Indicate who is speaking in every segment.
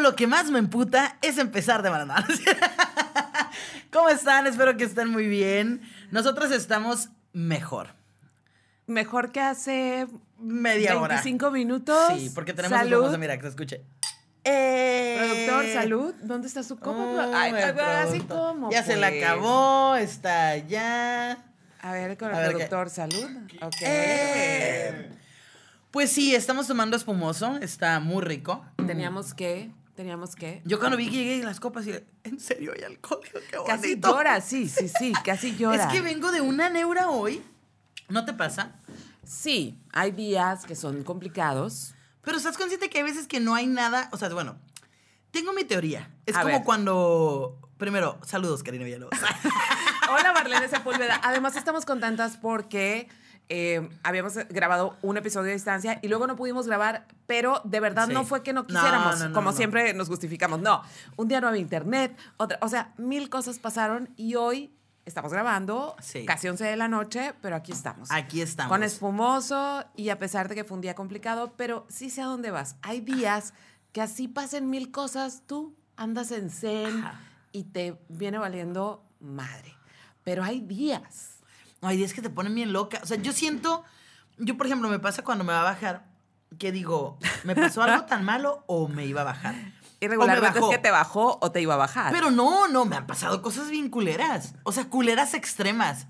Speaker 1: lo que más me emputa es empezar de mala ¿Cómo están? Espero que estén muy bien. Nosotros estamos mejor.
Speaker 2: Mejor que hace
Speaker 1: Media hora.
Speaker 2: 25 minutos.
Speaker 1: Sí, porque tenemos un
Speaker 2: salud.
Speaker 1: famoso, mira, que se escuche. Eh.
Speaker 2: Productor, salud. ¿Dónde está su copa?
Speaker 1: Oh,
Speaker 2: Ay, así como.
Speaker 1: Ya se la
Speaker 2: pues.
Speaker 1: acabó, está allá.
Speaker 2: A ver, con el
Speaker 1: ver, ¿qué?
Speaker 2: productor, salud. Ok.
Speaker 1: Eh. Pues sí, estamos tomando espumoso, está muy rico.
Speaker 2: Teníamos que, teníamos que.
Speaker 1: Yo cuando vi que llegué las copas, y en serio hay alcohol, qué
Speaker 2: Casi
Speaker 1: bonito.
Speaker 2: llora, sí, sí, sí, casi llora.
Speaker 1: Es que vengo de una neura hoy, ¿no te pasa?
Speaker 2: Sí, hay días que son complicados.
Speaker 1: Pero estás consciente que hay veces que no hay nada, o sea, bueno, tengo mi teoría. Es
Speaker 2: A
Speaker 1: como
Speaker 2: ver.
Speaker 1: cuando, primero, saludos, Karina Villalobos.
Speaker 2: Hola, Marlene Sepúlveda. Además, estamos contentas porque eh, habíamos grabado un episodio de distancia y luego no pudimos grabar, pero de verdad
Speaker 1: Sí.
Speaker 2: no fue que no quisiéramos,
Speaker 1: no, no,
Speaker 2: como
Speaker 1: no.
Speaker 2: siempre nos justificamos. No, un día no había internet, otra, o sea, mil cosas pasaron y hoy estamos grabando
Speaker 1: Sí.
Speaker 2: casi 11 de la noche, pero aquí estamos.
Speaker 1: Aquí estamos.
Speaker 2: Con espumoso y a pesar de que fue un día complicado, pero sí sé a dónde vas. Hay días que así pasen mil cosas, tú andas en zen
Speaker 1: Ajá.
Speaker 2: y te viene valiendo madre. Pero hay días.
Speaker 1: Hay días que te ponen bien loca. O sea, yo siento, yo por ejemplo, me pasa cuando me va a bajar, que digo, ¿me pasó algo tan malo o me iba a bajar?
Speaker 2: Y regularmente es que te bajó o te iba a bajar.
Speaker 1: Pero no, no, me han pasado cosas bien culeras. O sea, culeras extremas.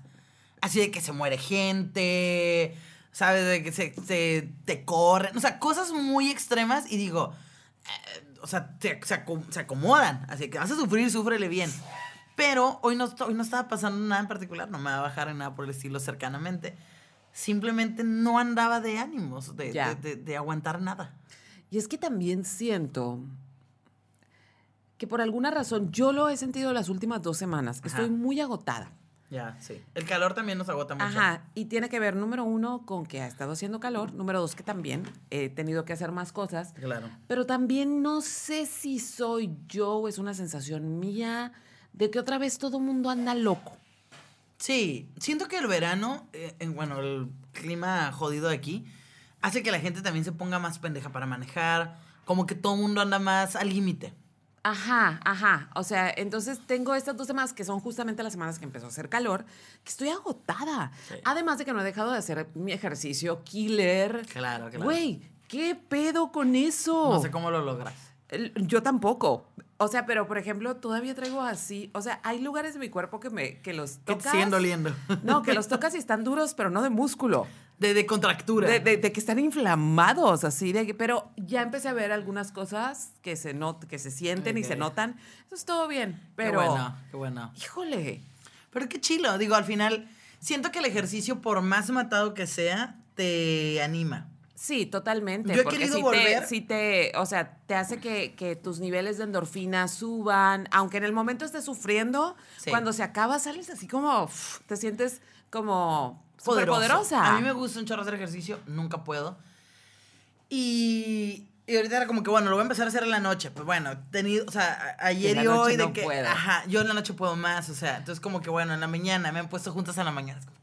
Speaker 1: Así de que se muere gente, ¿sabes? De que se, se te corren. O sea, cosas muy extremas y digo, eh, o sea, se, se acom- se acomodan. Así que vas a sufrir, súfrele bien. Pero hoy no, hoy no estaba pasando nada en particular, no me va a bajar en nada por el estilo cercanamente. Simplemente no andaba de ánimos, de, de- de- de aguantar nada.
Speaker 2: Y es que también siento que por alguna razón yo lo he sentido las últimas dos semanas.
Speaker 1: Ajá.
Speaker 2: Estoy muy agotada.
Speaker 1: Ya, sí. El calor también nos agota mucho.
Speaker 2: Ajá, y tiene que ver, número uno, con que ha estado haciendo calor, número dos, que también he tenido que hacer más cosas,
Speaker 1: Claro.
Speaker 2: pero también no sé si soy yo o es una sensación mía de que otra vez todo mundo anda loco.
Speaker 1: Sí, siento que el verano, eh, en, bueno, el clima jodido de aquí, hace que la gente también se ponga más pendeja para manejar, como que todo mundo anda más al límite.
Speaker 2: Ajá, ajá. O sea, entonces tengo estas dos semanas que son justamente las semanas que empezó a hacer calor, que estoy agotada.
Speaker 1: Sí.
Speaker 2: Además de que no he dejado de hacer mi ejercicio killer.
Speaker 1: Claro, claro.
Speaker 2: Güey, ¿qué pedo con eso?
Speaker 1: No sé cómo lo logras.
Speaker 2: Yo tampoco. O sea, pero por ejemplo, todavía traigo así. O sea, hay lugares de mi cuerpo que me que los
Speaker 1: Que
Speaker 2: tocas.
Speaker 1: siguen doliendo.
Speaker 2: No, que los tocas y están duros, pero no de músculo.
Speaker 1: De, de contractura.
Speaker 2: De, de- de que están inflamados, así de que- pero ya empecé a ver algunas cosas que se not, que se sienten y se notan. Eso es todo bien.
Speaker 1: Qué
Speaker 2: Pero.
Speaker 1: bueno, qué bueno.
Speaker 2: Híjole.
Speaker 1: Pero qué chilo, digo, al final, siento que el ejercicio, por más matado que sea, te anima.
Speaker 2: Sí, totalmente.
Speaker 1: Yo he
Speaker 2: porque
Speaker 1: querido
Speaker 2: sí
Speaker 1: volver.
Speaker 2: Te, sí te, o sea, te hace que, que tus niveles de endorfina suban, aunque en el momento estés sufriendo,
Speaker 1: Sí.
Speaker 2: cuando se acaba sales así como, te sientes como poderosa.
Speaker 1: A mí me gusta un chorro hacer ejercicio, nunca puedo. Y, y ahorita era como que, bueno, lo voy a empezar a hacer en la noche. Pues bueno, tenido, o sea, ayer
Speaker 2: En
Speaker 1: y hoy de que,
Speaker 2: puedo.
Speaker 1: ajá, yo en la noche puedo más, o sea, entonces como que, bueno, en la mañana, me han puesto juntas en la mañana, es como.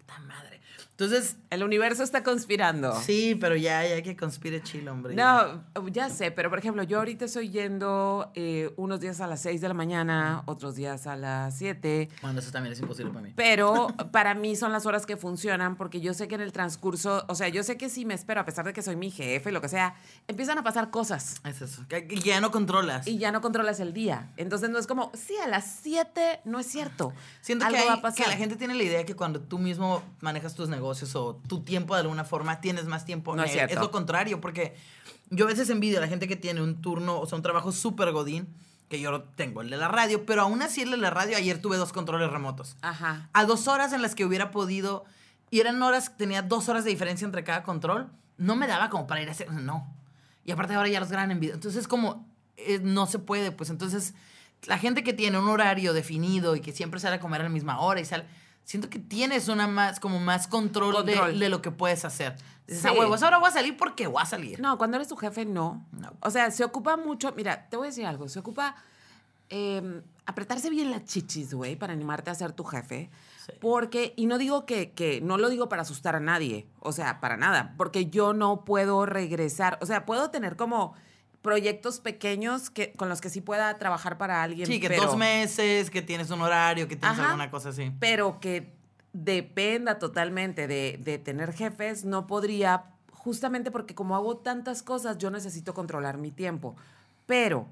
Speaker 1: Entonces,
Speaker 2: El universo está conspirando.
Speaker 1: sí, pero ya, ya que conspire chill, hombre.
Speaker 2: No, ya sé, pero por ejemplo, yo ahorita estoy yendo eh, unos días a las 6 de la mañana, otros días a las 7.
Speaker 1: Bueno, eso también es imposible para mí.
Speaker 2: Pero para mí son las horas que funcionan porque yo sé que en el transcurso, o sea, yo sé que si me espero, a pesar de que soy mi jefe, lo que sea, empiezan a pasar cosas
Speaker 1: Es eso, que, ya no controlas.
Speaker 2: y ya no controlas el día. Entonces no es como, sí, a las 7 no es cierto.
Speaker 1: Siento
Speaker 2: Algo
Speaker 1: que,
Speaker 2: va
Speaker 1: hay-
Speaker 2: a pasar.
Speaker 1: que la gente tiene la idea que cuando tú mismo manejas tus negocios o tu tiempo de alguna forma, tienes más tiempo.
Speaker 2: No es cierto.
Speaker 1: lo contrario, porque yo a veces envidio a la gente que tiene un turno, o sea, un trabajo súper godín, que yo tengo, el de la radio, pero aún así el de la radio, ayer tuve dos controles remotos.
Speaker 2: Ajá.
Speaker 1: A dos horas en las que hubiera podido, y eran horas, tenía dos horas de diferencia entre cada control, no me daba como para ir a hacer, no. Y aparte ahora ya los graban en video. Entonces como, eh, no se puede, pues entonces la gente que tiene un horario definido y que siempre sale a comer a la misma hora y sale, siento que tienes una más, como más control, de- lo que puedes hacer. Dices,
Speaker 2: Sí.
Speaker 1: a huevos, ahora voy a salir porque voy a salir.
Speaker 2: No, cuando eres tu jefe, no.
Speaker 1: No.
Speaker 2: O sea, se ocupa mucho. Mira, te voy a decir algo. Se ocupa eh, apretarse bien las chichis, güey, para animarte a ser tu jefe.
Speaker 1: Sí.
Speaker 2: Porque, y no digo que, que, no lo digo para asustar a nadie, o sea, para nada, porque yo no puedo regresar, o sea, puedo tener como proyectos pequeños que, con los que sí pueda trabajar para alguien.
Speaker 1: Sí, que
Speaker 2: pero-
Speaker 1: dos meses, que tienes un horario, que tienes
Speaker 2: Ajá.
Speaker 1: alguna cosa así.
Speaker 2: pero que dependa totalmente de, de tener jefes, no podría, justamente porque como hago tantas cosas, yo necesito controlar mi tiempo. Pero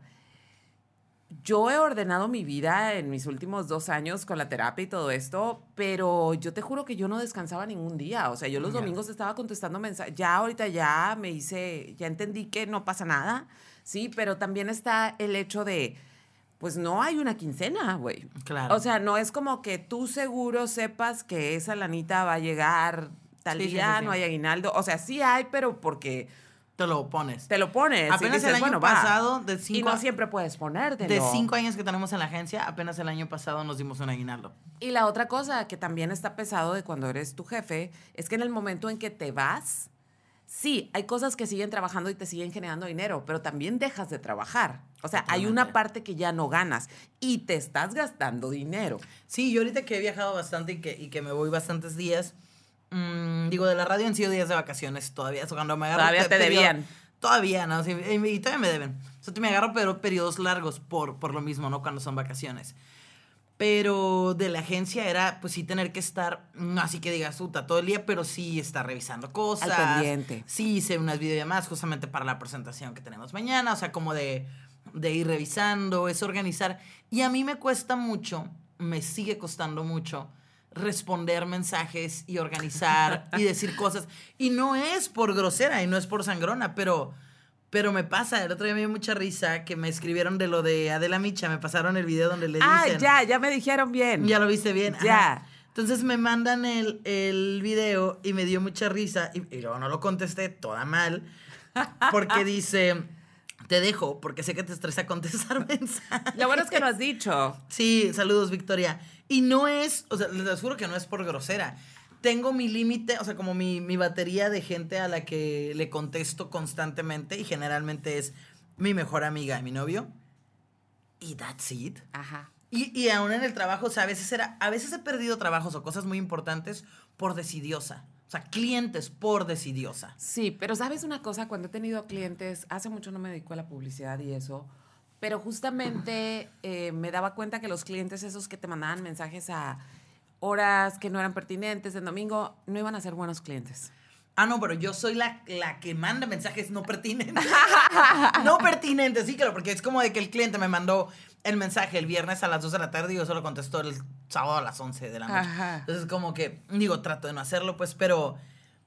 Speaker 2: yo he ordenado mi vida en mis últimos dos años con la terapia y todo esto, pero yo te juro que yo no descansaba ningún día. O sea, yo los domingos estaba contestando mensajes. Ya ahorita ya me hice, ya entendí que no pasa nada, sí, pero también está el hecho de, pues no hay una quincena, güey.
Speaker 1: Claro.
Speaker 2: O sea, no es como que tú seguro sepas que esa lanita va a llegar tal
Speaker 1: sí,
Speaker 2: día,
Speaker 1: sí, sí.
Speaker 2: no hay aguinaldo. O sea, sí hay, pero porque
Speaker 1: Te lo pones.
Speaker 2: te lo pones. y
Speaker 1: Apenas
Speaker 2: dices,
Speaker 1: el año
Speaker 2: bueno,
Speaker 1: pasado, de
Speaker 2: Y
Speaker 1: cinco,
Speaker 2: no siempre puedes ponértelo.
Speaker 1: de cinco años que tenemos en la agencia, apenas el año pasado nos dimos un aguinaldo.
Speaker 2: Y la otra cosa que también está pesado de cuando eres tu jefe es que en el momento en que te vas, sí, hay cosas que siguen trabajando y te siguen generando dinero, pero también dejas de trabajar. O sea, hay una parte que ya no ganas y te estás gastando dinero.
Speaker 1: Sí, yo ahorita que he viajado bastante y que, y que me voy bastantes días, mm, digo, de la radio han sido días de vacaciones todavía. Eso cuando me agarro
Speaker 2: Todavía te
Speaker 1: periodo-
Speaker 2: debían.
Speaker 1: Todavía, ¿no? Sí, y, todavía me deben. O sea, me agarro pero periodos largos por, por lo mismo, ¿no? Cuando son vacaciones. Pero de la agencia era, pues sí, tener que estar, no así que digas, puta, todo el día, pero sí estar revisando cosas.
Speaker 2: pendiente.
Speaker 1: Sí, hice unas videollamadas justamente para la presentación que tenemos mañana, o sea, como de, de ir revisando, es organizar. Y a mí me cuesta mucho, me sigue costando mucho responder mensajes y organizar y decir cosas. Y no es por grosera y no es por sangrona, pero, pero me pasa. El otro día me dio mucha risa que me escribieron de lo de Adela Micha, me pasaron el video donde le
Speaker 2: Ah,
Speaker 1: dicen...
Speaker 2: ya, ya me dijeron bien.
Speaker 1: Ya lo viste bien.
Speaker 2: Ya.
Speaker 1: Ajá. Entonces me mandan el, el video y me dio mucha risa y, y luego no lo contesté toda mal porque dice, te dejo porque sé que te estresa contestar mensajes.
Speaker 2: Lo bueno es que lo has dicho.
Speaker 1: Sí, saludos Victoria. Y no es, o sea, les aseguro que no es por grosera. Tengo mi límite, o sea, como mi, mi batería de gente a la que le contesto constantemente y generalmente es mi mejor amiga y mi novio. Y that's it.
Speaker 2: Ajá.
Speaker 1: Y, y aún en el trabajo, o sea, a veces, era, a veces he perdido trabajos o cosas muy importantes por decidiosa. O sea, clientes por decidiosa.
Speaker 2: Sí, pero sabes una cosa, cuando he tenido clientes, hace mucho no me dedico a la publicidad y eso, pero justamente eh, me daba cuenta que los clientes esos que te mandaban mensajes a horas que no eran pertinentes en domingo, no iban a ser buenos clientes.
Speaker 1: Ah, no, pero yo soy la, la que manda mensajes no pertinentes. no pertinentes, sí, claro, porque es como de que el cliente me mandó el mensaje el viernes a las 2 de la tarde y yo solo contestó el sábado a las 11 de la noche.
Speaker 2: Ajá.
Speaker 1: Entonces, como que, digo, trato de no hacerlo, pues, pero,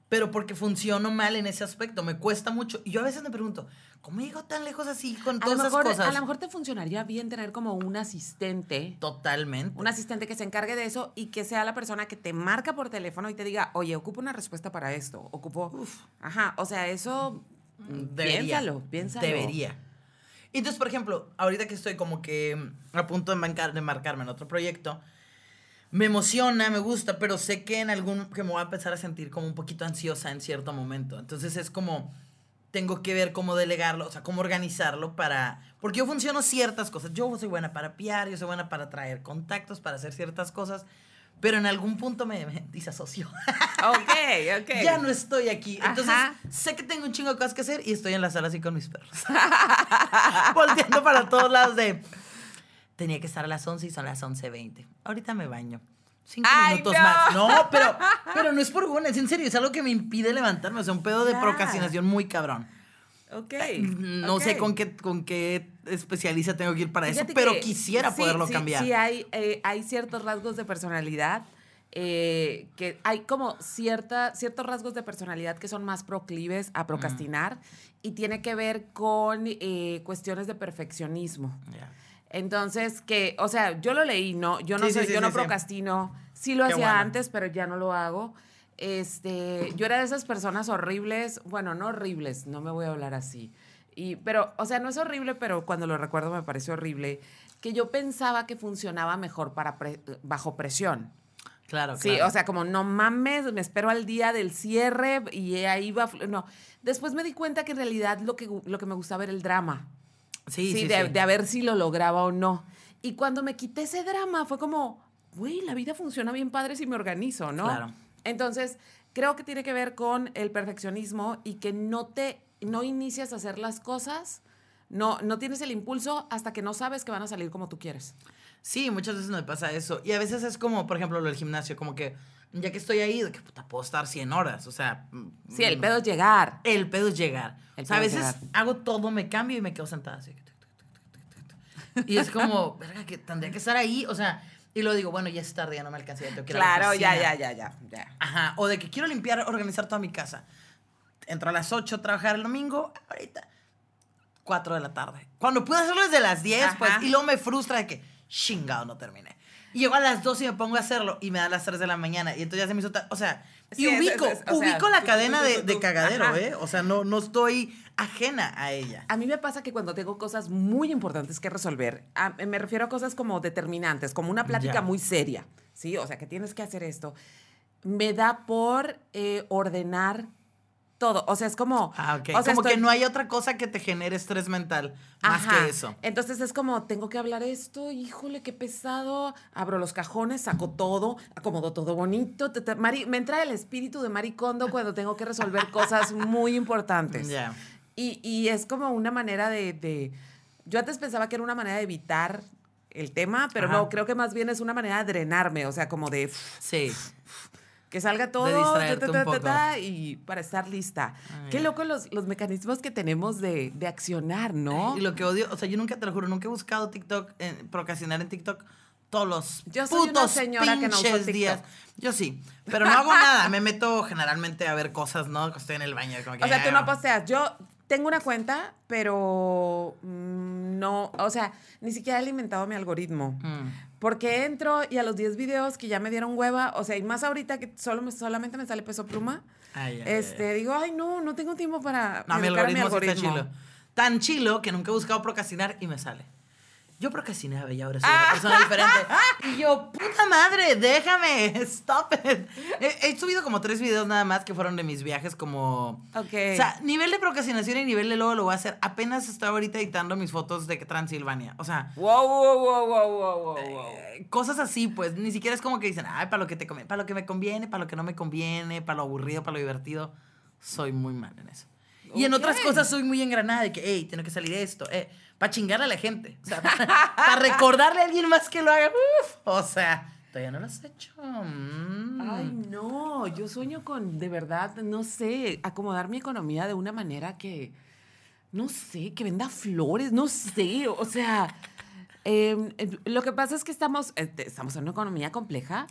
Speaker 1: pero porque funciono mal en ese aspecto, me cuesta mucho. Y yo a veces me pregunto, ¿cómo llego tan lejos así con
Speaker 2: A lo,
Speaker 1: todas esas cosas?
Speaker 2: a lo mejor te funcionaría bien tener como un asistente.
Speaker 1: Totalmente.
Speaker 2: Un asistente que se encargue de eso y que sea la persona que te marca por teléfono y te diga, oye, ocupo una respuesta para esto, ocupo... Ajá, o sea, eso...
Speaker 1: Debería.
Speaker 2: Piénsalo, piénsalo.
Speaker 1: Debería. Entonces, por ejemplo, ahorita que estoy como que a punto de, marcar, de marcarme en otro proyecto, me emociona, me gusta, pero sé que en algún, que me voy a empezar a sentir como un poquito ansiosa en cierto momento. Entonces es como, tengo que ver cómo delegarlo, o sea, cómo organizarlo para, porque yo funciono ciertas cosas. Yo soy buena para piar, yo soy buena para traer contactos, para hacer ciertas cosas, pero en algún punto me, me disasocio.
Speaker 2: Ok, ok.
Speaker 1: ya no estoy aquí. Entonces,
Speaker 2: Ajá.
Speaker 1: sé que tengo un chingo de cosas que hacer y estoy en la sala así con mis perros. Volteando para todos lados de... Tenía que estar a las 11 y son las 11.20. Ahorita me baño. Cinco
Speaker 2: Ay,
Speaker 1: minutos
Speaker 2: no.
Speaker 1: más. No, pero, pero no es por es en serio, es algo que me impide levantarme. O sea, un pedo de procrastinación muy cabrón.
Speaker 2: Ok.
Speaker 1: No sé con qué, con qué especialista tengo que ir para
Speaker 2: Fíjate
Speaker 1: eso, pero quisiera
Speaker 2: sí,
Speaker 1: poderlo
Speaker 2: sí,
Speaker 1: cambiar.
Speaker 2: Sí, hay, eh, hay ciertos rasgos de personalidad. eh, que hay como cierta, ciertos rasgos de personalidad que son más proclives a procrastinar y tiene que ver con eh, cuestiones de perfeccionismo.
Speaker 1: Ya.
Speaker 2: Entonces, que, o sea, yo lo leí, ¿no? Yo no
Speaker 1: Sí,
Speaker 2: soy,
Speaker 1: sí,
Speaker 2: yo no
Speaker 1: sí, sí.
Speaker 2: procrastino. Sí lo
Speaker 1: Qué
Speaker 2: hacía
Speaker 1: bueno.
Speaker 2: antes, pero ya no lo hago. Este, yo era de esas personas horribles, bueno, no horribles, no me voy a hablar así. Y, pero, o sea, no es horrible, pero cuando lo recuerdo me parece horrible, que yo pensaba que funcionaba mejor para pre- bajo presión.
Speaker 1: Claro,
Speaker 2: Sí,
Speaker 1: claro.
Speaker 2: o sea, como no mames, me espero al día del cierre y ahí va. No. Después me di cuenta que en realidad lo que, lo que me gustaba era el drama.
Speaker 1: sí,
Speaker 2: Sí,
Speaker 1: sí,
Speaker 2: de,
Speaker 1: sí.
Speaker 2: de a ver si lo lograba o no. Y cuando me quité ese drama fue como, güey, la vida funciona bien padre si me organizo, ¿no?
Speaker 1: Claro.
Speaker 2: Entonces, creo que tiene que ver con el perfeccionismo y que no te, no inicias a hacer las cosas no, no tienes el impulso hasta que no sabes que van a salir como tú quieres.
Speaker 1: Sí, muchas veces me pasa eso. Y a veces es como, por ejemplo, lo del gimnasio, como que ya que estoy ahí, de que puta, puedo estar 100 horas. O sea.
Speaker 2: Sí, el
Speaker 1: mm,
Speaker 2: pedo es llegar.
Speaker 1: El pedo es llegar.
Speaker 2: El
Speaker 1: o sea, a veces
Speaker 2: llegar.
Speaker 1: hago todo, me cambio y me quedo sentada así. Y es como, verga, que tendría que estar ahí. O sea, y luego digo, bueno, ya es tarde, ya no me alcancé, ya tengo que ir a la
Speaker 2: Claro, ya,
Speaker 1: oficina.
Speaker 2: ya, ya, ya, ya.
Speaker 1: Ajá. O de que quiero limpiar, organizar toda mi casa. Entro a las 8 a trabajar el domingo, ahorita 4 de la tarde. Cuando pude hacerlo desde las 10,
Speaker 2: Ajá.
Speaker 1: pues, y luego me frustra de que, chingado, no terminé. Y llego a las 2 y me pongo a hacerlo y me da las 3 de la mañana. Y entonces ya se me hizo. O sea,
Speaker 2: Sí,
Speaker 1: y ubico,
Speaker 2: es- es- sea,
Speaker 1: ubico la
Speaker 2: tú,
Speaker 1: cadena
Speaker 2: tú,
Speaker 1: de,
Speaker 2: tú,
Speaker 1: de cagadero,
Speaker 2: Ajá.
Speaker 1: ¿eh? O sea, no, no estoy ajena a ella.
Speaker 2: A mí me pasa que cuando tengo cosas muy importantes que resolver, a- me refiero a cosas como determinantes, como una plática
Speaker 1: Ya.
Speaker 2: muy seria, ¿sí? O sea, que tienes que hacer esto. Me da por eh, ordenar todo. O sea, es como...
Speaker 1: Ah, ok.
Speaker 2: o sea,
Speaker 1: como que no hay otra cosa que te genere estrés mental más
Speaker 2: Ajá.
Speaker 1: que eso.
Speaker 2: Entonces es como, tengo que hablar esto, híjole, qué pesado. Abro los cajones, saco todo, acomodo todo bonito. te- te- Mari- me entra el espíritu de Maricondo cuando tengo que resolver cosas muy importantes.
Speaker 1: Ya.
Speaker 2: Y, y es como una manera de, de- Yo antes pensaba que era una manera de evitar el tema, pero
Speaker 1: Ajá.
Speaker 2: no, creo que más bien es una manera de drenarme, o sea, como de
Speaker 1: Sí.
Speaker 2: que salga todo ta, ta, ta, y para estar lista. Qué loco los, los mecanismos que tenemos de, de accionar, ¿no?
Speaker 1: Y lo que odio, o sea, yo nunca, te lo juro, nunca he buscado TikTok, eh, procrastinar en TikTok todos los
Speaker 2: Yo soy una
Speaker 1: putos
Speaker 2: señora que no uso
Speaker 1: días. Yo sí, pero no hago nada. Me meto generalmente a ver cosas, ¿no? Que estoy en el baño. Como que,
Speaker 2: O sea, tú no posteas. Yo tengo una cuenta, pero mm, no, o sea, ni siquiera he alimentado mi algoritmo.
Speaker 1: mm.
Speaker 2: Porque entro y a los 10 videos que ya me dieron hueva, o sea, y más ahorita que solo me, solamente me sale peso pluma,
Speaker 1: Ay, ay, ay.
Speaker 2: este, digo, ay, no, no tengo tiempo para
Speaker 1: No, mi
Speaker 2: educar a
Speaker 1: algoritmo, sí está chilo. Tan chilo que nunca he buscado procrastinar y me sale. Yo procrastinaba y ahora soy una persona diferente. Y yo, puta madre, déjame, stop it. He, he subido como tres videos nada más que fueron de mis viajes como...
Speaker 2: Ok.
Speaker 1: O sea, nivel de procrastinación y nivel de luego lo voy a hacer. Apenas estoy ahorita editando mis fotos de Transilvania. O sea,
Speaker 2: Wow, wow, wow, wow, wow, wow, wow.
Speaker 1: eh, cosas así, pues ni siquiera es como que dicen, ay, para lo que te conviene, para lo que me conviene, para lo que no me conviene, para lo aburrido, para lo divertido. Soy muy mal en eso. Y en otras cosas soy muy engranada de que, hey, tiene que salir esto, eh, para chingarle a la gente. O sea, para, recordarle a alguien más que lo haga. O sea, todavía no lo has hecho. Mm.
Speaker 2: Ay, no, yo sueño con, de verdad, no sé, acomodar mi economía de una manera que, no sé, que venda flores, no sé, o sea, eh, eh, lo que pasa es que estamos, eh, estamos en una economía compleja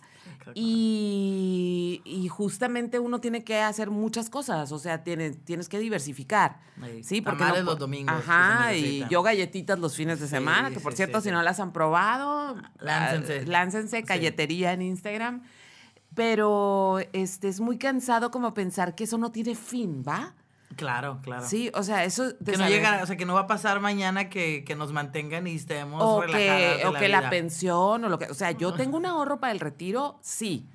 Speaker 2: y, y justamente uno tiene que hacer muchas cosas, o sea, tienes, tienes que diversificar. Sí, porque no
Speaker 1: los domingos,
Speaker 2: Ajá, y yo galletitas los fines de
Speaker 1: Sí,
Speaker 2: semana, que por
Speaker 1: sí,
Speaker 2: cierto, si no las han probado,
Speaker 1: Láncense.
Speaker 2: láncense, galletería en Instagram. Pero este es muy cansado como pensar que eso no tiene fin, ¿va?
Speaker 1: Claro, claro.
Speaker 2: Sí, o sea, eso de
Speaker 1: Que no
Speaker 2: saber-
Speaker 1: llega, o sea, que no va a pasar mañana que, que nos mantengan y estemos
Speaker 2: o
Speaker 1: relajadas
Speaker 2: que,
Speaker 1: de
Speaker 2: o que la pensión o lo que, o sea, yo tengo un ahorro para el retiro, sí.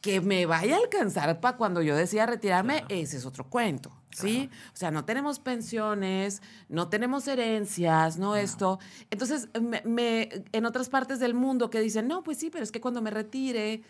Speaker 2: Que me vaya a alcanzar para cuando yo decida retirarme, ese es otro cuento, ¿sí? O sea, no tenemos pensiones, no tenemos herencias, no, esto. Entonces, me, me- en otras partes del mundo que dicen, no, pues sí, pero es que cuando me retire,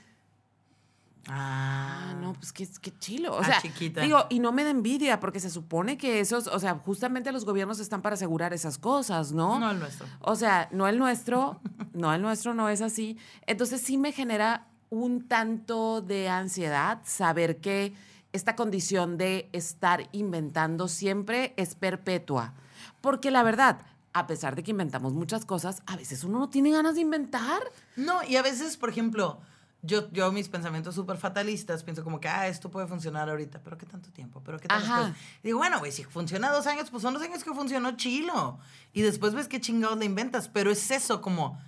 Speaker 1: Ah,
Speaker 2: Ah, no, pues qué, qué chilo. O
Speaker 1: Ah,
Speaker 2: sea,
Speaker 1: chiquita.
Speaker 2: digo, y no me da envidia, porque se supone que esos, o sea, justamente los gobiernos están para asegurar esas cosas, ¿no?
Speaker 1: No el nuestro.
Speaker 2: O sea, no el nuestro, no el nuestro no es así. Entonces sí me genera un tanto de ansiedad saber que esta condición de estar inventando siempre es perpetua. Porque la verdad, a pesar de que inventamos muchas cosas, a veces uno no tiene ganas de inventar.
Speaker 1: No, y a veces, por ejemplo, yo, yo mis pensamientos súper fatalistas, pienso como que, ah, esto puede funcionar ahorita, pero ¿qué tanto tiempo? ¿Pero qué
Speaker 2: Ajá.
Speaker 1: después? Y digo, bueno, güey, si funciona dos años, pues son dos años que funcionó chilo. Y después ves qué chingados le inventas, pero es eso, como,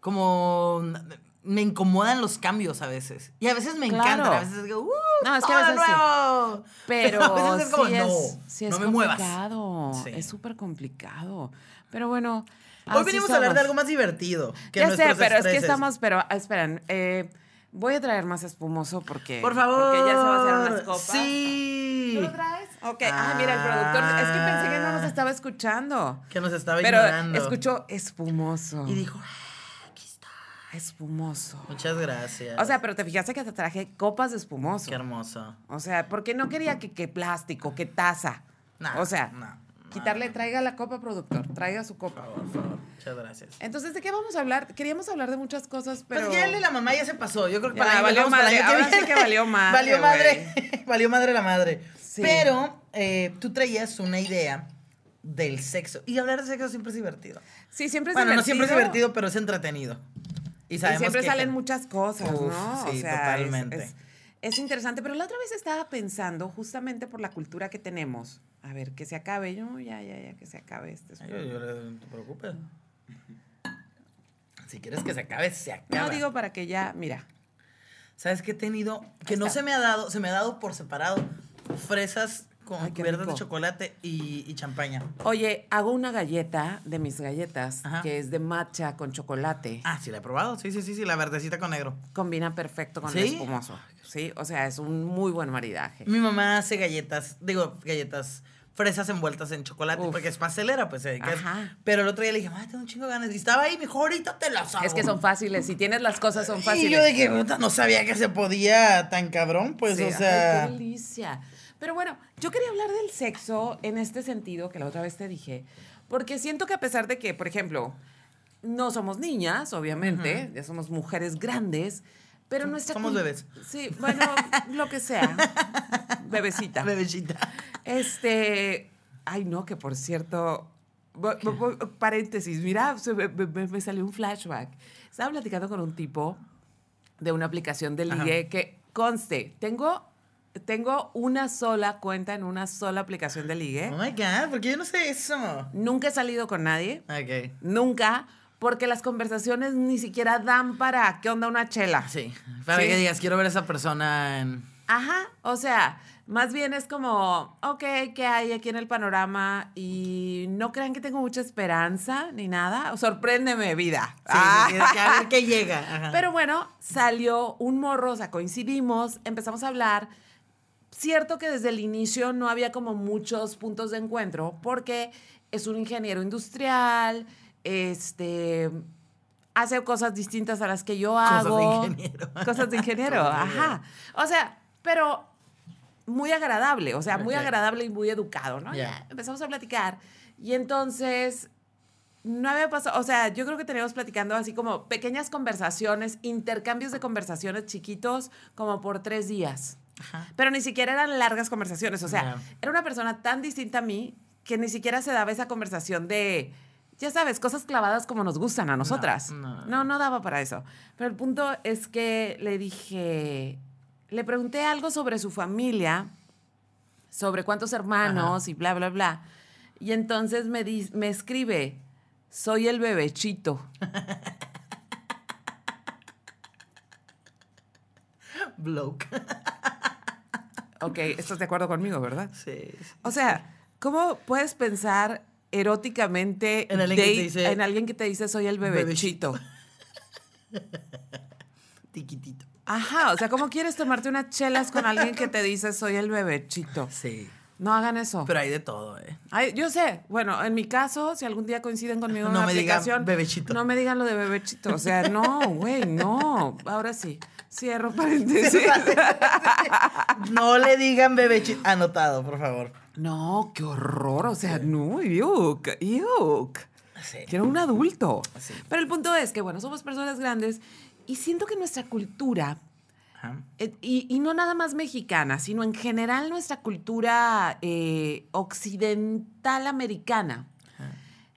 Speaker 1: como, me incomodan los cambios a veces. Y a veces me
Speaker 2: Claro.
Speaker 1: encantan, a veces digo, ¡uh!
Speaker 2: No, es que a veces sí.
Speaker 1: nuevo!
Speaker 2: Pero,
Speaker 1: a veces es como,
Speaker 2: sí
Speaker 1: no,
Speaker 2: es, sí es
Speaker 1: no me muevas.
Speaker 2: complicado.
Speaker 1: Sí.
Speaker 2: Es súper complicado. Pero bueno.
Speaker 1: Hoy venimos a hablar de
Speaker 2: somos.
Speaker 1: algo más divertido. Que
Speaker 2: ya sé, pero es que
Speaker 1: estreses.
Speaker 2: estamos, pero ah, esperen, eh, voy a traer más espumoso porque,
Speaker 1: Por favor.
Speaker 2: porque ya se vaciaron las copas.
Speaker 1: Sí.
Speaker 2: ¿Tú lo traes? Ok. Ah, mira, el productor, es que pensé que no nos estaba escuchando.
Speaker 1: Que nos estaba
Speaker 2: Pero
Speaker 1: ignorando.
Speaker 2: escuchó espumoso.
Speaker 1: Y dijo, "Ah, aquí está.
Speaker 2: espumoso.
Speaker 1: Muchas gracias.
Speaker 2: O sea, pero te fijaste que te traje copas de espumoso.
Speaker 1: Qué hermoso.
Speaker 2: O sea, porque no quería que, que plástico, que taza.
Speaker 1: No,
Speaker 2: o sea,
Speaker 1: no,
Speaker 2: quitarle, traiga la copa, productor, traiga su copa.
Speaker 1: Por favor, muchas gracias.
Speaker 2: Entonces, ¿de qué vamos a hablar? Queríamos hablar de muchas cosas, pero...
Speaker 1: Pues ya el de la mamá ya se pasó. Yo creo que
Speaker 2: Ya,
Speaker 1: para
Speaker 2: valió
Speaker 1: para
Speaker 2: madre,
Speaker 1: que
Speaker 2: ahora sí que valió madre,
Speaker 1: Valió madre. valió madre la madre.
Speaker 2: Sí.
Speaker 1: Pero eh, tú traías una idea del sexo. Y hablar de sexo siempre es divertido.
Speaker 2: Sí, siempre es
Speaker 1: bueno, no
Speaker 2: divertido.
Speaker 1: siempre es divertido, pero es entretenido. Y
Speaker 2: Y
Speaker 1: sabemos
Speaker 2: siempre
Speaker 1: que-
Speaker 2: salen muchas cosas,
Speaker 1: Uf,
Speaker 2: ¿no?
Speaker 1: sí, totalmente.
Speaker 2: Es, es interesante, pero la otra vez estaba pensando, justamente por la cultura que tenemos, a ver, que se acabe, yo, ya, ya, ya, que se acabe este.
Speaker 1: Ay, yo- yo- no te preocupes. Si quieres que se acabe, se acaba.
Speaker 2: No digo para que ya, mira,
Speaker 1: ¿Sabes qué he tenido? Que no se me ha dado, se me ha dado por separado fresas con cubiertas de chocolate y, y champaña.
Speaker 2: Oye, hago una galleta de mis galletas,
Speaker 1: Ajá.
Speaker 2: que es de matcha con chocolate.
Speaker 1: Ah, sí, la he probado. Sí, sí, sí, sí, la verdecita con negro.
Speaker 2: Combina perfecto con el espumoso. Sí, o sea, es un muy buen maridaje.
Speaker 1: Mi mamá hace galletas, digo, galletas fresas envueltas en chocolate,
Speaker 2: Uf.
Speaker 1: porque es pastelera, pues. eh,
Speaker 2: Ajá.
Speaker 1: pero el otro día le dije, ay, tengo un chingo de ganas. Y estaba ahí, mejor ahorita te las hago.
Speaker 2: Es que son fáciles, si tienes las cosas son fáciles.
Speaker 1: Y yo puta, no sabía que se podía tan cabrón, pues,
Speaker 2: Sí,
Speaker 1: o
Speaker 2: ay,
Speaker 1: sea.
Speaker 2: qué delicia. Pero bueno, yo quería hablar del sexo en este sentido que la otra vez te dije, porque siento que a pesar de que, por ejemplo, no somos niñas, obviamente, ya somos mujeres grandes, pero nuestra
Speaker 1: somos bebés.
Speaker 2: Sí, bueno, lo que sea. Bebecita.
Speaker 1: Bebecita.
Speaker 2: Este, ay no, que por cierto, paréntesis, mira, me, me- me salió un flashback. Estaba platicando con un tipo de una aplicación de
Speaker 1: Ajá.
Speaker 2: ligue que conste, tengo, tengo una sola cuenta en una sola aplicación de ligue.
Speaker 1: Oh my god, porque yo no sé eso.
Speaker 2: Nunca he salido con nadie,
Speaker 1: Ok.
Speaker 2: nunca, porque las conversaciones ni siquiera dan para qué onda una chela.
Speaker 1: Sí. Para
Speaker 2: Sí.
Speaker 1: que digas, quiero ver a esa persona en.
Speaker 2: Ajá, o sea, más bien es como, ok, ¿qué hay aquí en el panorama? Y no crean que tengo mucha esperanza ni nada. Sorpréndeme, vida.
Speaker 1: Sí,
Speaker 2: Ah.
Speaker 1: que a ver qué llega. Ajá.
Speaker 2: Pero bueno, salió un morro, o sea, coincidimos, empezamos a hablar. Cierto que desde el inicio no había como muchos puntos de encuentro, porque es un ingeniero industrial, este, hace cosas distintas a las que yo
Speaker 1: Cosas de
Speaker 2: hago.
Speaker 1: ingeniero.
Speaker 2: Cosas de ingeniero,
Speaker 1: Cosas de
Speaker 2: ajá. O sea, pero muy agradable, o sea, muy agradable y muy educado, ¿no?
Speaker 1: Ya
Speaker 2: empezamos a platicar y entonces no había pasado, o sea, yo creo que teníamos platicando así como pequeñas conversaciones, intercambios de conversaciones chiquitos, como por tres días.
Speaker 1: Ajá.
Speaker 2: Pero ni siquiera eran largas conversaciones, o sea, era una persona tan distinta a mí que ni siquiera se daba esa conversación de, ya sabes, cosas clavadas como nos gustan a nosotras.
Speaker 1: no.
Speaker 2: no, no daba para eso. Pero el punto es que le dije, le pregunté algo sobre su familia, sobre cuántos hermanos y bla, bla, bla. Y entonces me, di- me escribe, soy el bebechito.
Speaker 1: Bloke.
Speaker 2: Ok, estás de acuerdo conmigo, ¿verdad?
Speaker 1: Sí. sí.
Speaker 2: O sea, ¿cómo puedes pensar eróticamente
Speaker 1: En alguien que te dice-
Speaker 2: en alguien que te dice soy el bebechito?
Speaker 1: Tiquitito.
Speaker 2: Ajá, o sea, ¿cómo quieres tomarte unas chelas con alguien que te dice soy el bebechito?
Speaker 1: Sí.
Speaker 2: No hagan eso.
Speaker 1: Pero hay de todo, ¿eh?
Speaker 2: Ay, yo sé, bueno, en mi caso, si algún día coinciden conmigo en
Speaker 1: No
Speaker 2: una
Speaker 1: me digan bebechito.
Speaker 2: no me digan lo de bebechito, o sea, no, güey, no. Ahora sí, cierro paréntesis.
Speaker 1: No le digan bebechito. Anotado, por favor.
Speaker 2: No, qué horror, o sea, no, yuk, yuk.
Speaker 1: Sí.
Speaker 2: Quiero un adulto.
Speaker 1: Sí.
Speaker 2: Pero el punto es que, bueno, somos personas grandes y siento que nuestra cultura,
Speaker 1: Ajá.
Speaker 2: eh, y, y no nada más mexicana, sino en general nuestra cultura eh, occidental americana,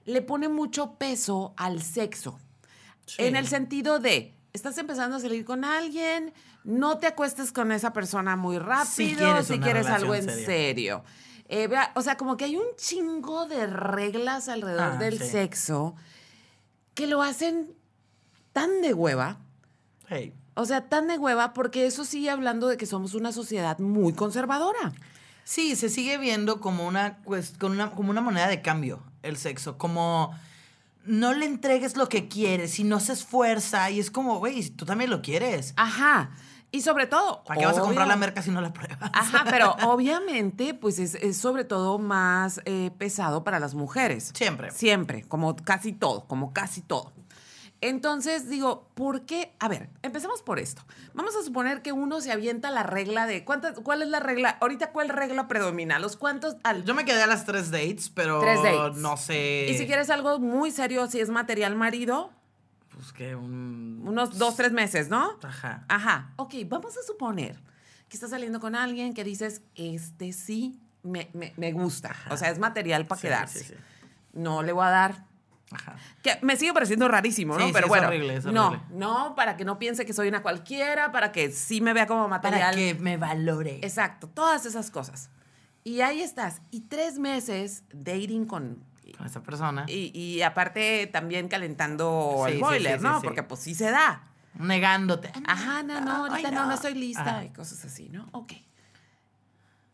Speaker 2: le pone mucho peso al sexo.
Speaker 1: Sí.
Speaker 2: En el sentido de, estás empezando a salir con alguien, no te acuestes con esa persona muy rápido
Speaker 1: quieres
Speaker 2: si quieres algo en serio. Eh, o sea, como que hay un chingo de reglas alrededor
Speaker 1: Ah,
Speaker 2: del
Speaker 1: sí.
Speaker 2: sexo que lo hacen tan de hueva.
Speaker 1: Hey.
Speaker 2: O sea, tan de hueva porque eso sigue hablando de que somos una sociedad muy conservadora.
Speaker 1: Sí, se sigue viendo como una, cues- con una, como una moneda de cambio el sexo. Como no le entregues lo que quieres si no se esfuerza. Y es como, güey, tú también lo quieres.
Speaker 2: Ajá. Y sobre todo...
Speaker 1: ¿Para qué vas a comprar la merca si no la pruebas?
Speaker 2: Ajá, pero obviamente, pues es, es sobre todo más eh, pesado para las mujeres.
Speaker 1: Siempre.
Speaker 2: Siempre, como casi todo, como casi todo. Entonces digo, ¿por qué? A ver, empecemos por esto. Vamos a suponer que uno se avienta la regla de cuántas, ¿cuál es la regla? Ahorita, ¿cuál regla predomina? ¿Los cuántos? Al,
Speaker 1: Yo me quedé a las tres dates, pero
Speaker 2: Tres dates.
Speaker 1: no sé.
Speaker 2: y si quieres algo muy serio, si es material marido,
Speaker 1: Pues que un.
Speaker 2: unos dos, tres meses, ¿no?
Speaker 1: Ajá.
Speaker 2: Ajá. Ok, vamos a suponer que estás saliendo con alguien que dices, este sí me, me- me gusta. O sea, es material para
Speaker 1: Sí,
Speaker 2: quedarse.
Speaker 1: sí, sí.
Speaker 2: No le voy a dar
Speaker 1: Ajá.
Speaker 2: Que me sigue pareciendo rarísimo, ¿no?
Speaker 1: Sí, sí,
Speaker 2: Pero
Speaker 1: es
Speaker 2: bueno,
Speaker 1: horrible, es
Speaker 2: no,
Speaker 1: horrible.
Speaker 2: no, para que no piense que soy una cualquiera, para que sí me vea como material.
Speaker 1: Para que me valore.
Speaker 2: Exacto, todas esas cosas. Y ahí estás. Y tres meses dating con...
Speaker 1: Con esa persona.
Speaker 2: Y, y aparte también calentando
Speaker 1: Sí,
Speaker 2: el
Speaker 1: sí,
Speaker 2: boiler,
Speaker 1: sí,
Speaker 2: ¿no?
Speaker 1: sí, sí.
Speaker 2: Porque pues sí se da.
Speaker 1: Negándote.
Speaker 2: Ajá, no, no,
Speaker 1: Ay,
Speaker 2: ahorita no, no estoy lista
Speaker 1: Ajá.
Speaker 2: y cosas así, ¿no? Ok.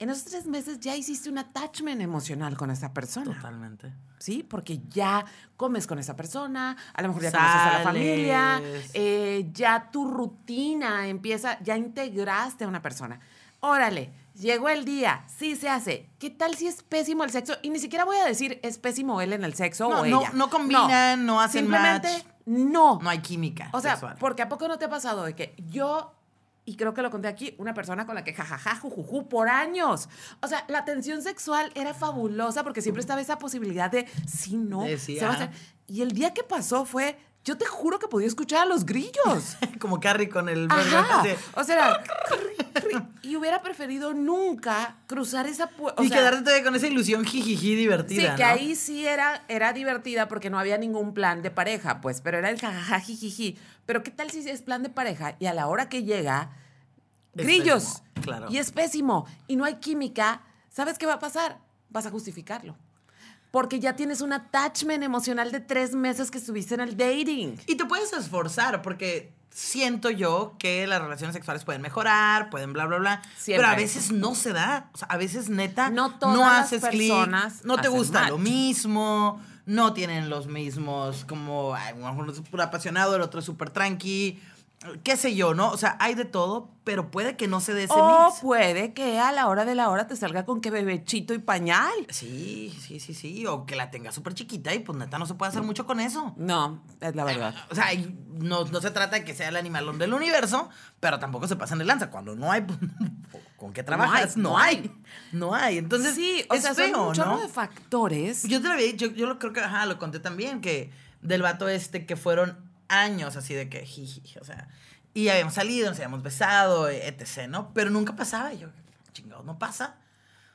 Speaker 2: En esos tres meses ya hiciste un attachment emocional con esa persona.
Speaker 1: Totalmente.
Speaker 2: ¿sí? Porque ya comes con esa persona, a lo mejor ya conoces a la
Speaker 1: Sales.
Speaker 2: familia, eh, ya tu rutina empieza, ya integraste a una persona. Órale, llegó el día, sí se hace. ¿Qué tal si es pésimo el sexo? Y ni siquiera voy a decir es pésimo él en el sexo
Speaker 1: No,
Speaker 2: o
Speaker 1: no-
Speaker 2: ella.
Speaker 1: no combinan, no hacen
Speaker 2: Simplemente
Speaker 1: match.
Speaker 2: no.
Speaker 1: No hay química.
Speaker 2: O sea,
Speaker 1: sexual.
Speaker 2: porque ¿a poco no te ha pasado de que yo, y creo que lo conté aquí, una persona con la que jajaja, jujuju, por años? O sea, la tensión sexual era fabulosa porque siempre estaba esa posibilidad de, sí, no, se va a hacer. Y el día que pasó fue, yo te juro que podía escuchar a los grillos.
Speaker 1: Como Carrie con el
Speaker 2: Ajá. O sea, y hubiera preferido nunca cruzar esa puerta.
Speaker 1: y quedarte todavía con esa ilusión jijiji divertida.
Speaker 2: Sí, que
Speaker 1: ¿no?
Speaker 2: ahí sí era, era divertida porque no había ningún plan de pareja, pues, pero era el jajaja, jijiji. Pero ¿qué tal si es plan de pareja y a la hora que llega,
Speaker 1: Es
Speaker 2: grillos?
Speaker 1: pésimo, claro.
Speaker 2: Y es pésimo y no hay química, ¿sabes qué va a pasar? Vas a justificarlo. Porque ya tienes un attachment emocional de tres meses que estuviste en el dating.
Speaker 1: Y te puedes esforzar porque siento yo que las relaciones sexuales pueden mejorar, pueden bla, bla, bla.
Speaker 2: Siempre.
Speaker 1: Pero a veces no se da. O sea, a veces neta
Speaker 2: No todas
Speaker 1: haces clic, no te gusta
Speaker 2: match.
Speaker 1: lo mismo, no tienen los mismos, como, ay, uno es súper apasionado, el otro es súper tranqui, qué sé yo, ¿no? O sea, hay de todo, pero puede que no se dé ese
Speaker 2: O
Speaker 1: mix.
Speaker 2: puede que a la hora de la hora te salga con que bebechito y pañal.
Speaker 1: Sí, sí, sí, sí. O que la tenga súper chiquita y pues neta no se puede hacer mucho con eso.
Speaker 2: No, es la verdad.
Speaker 1: O sea, no, no se trata de que sea el animalón del universo, pero tampoco se pasan de lanza. Cuando no hay, pues, ¿con qué trabajas?
Speaker 2: no
Speaker 1: No
Speaker 2: hay.
Speaker 1: hay. No hay. Entonces,
Speaker 2: sí, o
Speaker 1: es
Speaker 2: sea,
Speaker 1: feo,
Speaker 2: son un chorro
Speaker 1: ¿no?
Speaker 2: de factores.
Speaker 1: Yo te lo había dicho, yo lo creo que, ajá, lo conté también, que del vato este que fueron años así de que, jiji, o sea, y habíamos salido, nos habíamos besado, etc., ¿no? Pero nunca pasaba. Y yo, chingados, no pasa.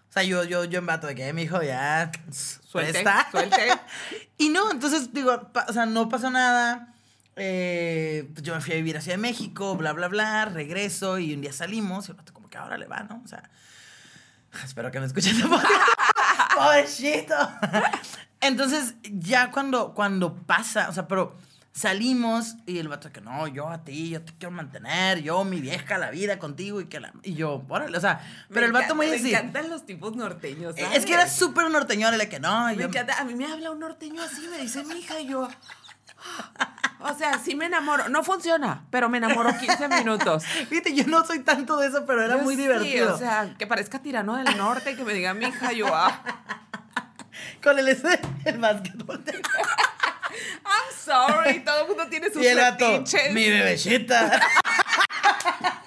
Speaker 1: O sea, yo, yo, yo en vato de que mi hijo ya
Speaker 2: Suelte,
Speaker 1: suelta.
Speaker 2: suelte.
Speaker 1: y no, entonces digo, o sea, no pasó nada. Eh, pues yo me fui a vivir hacia México, bla, bla, bla, regreso y un día salimos y el como que ahora le va, ¿no? O sea, espero que me escuchen tampoco. Pobrecito. Entonces, ya cuando, cuando pasa, o sea, pero salimos y el vato que no, yo a ti, yo te quiero mantener, yo, mi vieja, la vida contigo y que la. Y yo, órale, o sea, pero
Speaker 2: Me
Speaker 1: el vato
Speaker 2: encanta-
Speaker 1: muy
Speaker 2: Me
Speaker 1: así.
Speaker 2: encantan los tipos norteños.
Speaker 1: Es que era súper norteñón, el de que no,
Speaker 2: Me
Speaker 1: yo.
Speaker 2: encanta. A mí me habla un norteño así, me dice mi hija y yo. O sea, sí me enamoro. No funciona, pero me enamoro 15 minutos.
Speaker 1: Fíjate, yo no soy tanto de eso, pero era
Speaker 2: Yo
Speaker 1: muy
Speaker 2: sí,
Speaker 1: divertido.
Speaker 2: o sea, que parezca tirano del norte y que me diga mi hija, yo. ah,
Speaker 1: Con el el básquetbol.
Speaker 2: I'm sorry, todo el mundo tiene sus
Speaker 1: Y el gato,
Speaker 2: fetiches.
Speaker 1: mi bebechita.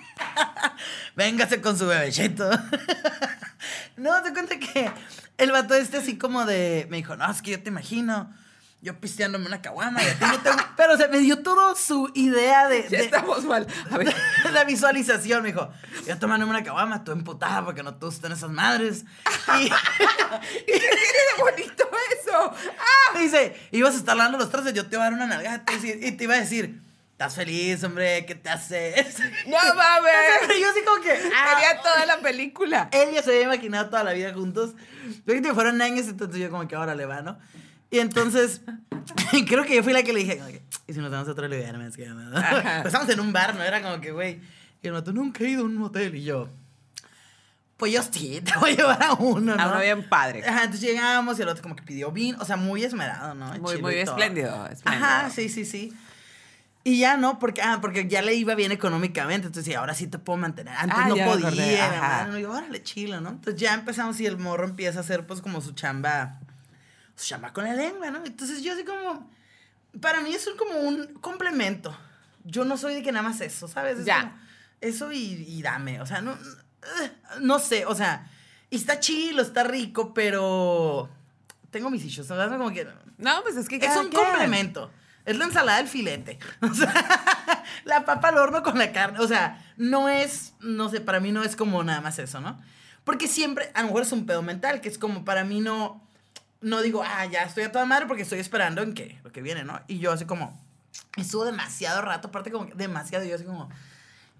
Speaker 1: Véngase con su bebechito. no, te cuenta que el vato este así como de... Me dijo, no, es que yo te imagino... Yo pisteándome una caguama y no te... Pero se me dio todo su idea de...
Speaker 2: Ya
Speaker 1: de-
Speaker 2: estamos mal. A ver.
Speaker 1: la visualización, me dijo. Yo tomándome una caguama, tú emputada porque no te gustan esas madres. Y...
Speaker 2: ¿Qué tiene de bonito eso? ¡Ah!
Speaker 1: Me dice, ibas a estar lavando los trastes, yo te iba a dar una nalgada y te- y iba a decir, estás feliz, hombre, ¿qué te haces?
Speaker 2: No mames.
Speaker 1: Pero yo así como que, ah,
Speaker 2: Quería toda la película.
Speaker 1: él ya se había imaginado toda la vida juntos. Pero que fueron años, entonces yo como que ahora le va, ¿no? Y entonces, creo que yo fui la que le dije, y si nos damos otro lugar, me ¿no? Pues Estamos en un bar, ¿no? Era como que, güey, y el vato, nunca he ido a un motel, y yo... Pues yo sí, te voy a llevar a uno, ¿no?
Speaker 2: A uno bien padre.
Speaker 1: Ajá, entonces llegamos y el otro como que pidió vino, o sea, muy esmerado, ¿no?
Speaker 2: Muy, muy espléndido, espléndido.
Speaker 1: Ajá, sí, sí, sí. Y ya no, porque, ah, porque ya le iba bien económicamente, entonces sí, ahora sí te puedo mantener. Antes
Speaker 2: Ah,
Speaker 1: no podía,
Speaker 2: acordé,
Speaker 1: mi
Speaker 2: ajá.
Speaker 1: madre, ¿no? Y yo, órale, chilo, ¿no? Entonces ya empezamos y el morro empieza a hacer pues como su chamba, su chamba con la lengua, ¿no? Entonces yo así como, para mí es como un complemento. Yo no soy de que nada más eso, ¿sabes? Es
Speaker 2: Ya.
Speaker 1: como eso y, y dame. O sea, no, eh, no sé, o sea, y está chilo, está rico, pero tengo mis issues. ¿sabes? Como que
Speaker 2: No, pues es que
Speaker 1: es un
Speaker 2: quien.
Speaker 1: complemento. Es la ensalada del filete. O sea, la papa al horno con la carne. O sea, no es, no sé, para mí no es como nada más eso, ¿no? Porque siempre, a lo mejor es un pedo mental, que es como para mí no, no digo, ah, ya estoy a toda madre porque estoy esperando en que, lo que viene, ¿no? Y yo así como, estuvo demasiado rato, aparte como demasiado, y yo así como,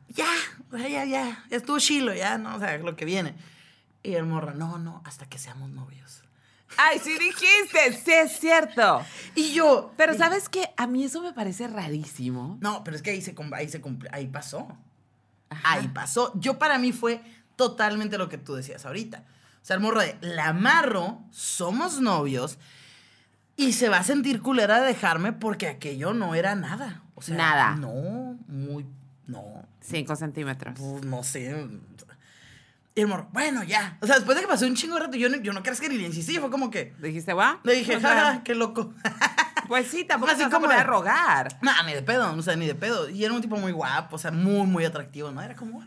Speaker 1: ya, ya, ya, ya estuvo chilo, ya, ¿no? O sea, lo que viene. Y el morro, no, no, hasta que seamos novios.
Speaker 2: Ay, sí dijiste, sí es cierto.
Speaker 1: Y yo,
Speaker 2: Pero ¿sabes qué? A mí eso me parece rarísimo.
Speaker 1: No, pero es que ahí se, ahí se cumple, ahí pasó.
Speaker 2: Ajá.
Speaker 1: Ahí pasó. Yo para mí fue totalmente lo que tú decías ahorita. O sea, el morro de, la amarro, somos novios, y se va a sentir culera de dejarme porque aquello no era nada. O sea,
Speaker 2: Nada.
Speaker 1: No, muy, no,
Speaker 2: Cinco centímetros.
Speaker 1: pues, no sé. Y el morro, bueno, ya. O sea, después de que pasó un chingo de rato, yo no, yo no crees que ni le insistí, fue como que,
Speaker 2: Dijiste, ¿va?
Speaker 1: le dije, jaja, qué loco.
Speaker 2: Pues sí, tampoco
Speaker 1: Así
Speaker 2: se como a rogar.
Speaker 1: No, ni de pedo, o sea, ni de pedo. Y era un tipo muy guapo, o sea, muy, muy atractivo, ¿no? Era como...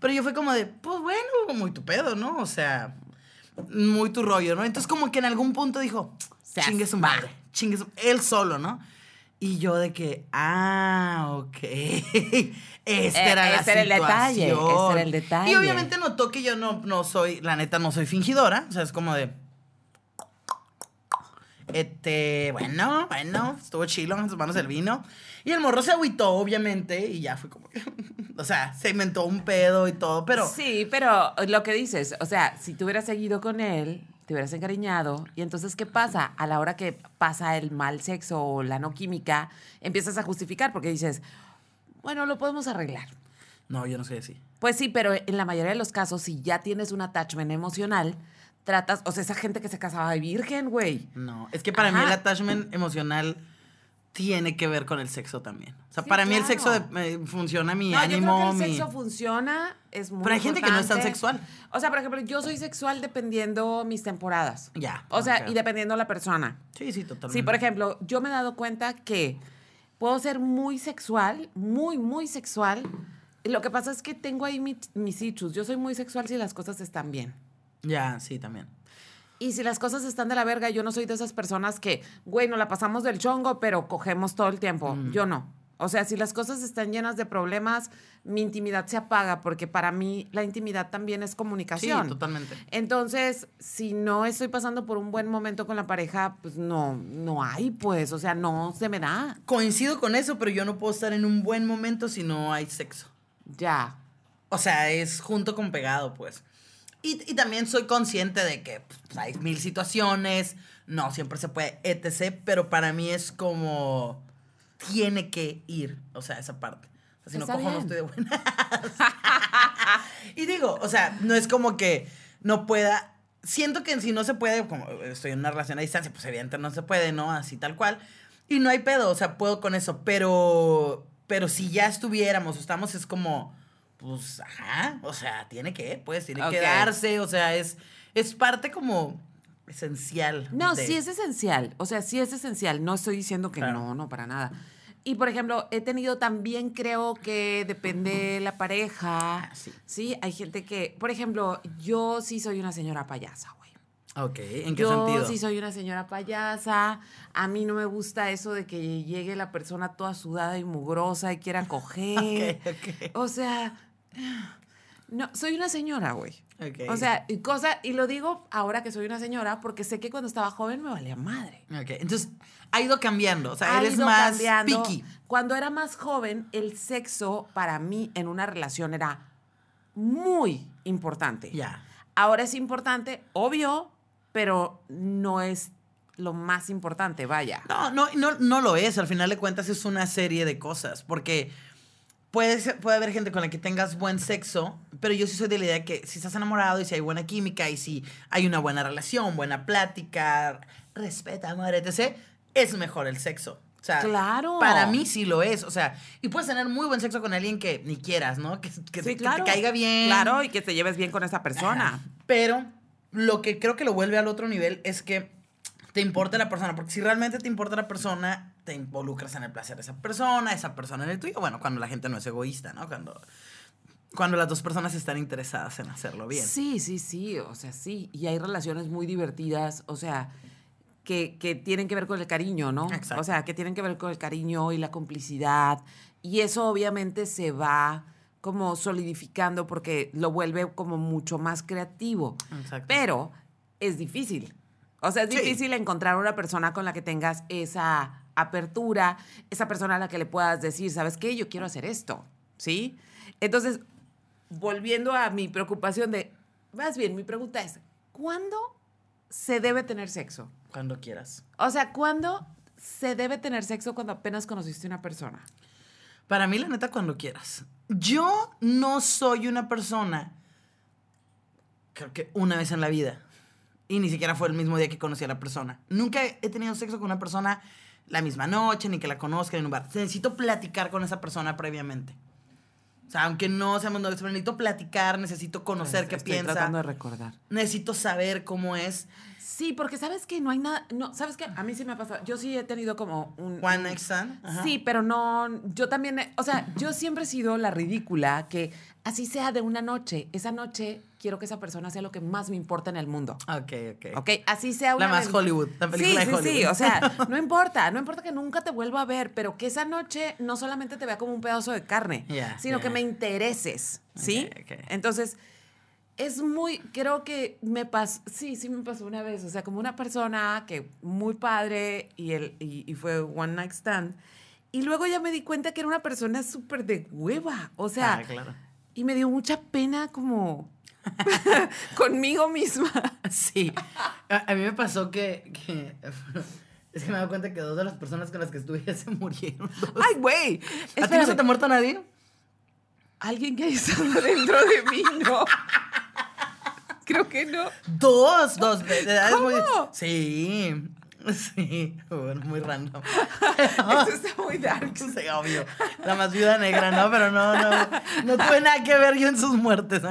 Speaker 1: Pero yo fue como de, pues bueno, muy tu pedo, ¿no? O sea, muy tu rollo, ¿no? Entonces como que en algún punto dijo, chingue su madre, chingue su... Él solo, ¿no? Y yo de que, ah, ok. Esta
Speaker 2: Eh,
Speaker 1: era la
Speaker 2: el detalle, ese era el detalle.
Speaker 1: Y obviamente notó que yo no, no soy, la neta, no soy fingidora. O sea, es como de... Este, bueno, bueno, estuvo chilo en sus manos el vino. Y el morro se agüitó, obviamente, y ya fue como o sea, se inventó un pedo y todo, pero.
Speaker 2: Sí, pero lo que dices, o sea, si tú hubieras seguido con él, te hubieras encariñado, y entonces, ¿qué pasa? A la hora que pasa el mal sexo o la no química, empiezas a justificar porque dices, bueno, lo podemos arreglar.
Speaker 1: No, yo no soy así.
Speaker 2: Pues sí, pero en la mayoría de los casos, si ya tienes un attachment emocional, tratas, o sea, esa gente que se casaba de virgen, güey.
Speaker 1: No, es que para mí el attachment emocional tiene que ver con el sexo también. O sea,
Speaker 2: Sí,
Speaker 1: para mí el sexo de- eh, funciona mi
Speaker 2: No, yo
Speaker 1: ánimo,
Speaker 2: creo que el
Speaker 1: mi.
Speaker 2: sexo funciona, es muy
Speaker 1: Pero hay gente que no es tan sexual.
Speaker 2: O sea, por ejemplo, yo soy sexual dependiendo mis temporadas.
Speaker 1: Ya.
Speaker 2: O sea, y dependiendo la persona.
Speaker 1: Sí, sí, totalmente.
Speaker 2: Sí, por ejemplo, yo me he dado cuenta que puedo ser muy sexual, muy, muy sexual. Y Lo que pasa es que tengo ahí mi- mis issues. Yo soy muy sexual si las cosas están bien.
Speaker 1: Ya, sí, también.
Speaker 2: Y si las cosas están de la verga, yo no soy de esas personas que, güey, nos la pasamos del chongo, pero cogemos todo el tiempo.
Speaker 1: Mm.
Speaker 2: Yo no. O sea, si las cosas están llenas de problemas, mi intimidad se apaga, porque para mí la intimidad también es
Speaker 1: Sí,
Speaker 2: comunicación.
Speaker 1: totalmente.
Speaker 2: Entonces, si no estoy pasando por un buen momento con la pareja, pues no, no hay, pues, o sea, no se me da.
Speaker 1: Coincido con eso, pero yo no puedo estar en un buen momento si no hay sexo.
Speaker 2: Ya.
Speaker 1: O sea, es junto con pegado, pues. Y, y también soy consciente de que pues, hay mil situaciones, no siempre se puede, etc. Pero para mí es como. Tiene que ir, o sea, esa parte. O sea, si no
Speaker 2: Está
Speaker 1: cojo, no estoy de buenas. y digo, o sea, no es como que no pueda. Siento que si no se puede, como estoy en una relación a distancia, pues evidentemente no se puede, ¿no? Así tal cual. Y no hay pedo, o sea, puedo con eso. Pero. Pero si ya estuviéramos o estamos, es como. Pues, ajá. O sea, tiene que, pues, tiene que darse. O sea, es, es parte como esencial.
Speaker 2: No,
Speaker 1: de-
Speaker 2: sí es esencial. O sea, sí es esencial. No estoy diciendo que
Speaker 1: Claro.
Speaker 2: no, no, para nada. Y, por ejemplo, he tenido también, creo que depende la pareja.
Speaker 1: Ah, sí.
Speaker 2: Sí, hay gente que, por ejemplo, yo sí soy una señora payasa, güey.
Speaker 1: Ok, ¿en qué
Speaker 2: yo
Speaker 1: sentido?
Speaker 2: sí soy una señora payasa. A mí no me gusta eso de que llegue la persona toda sudada y mugrosa y quiera coger.
Speaker 1: Ok, ok.
Speaker 2: O sea, no, soy una señora, güey.
Speaker 1: Ok.
Speaker 2: O sea, y cosa, y lo digo ahora que soy una señora, porque sé que cuando estaba joven me valía madre.
Speaker 1: Ok, entonces ha ido cambiando. O sea,
Speaker 2: Ha
Speaker 1: eres
Speaker 2: ido
Speaker 1: más
Speaker 2: cambiando.
Speaker 1: picky.
Speaker 2: Cuando era más joven, el sexo para mí en una relación era muy importante.
Speaker 1: Ya.
Speaker 2: Ahora es importante, obvio, pero no es lo más importante, vaya.
Speaker 1: No, no, no, no lo es. Al final de cuentas es una serie de cosas. Porque puede, ser- puede haber gente con la que tengas buen sexo, pero yo sí soy de la idea que si estás enamorado y si hay buena química y si hay una buena relación, buena plática, respeta, amor, etc., es mejor el sexo. O sea,
Speaker 2: Claro.
Speaker 1: para mí sí lo es. O sea, y puedes tener muy buen sexo con alguien que ni quieras, ¿no? Que, que-
Speaker 2: Sí,
Speaker 1: que
Speaker 2: claro.
Speaker 1: te caiga bien.
Speaker 2: Claro, y que te lleves bien con esa persona.
Speaker 1: Ajá. Pero lo que creo que lo vuelve al otro nivel es que te importa la persona. Porque si realmente te importa la persona, te involucras en el placer de esa persona, esa persona en el tuyo. Bueno, cuando la gente no es egoísta, ¿no? Cuando, cuando las dos personas están interesadas en hacerlo bien.
Speaker 2: Sí, sí, sí, o sea, sí. Y hay relaciones muy divertidas, o sea, que, que tienen que ver con el cariño, ¿no?
Speaker 1: Exacto.
Speaker 2: O sea, que tienen que ver con el cariño y la complicidad. Y eso obviamente se va como solidificando porque lo vuelve como mucho más creativo.
Speaker 1: Exacto.
Speaker 2: Pero es difícil. O sea, es
Speaker 1: Sí.
Speaker 2: difícil encontrar una persona con la que tengas esa apertura, esa persona a la que le puedas decir, ¿sabes qué? Yo quiero hacer esto, ¿sí? Entonces, volviendo a mi preocupación de, más bien, mi pregunta es, ¿cuándo se debe tener sexo?
Speaker 1: Cuando quieras.
Speaker 2: O sea, ¿cuándo se debe tener sexo cuando apenas conociste a una persona?
Speaker 1: Para mí, la neta, cuando quieras. Yo no soy una persona, creo que una vez en la vida, y ni siquiera fue el mismo día que conocí a la persona. Nunca he tenido sexo con una persona la misma noche, ni que la conozca en un bar. Necesito platicar con esa persona previamente. O sea, aunque no seamos novios, pero necesito platicar, necesito conocer qué
Speaker 2: Estoy
Speaker 1: piensa.
Speaker 2: tratando de recordar.
Speaker 1: Necesito saber cómo es.
Speaker 2: Sí, porque sabes que no hay nada, no, sabes que a mí sí me ha pasado, yo sí he tenido como un...
Speaker 1: One night stand.
Speaker 2: Sí, pero no, yo también, he- o sea, yo siempre he sido la ridícula que así sea de una noche, esa noche quiero que esa persona sea lo que más me importa en el mundo.
Speaker 1: Ok, ok.
Speaker 2: ¿Ok? Así sea una...
Speaker 1: La más Hollywood, la película
Speaker 2: sí,
Speaker 1: de
Speaker 2: sí,
Speaker 1: Hollywood.
Speaker 2: sí, o sea, no importa, no importa que nunca te vuelva a ver, pero que esa noche no solamente te vea como un pedazo de carne, sino que me intereses, ¿sí? Entonces, es muy, creo que me pasó, sí, sí me pasó una vez, o sea, como una persona que muy padre y, el, y, y fue one night stand, y luego ya me di cuenta que era una persona súper de hueva, o sea,
Speaker 1: Ah, claro.
Speaker 2: y me dio mucha pena como conmigo misma.
Speaker 1: Sí. A, a mí me pasó que, que- Es que me he dado cuenta que dos de las personas con las que estuve ya se murieron. Dos.
Speaker 2: Ay, güey.
Speaker 1: ¿A ti no se te ha muerto nadie?
Speaker 2: Alguien que haya estado dentro de mí, no. Creo que no.
Speaker 1: Dos, dos. muy-
Speaker 2: ¿Cómo?
Speaker 1: Sí. Sí. Bueno, muy random.
Speaker 2: Eso está muy dark.
Speaker 1: Sí, obvio. La más viuda negra, ¿no? Pero no, no. No tuve nada que ver yo en sus muertes.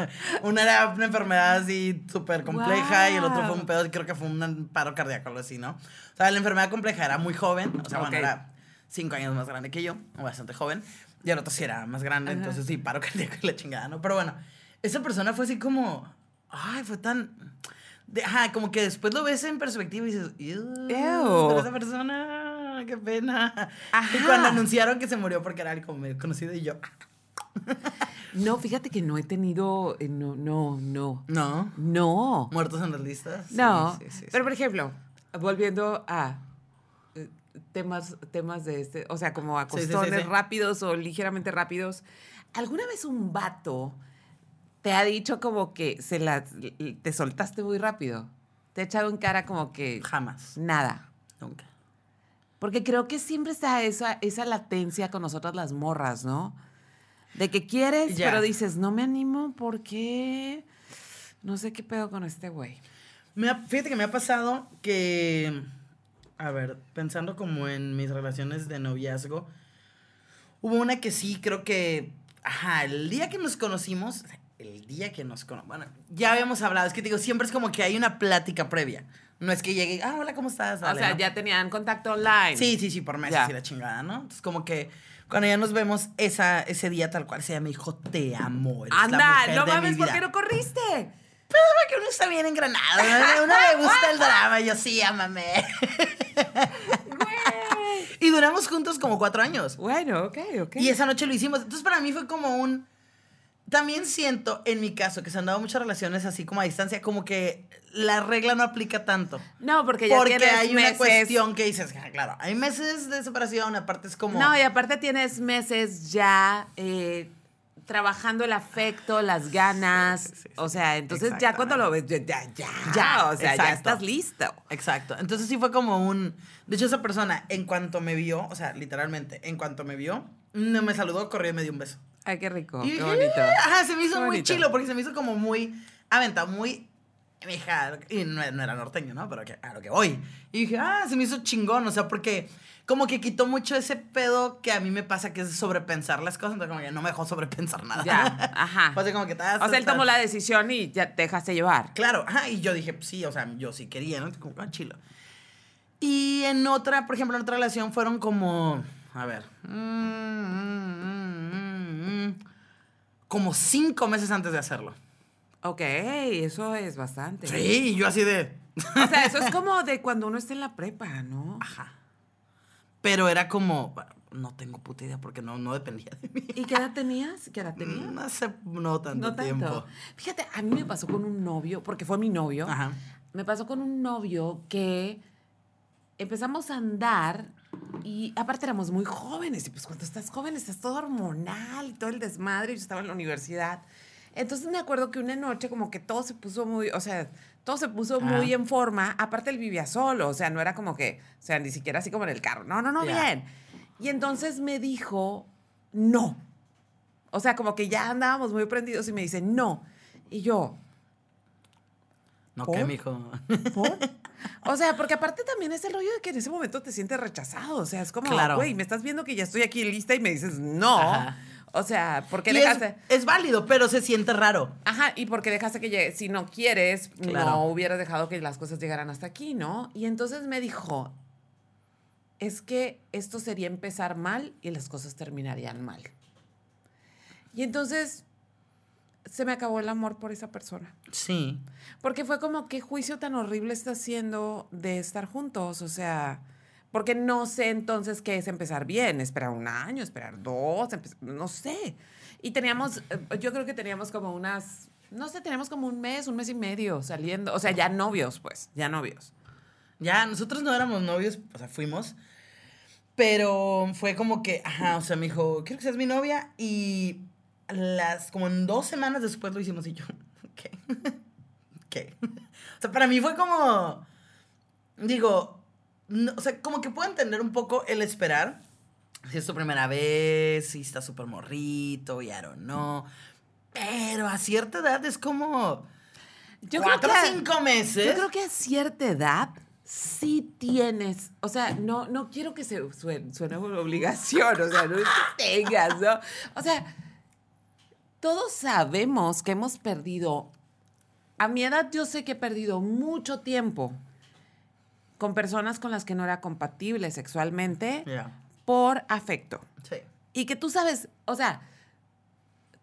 Speaker 1: Una era una enfermedad así súper compleja y el otro fue un pedo, creo que fue un paro cardíaco, algo así, ¿no? O sea, la enfermedad compleja era muy joven. O sea, bueno,
Speaker 2: Ok.
Speaker 1: era cinco años más grande que yo, o bastante joven. Y el otro sí era más grande,
Speaker 2: Ajá.
Speaker 1: entonces sí, paro cardíaco y la chingada, ¿no? Pero bueno, esa persona fue así como. Ay, fue tan. De- ajá, como que después lo ves en perspectiva y dices, "Ew,
Speaker 2: Ew.
Speaker 1: pero esa persona, qué pena. Y cuando anunciaron que se murió porque era como medio conocido y yo,
Speaker 2: No, fíjate que no he tenido. eh, No, no, no.
Speaker 1: no,
Speaker 2: No.
Speaker 1: muertos en las listas.
Speaker 2: No.
Speaker 1: sí, sí, sí.
Speaker 2: Pero, por ejemplo, volviendo a eh, temas, temas de este, o sea, como a costones rápidos o ligeramente rápidos. ¿Alguna vez un vato te ha dicho como que se la, te soltaste muy rápido? Te ha echado en cara como que
Speaker 1: Jamás,
Speaker 2: nada.
Speaker 1: nunca.
Speaker 2: Porque creo que siempre está esa, esa latencia con nosotras las morras, ¿no? De que quieres,
Speaker 1: Ya.
Speaker 2: pero dices, no me animo porque no sé qué pedo con este güey.
Speaker 1: Me ha- fíjate que me ha pasado que, a ver, pensando como en mis relaciones de noviazgo, hubo una que sí, creo que, ajá, el día que nos conocimos, el día que nos conocimos, bueno, ya habíamos hablado, es que te digo, siempre es como que hay una plática previa. No es que llegue, ah, hola, ¿cómo estás?
Speaker 2: o sea,
Speaker 1: ¿no?
Speaker 2: ya tenían contacto online.
Speaker 1: Sí, sí, sí, por meses
Speaker 2: Ya.
Speaker 1: y la chingada, ¿no? Entonces, como que cuando ya nos vemos esa, ese día tal cual, ella me dijo, te amo, eres la
Speaker 2: Anda,
Speaker 1: mujer
Speaker 2: no
Speaker 1: de mi
Speaker 2: mames, ¿por
Speaker 1: vida".
Speaker 2: qué no corriste?
Speaker 1: Porque uno está bien engranado, ¿no? Uno le gusta el drama, yo sí.
Speaker 2: Güey.
Speaker 1: Y duramos juntos como cuatro años.
Speaker 2: Bueno, ok, ok.
Speaker 1: Y esa noche lo hicimos. Entonces, para mí fue como un... También siento, en mi caso, que se han dado muchas relaciones así como a distancia, como que la regla no aplica tanto.
Speaker 2: No, porque ya
Speaker 1: Porque
Speaker 2: tienes
Speaker 1: hay una cuestión que dices, ah, claro, hay meses de separación, aparte es como...
Speaker 2: No, y aparte tienes meses ya eh, trabajando el afecto, las ganas.
Speaker 1: Sí, sí, sí,
Speaker 2: o sea, entonces ya cuando lo ves, ya, ya, ya,
Speaker 1: Ya,
Speaker 2: o sea, ya estás listo.
Speaker 1: Exacto. Entonces sí fue como un... De hecho, esa persona, en cuanto me vio, o sea, literalmente, en cuanto me vio, no me saludó, corrió y me dio un beso.
Speaker 2: Ay, qué rico,
Speaker 1: Y
Speaker 2: qué bonito.
Speaker 1: Ajá, se me hizo
Speaker 2: Qué
Speaker 1: muy
Speaker 2: bonito.
Speaker 1: chilo porque se me hizo como muy aventado, muy. Hija, y no, no era norteño, ¿no? Pero que, a lo que voy. Y dije, ah, se me hizo chingón, o sea, porque como que quitó mucho ese pedo que a mí me pasa que es sobrepensar las cosas, entonces como que no me dejó sobrepensar nada.
Speaker 2: Ya, ajá.
Speaker 1: Fue así como que tas,
Speaker 2: O sea, él tomó la decisión y ya te dejaste llevar.
Speaker 1: Claro, ajá, y yo dije, pues sí, o sea, yo sí quería, ¿no? Como, ah, chilo. Y en otra, por ejemplo, en otra relación fueron como, a ver, mm, mm, mm, mm, como cinco meses antes de hacerlo.
Speaker 2: Ok, eso es bastante.
Speaker 1: Sí, yo así de,
Speaker 2: O sea, eso es como de cuando uno está en la prepa, ¿no?
Speaker 1: ajá. Pero era como, no tengo puta idea porque no, no dependía de mí.
Speaker 2: ¿Y qué edad tenías? ¿Qué edad tenías?
Speaker 1: No sé, no tanto
Speaker 2: No tanto.
Speaker 1: tiempo.
Speaker 2: Fíjate, a mí me pasó con un novio, porque fue mi novio.
Speaker 1: Ajá.
Speaker 2: Me pasó con un novio que empezamos a andar y aparte éramos muy jóvenes. Y pues cuando estás joven estás todo hormonal y todo el desmadre. Yo estaba en la universidad. Entonces me acuerdo que una noche como que todo se puso muy, o sea, todo se puso muy en forma. Aparte él vivía solo, o sea, no era como que, o sea, ni siquiera así como en el carro. No, no, no, bien. Y entonces me dijo, no. O sea, como que ya andábamos muy prendidos y me dice, no. Y yo,
Speaker 1: No,
Speaker 2: ¿Por?
Speaker 1: ¿qué, mijo?
Speaker 2: ¿Por? O sea, porque aparte también es el rollo de que en ese momento te sientes rechazado. O sea, es como,
Speaker 1: Claro.
Speaker 2: güey, me estás viendo que ya estoy aquí lista y me dices no.
Speaker 1: Ajá.
Speaker 2: O sea, ¿por qué
Speaker 1: Y es,
Speaker 2: dejaste?
Speaker 1: es válido, pero se siente raro.
Speaker 2: Ajá, y porque dejaste que llegue, si no quieres,
Speaker 1: Claro.
Speaker 2: no hubieras dejado que las cosas llegaran hasta aquí, ¿no? Y entonces me dijo, es que esto sería empezar mal y las cosas terminarían mal. Y entonces se me acabó el amor por esa persona.
Speaker 1: Sí.
Speaker 2: Porque fue como, qué juicio tan horrible está haciendo de estar juntos. O sea, porque no sé entonces qué es empezar bien, esperar un año, esperar dos, no sé. Y teníamos, eh, yo creo que teníamos como unas, no sé, teníamos como un mes, un mes y medio saliendo. O sea, ya novios, pues, ya novios.
Speaker 1: Ya, nosotros no éramos novios, o sea, fuimos. Pero fue como que, ajá, o sea, me dijo, quiero que seas mi novia. Y las, como en dos semanas después lo hicimos y yo, ¿qué? ¿Qué? O sea, para mí fue como, digo, no, o sea, como que puedo entender un poco el esperar. Si es tu primera vez, si está súper morrito, y don't know. Pero a cierta edad es como
Speaker 2: Yo
Speaker 1: cuatro o cinco meses.
Speaker 2: Yo creo que a cierta edad sí tienes, o sea, no, no quiero que se suene, suene una obligación, o sea, no es que tengas, ¿no? O sea, todos sabemos que hemos perdido, a mi edad yo sé que he perdido mucho tiempo con personas con las que no era compatible sexualmente por afecto.
Speaker 1: sí.
Speaker 2: Y que tú sabes, o sea,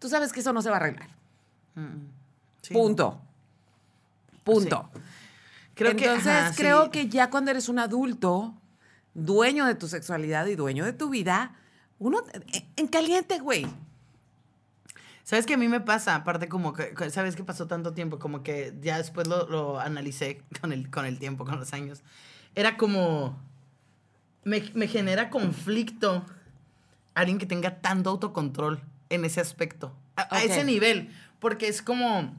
Speaker 2: tú sabes que eso no se va a arreglar.
Speaker 1: Mm, sí.
Speaker 2: Punto. Punto.
Speaker 1: Creo
Speaker 2: Entonces,
Speaker 1: que, ajá,
Speaker 2: creo que ya cuando eres un adulto, dueño de tu sexualidad y dueño de tu vida, uno en caliente, güey.
Speaker 1: ¿Sabes qué a mí me pasa? Aparte como que, ¿sabes qué pasó tanto tiempo? Como que ya después lo, lo analicé con el, con el tiempo, con los años. Era como... Me, me genera conflicto alguien que tenga tanto autocontrol en ese aspecto. A, ese nivel. Porque es como...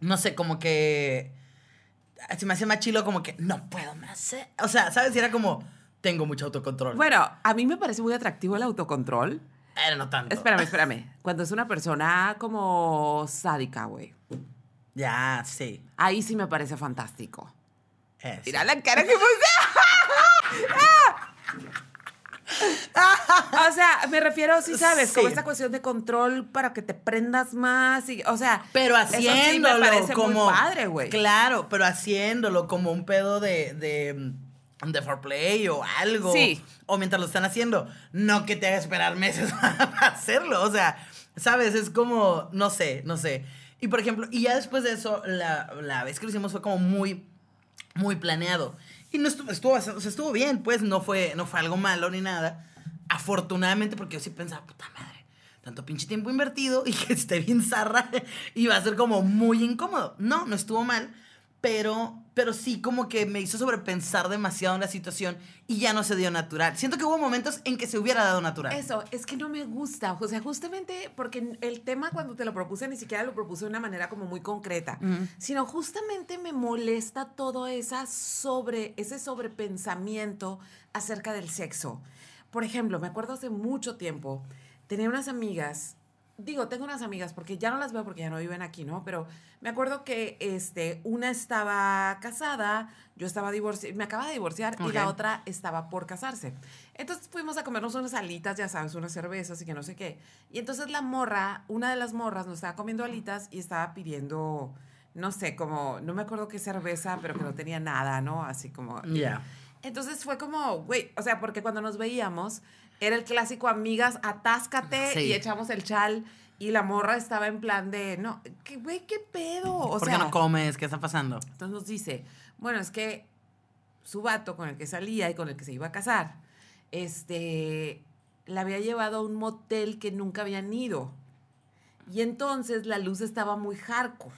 Speaker 1: No sé, como que... Se me hace más chilo como que no puedo más. eh". O sea, ¿sabes? Y era como... Tengo mucho autocontrol.
Speaker 2: Bueno, a mí me parece muy atractivo el autocontrol.
Speaker 1: Pero no tanto.
Speaker 2: Espérame, espérame. Cuando es una persona como sádica, güey.
Speaker 1: Ya, sí.
Speaker 2: Ahí sí me parece fantástico.
Speaker 1: Eh, sí.
Speaker 2: Mira la cara que puse. O sea, me refiero, sí sabes, como esta cuestión de control para que te prendas más y, o sea,
Speaker 1: Pero
Speaker 2: eso sí me
Speaker 1: haciéndolo
Speaker 2: parece
Speaker 1: como.
Speaker 2: muy padre, güey.
Speaker 1: Claro, pero haciéndolo como un pedo de. de de foreplay o algo.
Speaker 2: Sí.
Speaker 1: O mientras lo están haciendo. No que te haga esperar meses para hacerlo. O sea, ¿sabes? Es como. No sé, no sé. Y por ejemplo, y ya después de eso, la, la vez que lo hicimos fue como muy. Muy planeado. Y no estuvo, estuvo, o sea, estuvo bien, pues no fue, no fue algo malo ni nada. Afortunadamente, porque yo sí pensaba, puta madre, tanto pinche tiempo invertido y que esté bien zarra y va a ser como muy incómodo. No, no estuvo mal, pero, pero sí como que me hizo sobrepensar demasiado en la situación y ya no se dio natural. Siento que hubo momentos en que se hubiera dado natural.
Speaker 2: Eso, es que no me gusta. O sea, justamente porque el tema cuando te lo propuse ni siquiera lo propuse de una manera como muy concreta, sino justamente me molesta todo esa sobre, ese sobrepensamiento acerca del sexo. Por ejemplo, me acuerdo hace mucho tiempo, tenía unas amigas, digo, tengo unas amigas porque ya no las veo porque ya no viven aquí, ¿no? Pero me acuerdo que este, una estaba casada, yo estaba divorciada, me acaba de divorciar y la otra estaba por casarse. Entonces fuimos a comernos unas alitas, ya sabes, unas cervezas y que no sé qué. Y entonces la morra, una de las morras nos estaba comiendo alitas y estaba pidiendo, no sé, como, no me acuerdo qué cerveza, pero que no tenía nada, ¿no? Así como...
Speaker 1: Ya.
Speaker 2: Entonces fue como, güey, o sea, porque cuando nos veíamos, era el clásico amigas, atáscate
Speaker 1: Sí.
Speaker 2: y echamos el chal. Y la morra estaba en plan de, no, ¿qué, güey, qué pedo? O
Speaker 1: ¿Por
Speaker 2: sea,
Speaker 1: qué no comes? ¿Qué está pasando?
Speaker 2: entonces nos dice, bueno, es que su vato con el que salía y con el que se iba a casar, este, la había llevado a un motel que nunca habían ido. Y entonces la luz estaba muy hardcore.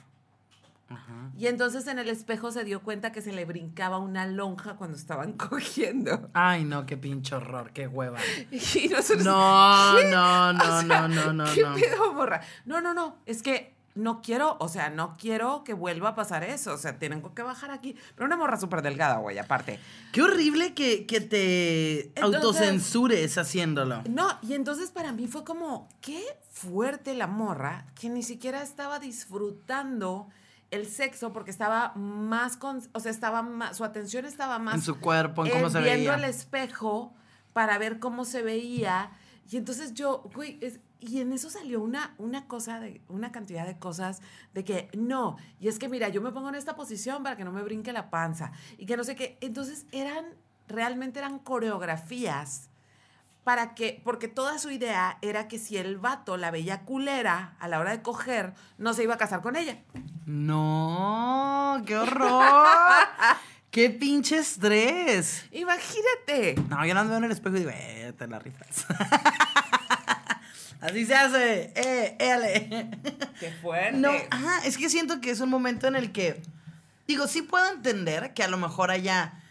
Speaker 1: Ajá.
Speaker 2: Y entonces en el espejo se dio cuenta que se le brincaba una lonja cuando estaban cogiendo.
Speaker 1: Ay, no, qué pinche horror, qué hueva.
Speaker 2: Y nosotros,
Speaker 1: No,
Speaker 2: ¿qué?
Speaker 1: no,
Speaker 2: O
Speaker 1: no,
Speaker 2: sea,
Speaker 1: no, no, no,
Speaker 2: ¿Qué
Speaker 1: no.
Speaker 2: pedo, morra? No, no, no. Es que no quiero, o sea, no quiero que vuelva a pasar eso. O sea, tienen que bajar aquí. Pero una morra súper delgada, güey, aparte.
Speaker 1: Qué horrible que, que te
Speaker 2: Entonces-
Speaker 1: autocensures haciéndolo.
Speaker 2: No, y entonces para mí fue como, qué fuerte la morra que ni siquiera estaba disfrutando el sexo porque estaba más con, o sea, estaba más, su atención estaba más
Speaker 1: En su cuerpo, en cómo
Speaker 2: eh,
Speaker 1: se
Speaker 2: viendo
Speaker 1: veía.
Speaker 2: el espejo para ver cómo se veía. Y entonces yo, güey, es- y en eso salió una, una cosa, de, una cantidad de cosas de que no, y es que mira, yo me pongo en esta posición para que no me brinque la panza y que no sé qué. Entonces eran, realmente eran coreografías para que, porque toda su idea era que si el vato la veía culera a la hora de coger, no se iba a casar con ella.
Speaker 1: No, qué horror. qué pinche estrés.
Speaker 2: Imagínate.
Speaker 1: No, yo no ando en el espejo y digo, eh, te la rifas. Así se hace. Eh, éale.
Speaker 2: Qué fuerte.
Speaker 1: No, ajá, es que siento que es un momento en el que, digo, sí puedo entender que a lo mejor haya,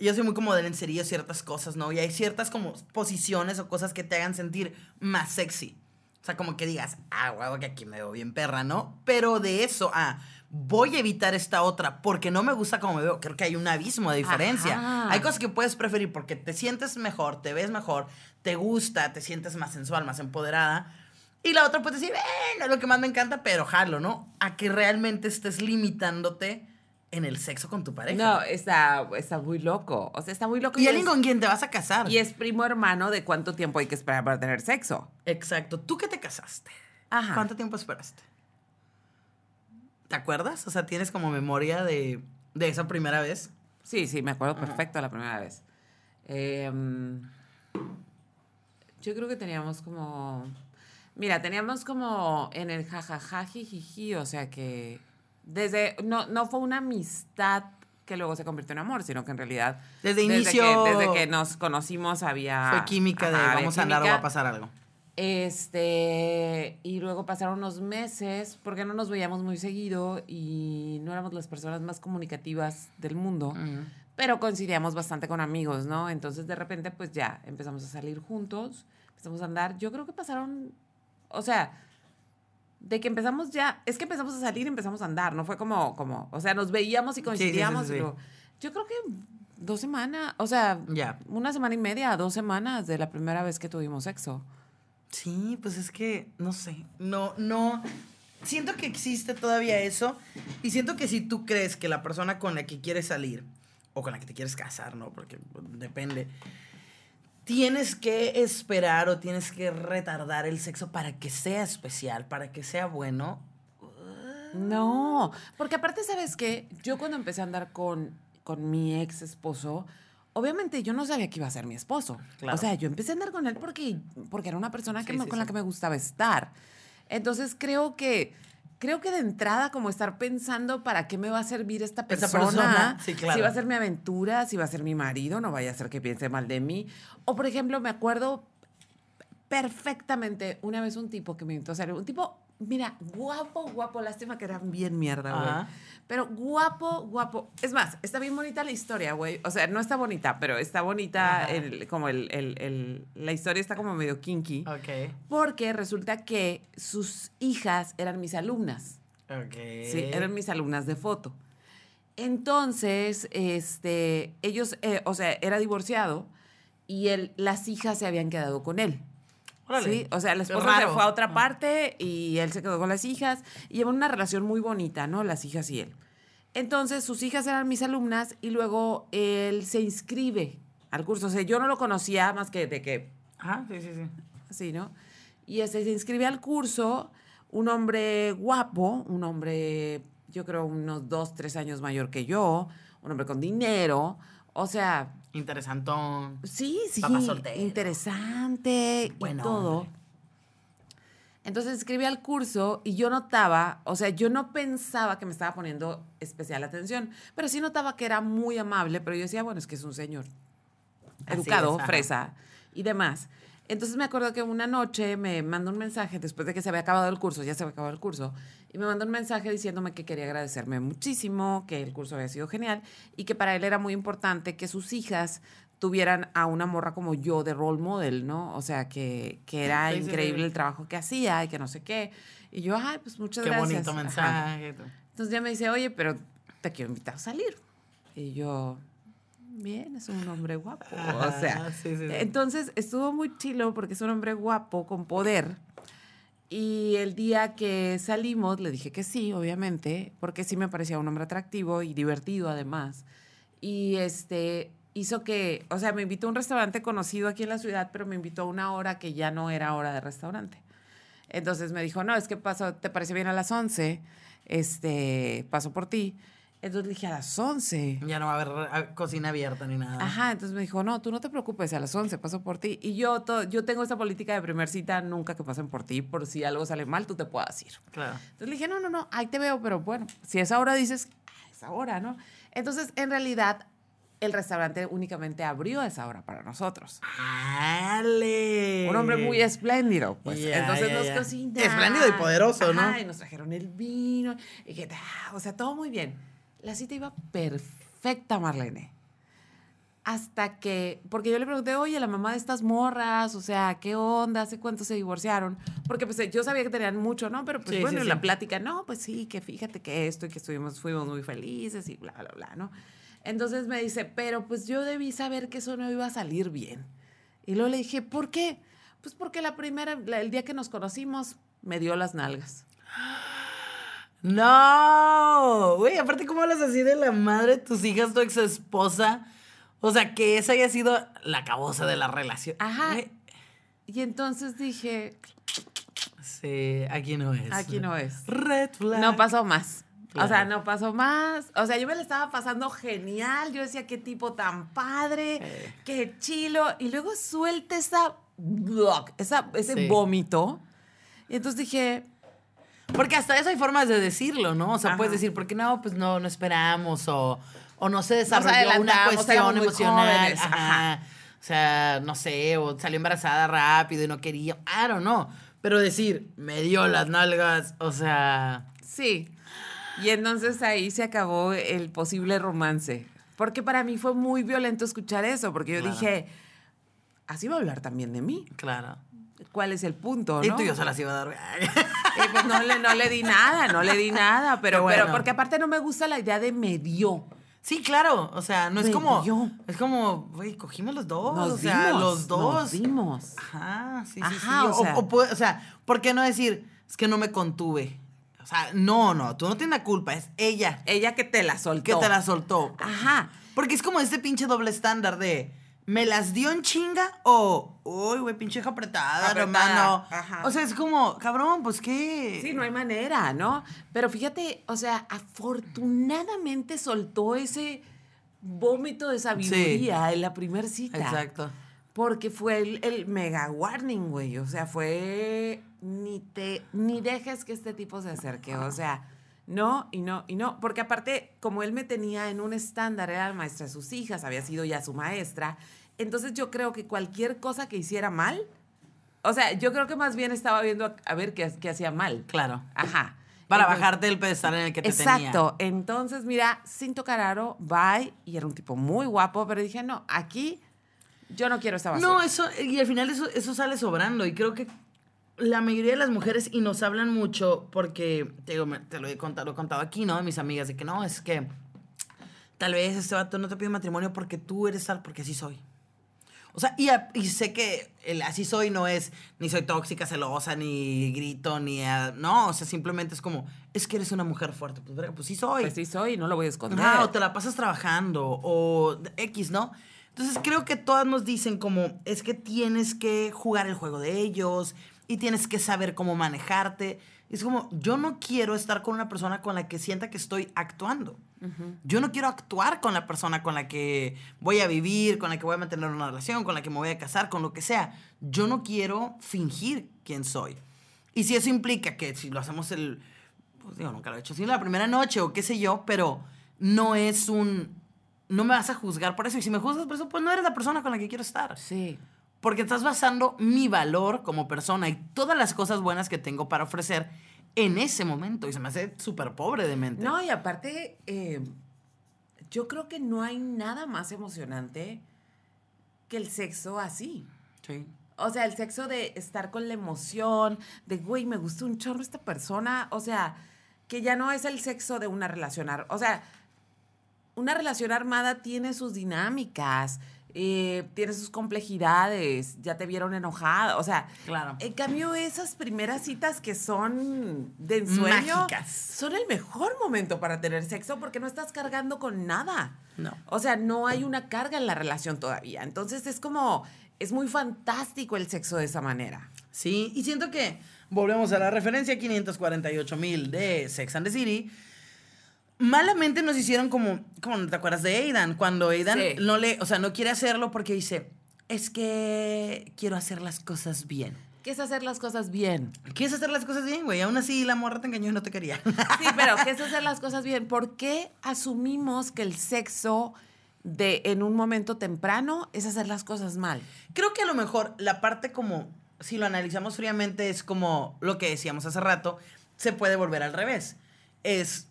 Speaker 1: yo soy muy como de lencería ciertas cosas, ¿no? Y hay ciertas como posiciones o cosas que te hagan sentir más sexy. O sea, como que digas, ah, huevo, que aquí me veo bien perra, ¿no? Pero de eso, ah, voy a evitar esta otra porque no me gusta como me veo. Creo que hay un abismo de diferencia.
Speaker 2: Ajá.
Speaker 1: Hay cosas que puedes preferir porque te sientes mejor, te ves mejor, te gusta, te sientes más sensual, más empoderada. Y la otra puede decir, eh, no es lo que más me encanta, pero jalo, ¿no? A que realmente estés limitándote en el sexo con tu pareja.
Speaker 2: No, está, está muy loco. O sea, está muy loco.
Speaker 1: Y alguien con quien te vas a casar.
Speaker 2: y es primo hermano de cuánto tiempo hay que esperar para tener sexo.
Speaker 1: Exacto. ¿Tú que te casaste?
Speaker 2: Ajá.
Speaker 1: ¿Cuánto tiempo esperaste? ¿Te acuerdas? O sea, ¿tienes como memoria de, de esa primera vez?
Speaker 2: Sí, sí, me acuerdo perfecto la primera vez. Em, yo creo que teníamos como. Mira, teníamos como en el jajaja, jijiji, o sea que. Desde. No, no fue una amistad que luego se convirtió en amor, sino que en realidad.
Speaker 1: Desde
Speaker 2: que-
Speaker 1: inicio-
Speaker 2: desde que nos conocimos había.
Speaker 1: Fue química de
Speaker 2: ajá,
Speaker 1: vamos a andar o va a pasar algo.
Speaker 2: Este, y luego pasaron unos meses porque no nos veíamos muy seguido y no éramos las personas más comunicativas del mundo, pero coincidíamos bastante con amigos, ¿no? Entonces de repente pues ya empezamos a salir juntos, empezamos a andar. Yo creo que pasaron, o sea, de que empezamos ya, es que empezamos a salir y empezamos a andar, no fue como, como, o sea, nos veíamos y
Speaker 1: sí, sí,
Speaker 2: coincidíamos.
Speaker 1: sí.
Speaker 2: y luego- yo creo que dos semanas, o sea,
Speaker 1: Ya.
Speaker 2: una semana y media, dos semanas de la primera vez que tuvimos sexo.
Speaker 1: Sí, pues es que, no sé, no, no, siento que existe todavía eso y siento que si tú crees que la persona con la que quieres salir o con la que te quieres casar, ¿no? Porque depende, tienes que esperar o tienes que retardar el sexo para que sea especial, para que sea bueno.
Speaker 2: No, porque aparte, ¿sabes qué? Yo cuando empecé a andar con, con mi ex esposo, obviamente yo no sabía que iba a ser mi esposo.
Speaker 1: Claro.
Speaker 2: O sea, yo empecé a andar con él porque, porque era una persona que
Speaker 1: Sí,
Speaker 2: me-
Speaker 1: sí,
Speaker 2: con la que me gustaba estar. Entonces creo que, creo que de entrada como estar pensando para qué me va a servir esta persona,
Speaker 1: sí, claro.
Speaker 2: Si va a ser mi aventura, si va a ser mi marido, no vaya a ser que piense mal de mí. O por ejemplo, me acuerdo perfectamente una vez un tipo que me invitó a salir, un tipo, mira, guapo, guapo, lástima que era bien mierda, güey.
Speaker 1: Ajá.
Speaker 2: Pero guapo, guapo. Es más, está bien bonita la historia, güey. O sea, no está bonita, pero está bonita el- como el, el- el- la historia está como medio kinky.
Speaker 1: Ok,
Speaker 2: Porque resulta que sus hijas eran mis alumnas.
Speaker 1: ok.
Speaker 2: Sí, eran mis alumnas de foto. Entonces, este, ellos, eh, o sea, era divorciado y él, las hijas se habían quedado con él.
Speaker 1: Órale.
Speaker 2: Sí, o sea, la esposa se fue a otra
Speaker 1: Ah.
Speaker 2: parte y él se quedó con las hijas y llevan una relación muy bonita, ¿no? Las hijas y él. Entonces, sus hijas eran mis alumnas y luego él se inscribe al curso. O sea, yo no lo conocía más que de que
Speaker 1: Ajá, sí, sí, sí.
Speaker 2: así, ¿no? Y este, se inscribe al curso un hombre guapo, un hombre, yo creo, unos dos, tres años mayor que yo, un hombre con dinero, O sea,
Speaker 1: Interesantón.
Speaker 2: sí, sí,
Speaker 1: Papá soltero.
Speaker 2: interesante
Speaker 1: Buen
Speaker 2: y todo.
Speaker 1: hombre.
Speaker 2: Entonces escribí al curso y yo notaba, o sea, yo no pensaba que me estaba poniendo especial atención, pero sí notaba que era muy amable, pero yo decía, bueno, es que es un señor
Speaker 1: Así
Speaker 2: educado,
Speaker 1: es,
Speaker 2: fresa y demás. Entonces me acuerdo que una noche me mandó un mensaje después de que se había acabado el curso, ya se había acabado el curso, y me mandó un mensaje diciéndome que quería agradecerme muchísimo, que el curso había sido genial y que para él era muy importante que sus hijas tuvieran a una morra como yo de role model, ¿no? O sea, que, que era
Speaker 1: Sí, sí, sí.
Speaker 2: increíble el trabajo que hacía y que no sé qué. Y yo, ay, pues muchas
Speaker 1: Qué
Speaker 2: gracias.
Speaker 1: bonito
Speaker 2: Ajá.
Speaker 1: mensaje.
Speaker 2: Entonces ya me dice, oye, pero te quiero invitar a salir. Y yo, bien, es un hombre guapo. o sea,
Speaker 1: Ajá, sí, sí, sí.
Speaker 2: entonces estuvo muy chilo porque es un hombre guapo, con poder. Y el día que salimos le dije que sí, obviamente, porque sí me parecía un hombre atractivo y divertido además. Y este hizo que, o sea, me invitó a un restaurante conocido aquí en la ciudad, pero me invitó a una hora que ya no era hora de restaurante. Entonces me dijo, no, es que paso, ¿te parece bien a las 11? Este, paso por ti. Entonces le dije, a las 11.
Speaker 1: Ya no va a haber cocina abierta ni nada.
Speaker 2: Ajá, entonces me dijo, no, tú no te preocupes, a las 11 paso por ti. Y yo, to- yo tengo esta política de primer cita, nunca que pasen por ti, por si algo sale mal, tú te puedas ir.
Speaker 1: Claro.
Speaker 2: Entonces le dije, no, no, no, ahí te veo, pero bueno, si es ahora dices, "Ah, es ahora, ¿no? Entonces, en realidad, el restaurante únicamente abrió a esa hora para nosotros.
Speaker 1: ¡Ale!
Speaker 2: Un hombre muy espléndido, pues.
Speaker 1: Ya,
Speaker 2: Entonces
Speaker 1: ya,
Speaker 2: nos cocinaron.
Speaker 1: Espléndido y poderoso, ¿no?
Speaker 2: Ajá, y nos trajeron el vino. Y que, ah, o sea, todo muy bien. La cita iba perfecta, Marlene. Hasta que, porque yo le pregunté, oye, la mamá de estas morras, o sea, ¿qué onda? ¿Hace cuánto se divorciaron? Porque pues yo sabía que tenían mucho, ¿no? Pero pues
Speaker 1: Sí,
Speaker 2: bueno,
Speaker 1: sí,
Speaker 2: en
Speaker 1: sí.
Speaker 2: la plática, no, pues sí, que fíjate que esto y que estuvimos, fuimos muy felices y bla, bla, bla, ¿no? Entonces me dice, pero pues yo debí saber que eso no iba a salir bien. Y luego le dije, ¿por qué? Pues porque la primera, la- el día que nos conocimos, me dio las nalgas.
Speaker 1: No, güey, aparte cómo hablas así de la madre de tus hijas, tu ex esposa. O sea, que esa haya sido la cabosa de la relación.
Speaker 2: Ajá.
Speaker 1: Güey,
Speaker 2: Y entonces dije,
Speaker 1: Sí, aquí no es.
Speaker 2: aquí no es.
Speaker 1: Red flag.
Speaker 2: No pasó más. O sea, no pasó más. O sea, yo me la estaba pasando genial. Yo decía, qué tipo tan padre,
Speaker 1: Eh.
Speaker 2: qué chilo. Y luego suelta esa, esa ese
Speaker 1: Sí.
Speaker 2: vómito. Y entonces dije,
Speaker 1: Porque hasta eso hay formas de decirlo, ¿no? O sea,
Speaker 2: Ajá.
Speaker 1: puedes decir, ¿por qué no? Pues no, no esperamos o, o no se desarrolló una cuestión emocional.
Speaker 2: jóvenes,
Speaker 1: Ajá.
Speaker 2: ajá.
Speaker 1: O sea, no sé, o salió embarazada rápido y no quería. I don't know. Pero decir, me dio las nalgas, o sea.
Speaker 2: Sí. Y entonces ahí se acabó el posible romance. Porque para mí fue muy violento escuchar eso, porque yo
Speaker 1: Claro.
Speaker 2: dije, así va a hablar también de mí.
Speaker 1: Claro.
Speaker 2: ¿Cuál es el punto?
Speaker 1: Y
Speaker 2: no?
Speaker 1: tú y yo se las iba a dar.
Speaker 2: Y pues no le, no le di nada, no le di nada, pero,
Speaker 1: bueno.
Speaker 2: pero porque aparte no me gusta la idea de me dio.
Speaker 1: Sí, claro. O sea, no es
Speaker 2: Me
Speaker 1: como.
Speaker 2: dio.
Speaker 1: Es como, güey, cogimos los dos.
Speaker 2: Nos
Speaker 1: o sea,
Speaker 2: dimos,
Speaker 1: los dos.
Speaker 2: Nos dimos.
Speaker 1: Ajá, sí, sí,
Speaker 2: Ajá,
Speaker 1: sí.
Speaker 2: o sea-
Speaker 1: o, puede- o sea, ¿por qué no decir, es que no me contuve? O sea, no, no, tú no tienes la culpa, es ella
Speaker 2: Ella que te la soltó.
Speaker 1: que te la soltó.
Speaker 2: Ajá.
Speaker 1: Porque es como este pinche doble estándar de, ¿me las dio en chinga o, uy, güey, pinche hija apretada, hermano? O sea, es como, cabrón, pues qué.
Speaker 2: Sí, no hay manera, ¿no? Pero fíjate, o sea, afortunadamente soltó ese vómito de sabiduría en la primer cita.
Speaker 1: Exacto.
Speaker 2: Porque fue el, el mega warning, güey. O sea, fue ni te ni dejes que este tipo se acerque. O sea, no y no y no. Porque aparte, como él me tenía en un estándar, era la maestra de sus hijas, había sido ya su maestra. Entonces yo creo que cualquier cosa que hiciera mal, o sea, yo creo que más bien estaba viendo a, a ver qué, qué hacía mal.
Speaker 1: Claro.
Speaker 2: Ajá.
Speaker 1: Para
Speaker 2: Entonces-
Speaker 1: bajarte del pedestal en el que te tenía.
Speaker 2: Exacto. Entonces, mira, sin tocar aro, bye. Y era un tipo muy guapo, pero dije, no, aquí yo no quiero esta basura.
Speaker 1: No, eso, y al final eso, eso sale sobrando. Y creo que la mayoría de las mujeres, y nos hablan mucho, porque te, digo, te lo, he contado, lo he contado aquí, ¿no? De mis amigas, de que no, es que tal vez este vato no te pide matrimonio porque tú eres tal, porque así soy. O sea, y, a- y sé que el así soy no es ni soy tóxica, celosa, ni grito, ni. ah, no, o sea, simplemente es como, es que eres una mujer fuerte. Pues, verga, pues sí soy.
Speaker 2: Pues sí soy, no lo voy a esconder.
Speaker 1: Ajá, o te la pasas trabajando, o X, ¿no? Entonces creo que todas nos dicen como, es que tienes que jugar el juego de ellos y tienes que saber cómo manejarte. Es como, yo no quiero estar con una persona con la que sienta que estoy actuando. Yo no quiero actuar con la persona con la que voy a vivir, con la que voy a mantener una relación, con la que me voy a casar, con lo que sea. Yo no quiero fingir quién soy. Y si eso implica que si lo hacemos el, pues digo, nunca lo he hecho, si la primera noche o qué sé yo, pero no es un, no me vas a juzgar por eso. Y si me juzgas por eso, pues no eres la persona con la que quiero estar.
Speaker 2: Sí.
Speaker 1: Porque estás basando mi valor como persona y todas las cosas buenas que tengo para ofrecer en ese momento. Y se me hace súper pobre de mente.
Speaker 2: No, y aparte, eh, yo creo que no hay nada más emocionante que el sexo así.
Speaker 1: Sí.
Speaker 2: O sea, el sexo de estar con la emoción, de, güey, me gusta un chorro esta persona. O sea, que ya no es el sexo de una relación. ar- O sea, una relación armada tiene sus dinámicas, eh, tiene sus complejidades, ya te vieron enojada. O sea,
Speaker 1: Claro.
Speaker 2: en cambio, esas primeras citas que son de ensueño
Speaker 1: Mágicas.
Speaker 2: son el mejor momento para tener sexo porque no estás cargando con nada.
Speaker 1: No.
Speaker 2: O sea, no hay una carga en la relación todavía. Entonces es como, es muy fantástico el sexo de esa manera.
Speaker 1: Sí, y siento que volvemos a la referencia 548 mil de Sex and the City. Malamente nos hicieron como, como ¿te acuerdas de Aidan? Cuando Aidan
Speaker 2: Sí.
Speaker 1: no le, o sea, no quiere hacerlo porque dice, es que quiero hacer las cosas bien.
Speaker 2: ¿Qué es hacer las cosas bien?
Speaker 1: ¿Quieres hacer las cosas bien, güey? Aún así la morra te engañó y no te quería.
Speaker 2: Sí, pero ¿qué es hacer las cosas bien? ¿Por qué asumimos que el sexo de en un momento temprano es hacer las cosas mal?
Speaker 1: Creo que a lo mejor la parte como, si lo analizamos fríamente, es como lo que decíamos hace rato, se puede volver al revés. Es,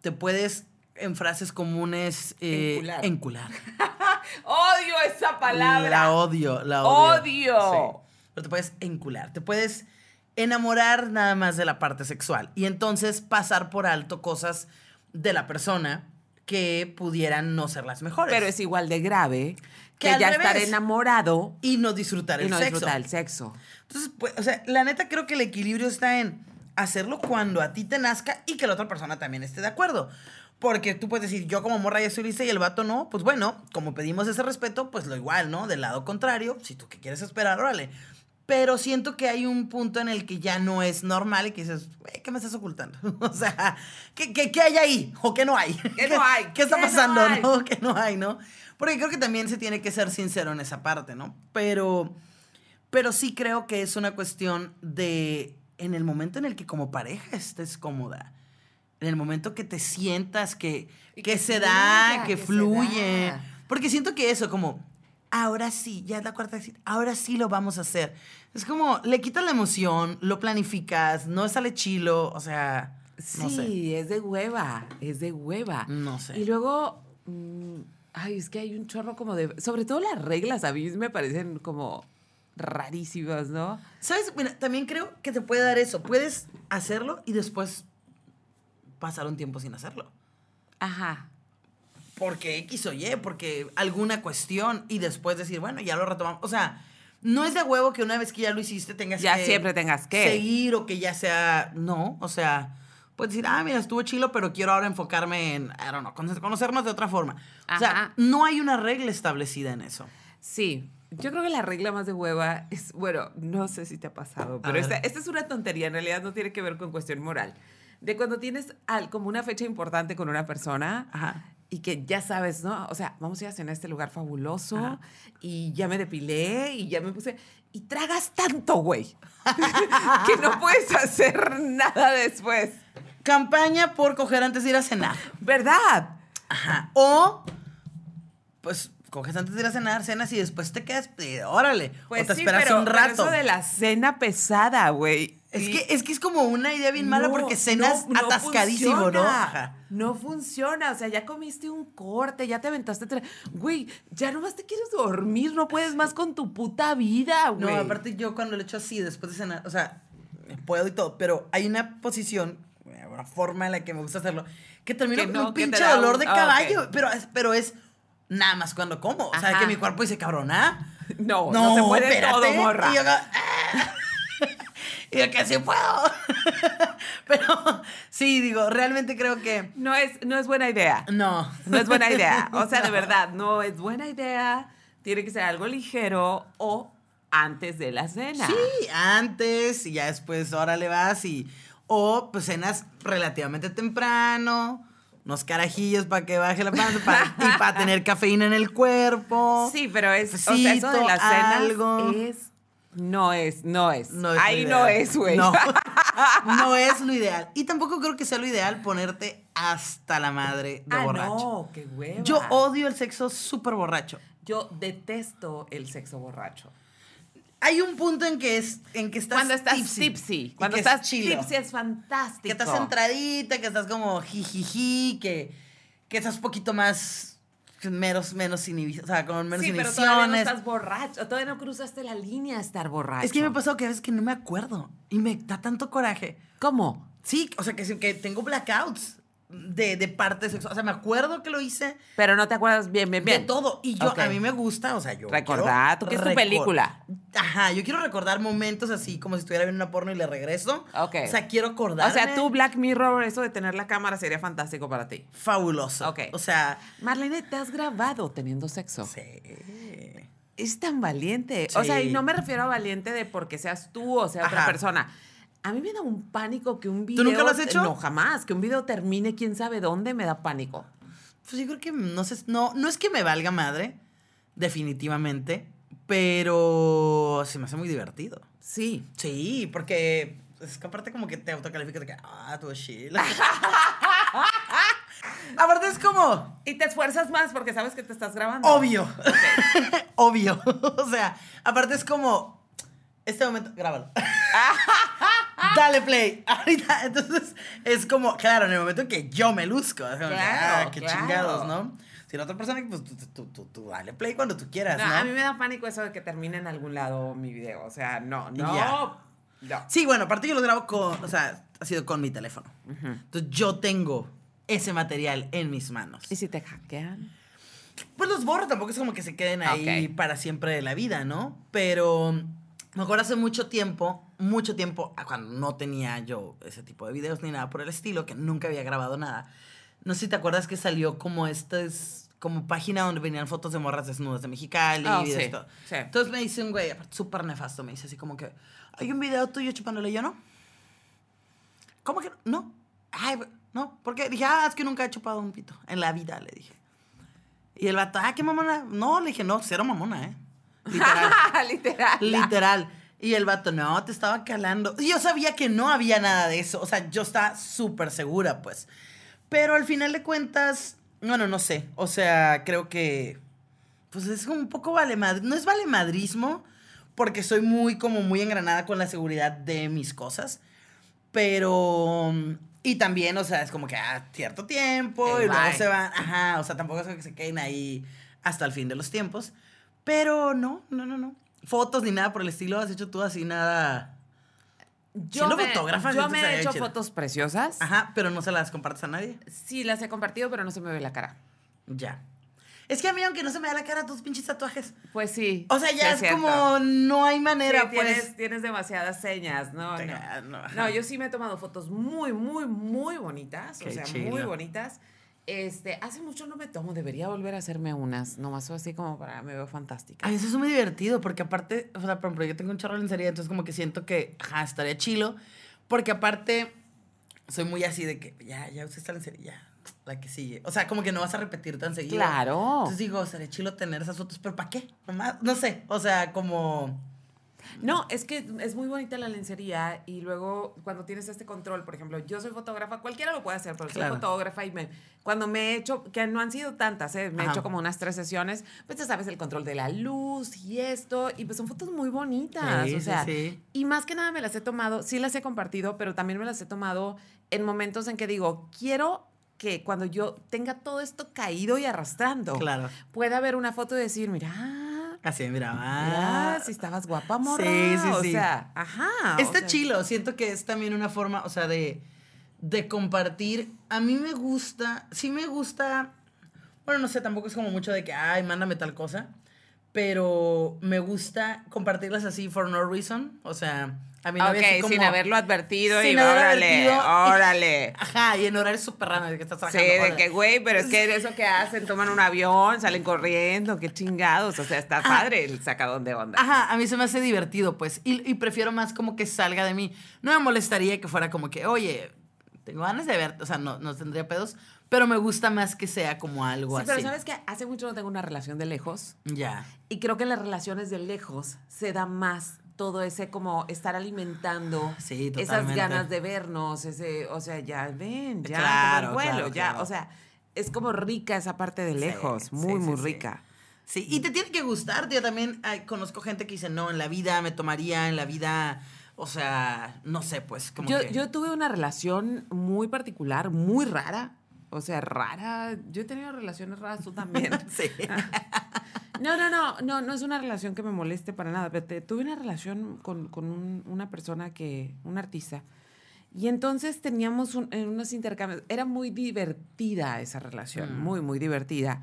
Speaker 1: te puedes en frases comunes eh,
Speaker 2: Encular.
Speaker 1: encular.
Speaker 2: Odio esa
Speaker 1: La odio, la odio.
Speaker 2: Odio.
Speaker 1: Sí. Pero te puedes encular, te puedes enamorar nada más de la parte sexual y entonces pasar por alto cosas de la persona que pudieran no ser las mejores.
Speaker 2: Pero es igual de grave
Speaker 1: Que
Speaker 2: ya estar enamorado
Speaker 1: y no disfrutar
Speaker 2: y
Speaker 1: el
Speaker 2: no
Speaker 1: sexo.
Speaker 2: disfrutar el sexo.
Speaker 1: Entonces, pues, o sea, la neta creo que el equilibrio está en hacerlo cuando a ti te nazca y que la otra persona también esté de acuerdo. Porque tú puedes decir, yo como morra ya estoy lista y el vato no, pues bueno, como pedimos ese respeto, pues lo igual, ¿no? Del lado contrario, si tú que quieres esperar, órale. Pero siento que hay un punto en el que ya no es normal y que dices, ¿qué me estás ocultando? o sea, ¿qué, qué, qué hay ahí? ¿O qué no hay?
Speaker 2: ¿Qué no hay?
Speaker 1: ¿Qué está
Speaker 2: ¿Qué no
Speaker 1: pasando?
Speaker 2: hay?
Speaker 1: ¿no? ¿Qué no hay, no? Porque creo que también se tiene que ser sincero en esa parte, ¿no? Pero, pero sí creo que es una cuestión de, en el momento en el que como pareja estés cómoda, en el momento que te sientas que, que,
Speaker 2: que
Speaker 1: se da, que,
Speaker 2: que se
Speaker 1: fluye.
Speaker 2: da.
Speaker 1: Porque siento que eso, como, ahora sí, ya es la cuarta vez, ahora sí lo vamos a hacer. Es como, le quitas la emoción, lo planificas, no sale chilo, o sea,
Speaker 2: Sí,
Speaker 1: no sé.
Speaker 2: es de hueva, es de hueva.
Speaker 1: No sé.
Speaker 2: Y luego, mm, ay, es que hay un chorro como de, sobre todo las reglas a mí me parecen como rarísimas, ¿no?
Speaker 1: ¿Sabes? Mira, también creo que te puede dar eso. Puedes hacerlo y después pasar un tiempo sin hacerlo.
Speaker 2: Ajá.
Speaker 1: Porque X o Y, porque alguna cuestión y después decir, bueno, ya lo retomamos. O sea, no es de huevo que una vez que ya lo hiciste tengas
Speaker 2: Ya
Speaker 1: que
Speaker 2: siempre tengas que.
Speaker 1: seguir o que ya sea, no, o sea, puedes decir, ah, mira, estuvo chilo, pero quiero ahora enfocarme en, I don't know, cono- conocernos de otra forma. O sea, no hay una regla establecida en eso.
Speaker 2: Sí, yo creo que la regla más de hueva es, bueno, no sé si te ha pasado, pero esta, esta es una tontería, en realidad no tiene que ver con cuestión moral. De cuando tienes al- como una fecha importante con una persona
Speaker 1: Ajá.
Speaker 2: y que ya sabes, ¿no? O sea, vamos a ir a cenar a este lugar fabuloso
Speaker 1: Ajá.
Speaker 2: y ya me depilé y ya me puse... Y tragas tanto, güey, que no puedes hacer nada después.
Speaker 1: Campaña por coger antes de ir a cenar.
Speaker 2: ¿Verdad?
Speaker 1: Ajá. O, pues, coges antes de ir a cenar, cenas y después te quedas, eh, órale.
Speaker 2: Pues
Speaker 1: o te
Speaker 2: sí,
Speaker 1: esperas
Speaker 2: pero,
Speaker 1: un
Speaker 2: pero
Speaker 1: rato.
Speaker 2: eso de la cena pesada, güey.
Speaker 1: Es que, es que es como una idea bien mala
Speaker 2: No,
Speaker 1: porque cenas
Speaker 2: no, no
Speaker 1: atascadísimo, ¿no? Ajá.
Speaker 2: No funciona, o sea, ya comiste un corte, ya te aventaste. Güey, ya nomás te quieres dormir, no puedes más con tu puta vida,
Speaker 1: No,
Speaker 2: güey.
Speaker 1: aparte yo cuando lo echo así después de cenar, o sea, puedo y todo, pero hay una posición, una forma en la que me gusta hacerlo, que termino
Speaker 2: Que
Speaker 1: con
Speaker 2: no,
Speaker 1: un pinche dolor
Speaker 2: un-
Speaker 1: de
Speaker 2: ah,
Speaker 1: caballo,
Speaker 2: ok.
Speaker 1: pero, es, pero es nada más cuando como, o sea,
Speaker 2: Ajá.
Speaker 1: que mi cuerpo dice, cabrona.
Speaker 2: No, no, se puede todo, morra.
Speaker 1: Y yo, ah. y yo que sí puedo. pero sí, digo, realmente creo que
Speaker 2: No es, no es buena idea.
Speaker 1: no.
Speaker 2: No es buena idea. O sea, de
Speaker 1: No.
Speaker 2: verdad, no es buena idea. Tiene que ser algo ligero o antes de la cena.
Speaker 1: Sí, antes y ya después ahora le vas y o pues cenas relativamente temprano unos carajillos para que baje la panza pa- y para tener cafeína en el cuerpo.
Speaker 2: Sí, pero es, o sea, eso de las cenas
Speaker 1: algo.
Speaker 2: es, no es, no es.
Speaker 1: No es
Speaker 2: Ahí no es, güey.
Speaker 1: No, no es lo ideal. Y tampoco creo que sea lo ideal ponerte hasta la madre de
Speaker 2: ah,
Speaker 1: borracho.
Speaker 2: no, qué hueva.
Speaker 1: Yo odio el sexo súper borracho.
Speaker 2: Yo detesto el sexo borracho.
Speaker 1: Hay un punto en que es en que estás
Speaker 2: cuando estás
Speaker 1: tipsy,
Speaker 2: tipsy. Cuando
Speaker 1: que es
Speaker 2: estás
Speaker 1: chilo.
Speaker 2: tipsy es fantástico.
Speaker 1: Que estás entradita, que estás como jijiji, que, que estás un poquito más menos, menos inhibiciones, o sea, con menos
Speaker 2: Sí, pero todavía no
Speaker 1: inhibiciones.
Speaker 2: estás borracho. Todavía no cruzaste la línea de estar borracho.
Speaker 1: es que me ha pasado que a veces que no me acuerdo y me da tanto coraje.
Speaker 2: ¿Cómo?
Speaker 1: Sí, o sea, que, que tengo blackouts de, de parte sexual. O sea, me acuerdo que lo hice
Speaker 2: Pero no te acuerdas bien, bien, bien.
Speaker 1: de todo. Y yo,
Speaker 2: Ok.
Speaker 1: a mí me gusta, o sea, yo.
Speaker 2: Recordar, tú que es tu película.
Speaker 1: Ajá, yo quiero recordar momentos así como si estuviera viendo una porno y le regreso.
Speaker 2: Ok.
Speaker 1: O sea, quiero acordarme.
Speaker 2: O sea, tú, Black Mirror, eso de tener la cámara sería fantástico para ti.
Speaker 1: Fabuloso.
Speaker 2: Ok.
Speaker 1: O sea,
Speaker 2: Marlene, te has grabado teniendo sexo.
Speaker 1: sí.
Speaker 2: Es tan valiente. O sea, y no me refiero a valiente de porque seas tú o sea otra persona. A mí me da un pánico que un video.
Speaker 1: nunca lo has hecho?
Speaker 2: No, jamás. Que un video termine quién sabe dónde me da pánico.
Speaker 1: Pues yo creo que no sé, no, no es que me valga madre, definitivamente, pero se me hace muy divertido.
Speaker 2: Sí.
Speaker 1: Sí, porque es que aparte como que te autocalificas de que, ah, tu chill. aparte es como,
Speaker 2: Y te esfuerzas más porque sabes que te estás grabando.
Speaker 1: obvio, obvio. o sea, aparte es como, este momento, grábalo. Dale play. Ahorita, entonces es como, claro, en el momento en que yo me luzco. es como que,
Speaker 2: Claro,
Speaker 1: ah, qué
Speaker 2: claro.
Speaker 1: chingados, ¿no? Si la otra persona, pues tú, tú, tú, tú dale play cuando tú quieras,
Speaker 2: No,
Speaker 1: ¿no?
Speaker 2: A mí me da pánico eso de que termine en algún lado mi video. O sea, no, no.
Speaker 1: Ya.
Speaker 2: No.
Speaker 1: Sí, bueno, aparte yo lo grabo con, o sea, ha sido con mi teléfono. Entonces yo tengo ese material en mis manos.
Speaker 2: ¿Y si te hackean?
Speaker 1: Pues los borro, tampoco es como que se queden ahí para siempre de la vida, ¿no? Pero me acuerdo hace mucho tiempo, mucho tiempo, a cuando no tenía yo ese tipo de videos ni nada por el estilo, que nunca había grabado nada. No sé si te acuerdas que salió como esta es como página donde venían fotos de morras desnudas de Mexicali
Speaker 2: Oh,
Speaker 1: y videos
Speaker 2: sí,
Speaker 1: y todo.
Speaker 2: sí.
Speaker 1: Entonces me dice un güey, súper nefasto, me dice así como que, hay un video tuyo chupándole yo, ¿no? ¿Cómo que no? No. Ay, no, porque dije, ah, es que nunca he chupado un pito en la vida, le dije. Y el vato, ah, qué mamona. No, le dije, no, cero mamona, ¿eh? Literal.
Speaker 2: Literal.
Speaker 1: Literal. Y el vato, no, te estaba calando. Y yo sabía que no había nada de eso. O sea, yo estaba súper segura, pues. Pero al final de cuentas, bueno, no sé. O sea, creo que. Pues es un poco vale No es vale madrismo, porque soy muy, como muy engranada con la seguridad de mis cosas. Pero. Y también, o sea, es como que a cierto tiempo
Speaker 2: El
Speaker 1: y luego
Speaker 2: bye.
Speaker 1: se van. Ajá, o sea, tampoco es que se queden ahí hasta el fin de los tiempos. Pero no, no, no, no. Fotos ni nada por el estilo. ¿Has hecho tú así nada?
Speaker 2: Yo
Speaker 1: Siendo
Speaker 2: me,
Speaker 1: fotógrafa,
Speaker 2: yo me he hecho
Speaker 1: chido.
Speaker 2: fotos preciosas.
Speaker 1: Ajá, pero no se las compartes a nadie.
Speaker 2: Sí, las he compartido, pero no se me ve la cara.
Speaker 1: Ya. Es que a mí, aunque no se me da la cara, tus pinches tatuajes.
Speaker 2: Pues sí.
Speaker 1: O sea, ya es, como, no hay manera,
Speaker 2: Sí,
Speaker 1: pues.
Speaker 2: tienes, tienes demasiadas señas, no, no.
Speaker 1: no,
Speaker 2: yo sí me he tomado fotos muy, muy, muy bonitas,
Speaker 1: Qué
Speaker 2: o sea,
Speaker 1: chido.
Speaker 2: muy bonitas. Este, hace mucho no me tomo, debería volver a hacerme unas, nomás así como para, me veo fantástica.
Speaker 1: Ay, eso es muy divertido, porque aparte, o sea, por ejemplo, yo tengo un chorro de lencería, entonces como que siento que, ajá, estaría chilo, porque aparte, soy muy así de que, ya, ya usé esta lencería, ya, la que sigue. O sea, como que no vas a repetir tan seguido.
Speaker 2: Claro.
Speaker 1: Entonces digo, estaría chilo tener esas fotos, pero ¿para qué? Nomás, no sé, o sea, como...
Speaker 2: No, es que es muy bonita la lencería y luego cuando tienes este control, por ejemplo, yo soy fotógrafa, cualquiera lo puede hacer, pero
Speaker 1: Claro.
Speaker 2: soy fotógrafa y me, cuando me he hecho, que no han sido tantas, ¿eh? me he hecho como unas tres sesiones, pues ya sabes el control de la luz y esto, y pues son fotos muy bonitas,
Speaker 1: Sí,
Speaker 2: o
Speaker 1: sí,
Speaker 2: sea,
Speaker 1: sí.
Speaker 2: y más que nada me las he tomado, sí las he compartido, pero también me las he tomado en momentos en que digo, quiero que cuando yo tenga todo esto caído y arrastrando,
Speaker 1: Claro.
Speaker 2: pueda ver una foto y decir, mira,
Speaker 1: Así, mira,
Speaker 2: mira,
Speaker 1: ah,
Speaker 2: si estabas guapa, morra.
Speaker 1: Sí, sí,
Speaker 2: o
Speaker 1: sí.
Speaker 2: sea, ajá. o
Speaker 1: Está
Speaker 2: sea,
Speaker 1: chilo, siento que es también una forma, o sea, de, de compartir. A mí me gusta, sí me gusta, bueno, no sé, tampoco es como mucho de que, ay, mándame tal cosa, pero me gusta compartirlas así for no reason, o sea, a mí no
Speaker 2: Ok, sin haberlo advertido
Speaker 1: Sin
Speaker 2: y
Speaker 1: haber
Speaker 2: órale,
Speaker 1: advertido.
Speaker 2: órale.
Speaker 1: Ajá, y en horario súper raro de que estás
Speaker 2: Sí,
Speaker 1: trabajando.
Speaker 2: de
Speaker 1: órale.
Speaker 2: que, güey, pero es que eso que hacen, toman un avión, salen corriendo, qué chingados. O sea, está
Speaker 1: Ajá.
Speaker 2: padre el sacadón de onda.
Speaker 1: Ajá, a mí se me hace divertido, pues. Y, y prefiero más como que salga de mí. No me molestaría que fuera como que, oye, tengo ganas de verte. O sea, no, no tendría pedos. Pero me gusta más que sea como algo
Speaker 2: Sí,
Speaker 1: así.
Speaker 2: pero sabes que hace mucho no tengo una relación de lejos.
Speaker 1: Ya.
Speaker 2: Y creo que en las relaciones de lejos se da más todo ese como estar alimentando
Speaker 1: Sí,
Speaker 2: esas ganas de vernos, ese, o sea, ya ven, ya
Speaker 1: Claro,
Speaker 2: como el vuelo,
Speaker 1: claro,
Speaker 2: ya,
Speaker 1: claro.
Speaker 2: o sea, es como rica esa parte de lejos,
Speaker 1: sí,
Speaker 2: muy,
Speaker 1: sí,
Speaker 2: muy rica.
Speaker 1: Sí, y te tiene que gustar. Yo también ay, conozco gente que dice, no, en la vida me tomaría, en la vida, o sea, no sé, pues, como
Speaker 2: Yo,
Speaker 1: que...
Speaker 2: yo tuve una relación muy particular, muy rara. O sea, rara. Yo he tenido relaciones raras, tú también.
Speaker 1: Sí.
Speaker 2: No, no, no, no, no es una relación que me moleste para nada. Pero te- tuve una relación con, con un- una persona que, un artista. Y entonces teníamos un- en unos intercambios. Era muy divertida esa relación,
Speaker 1: Mm.
Speaker 2: muy, muy divertida.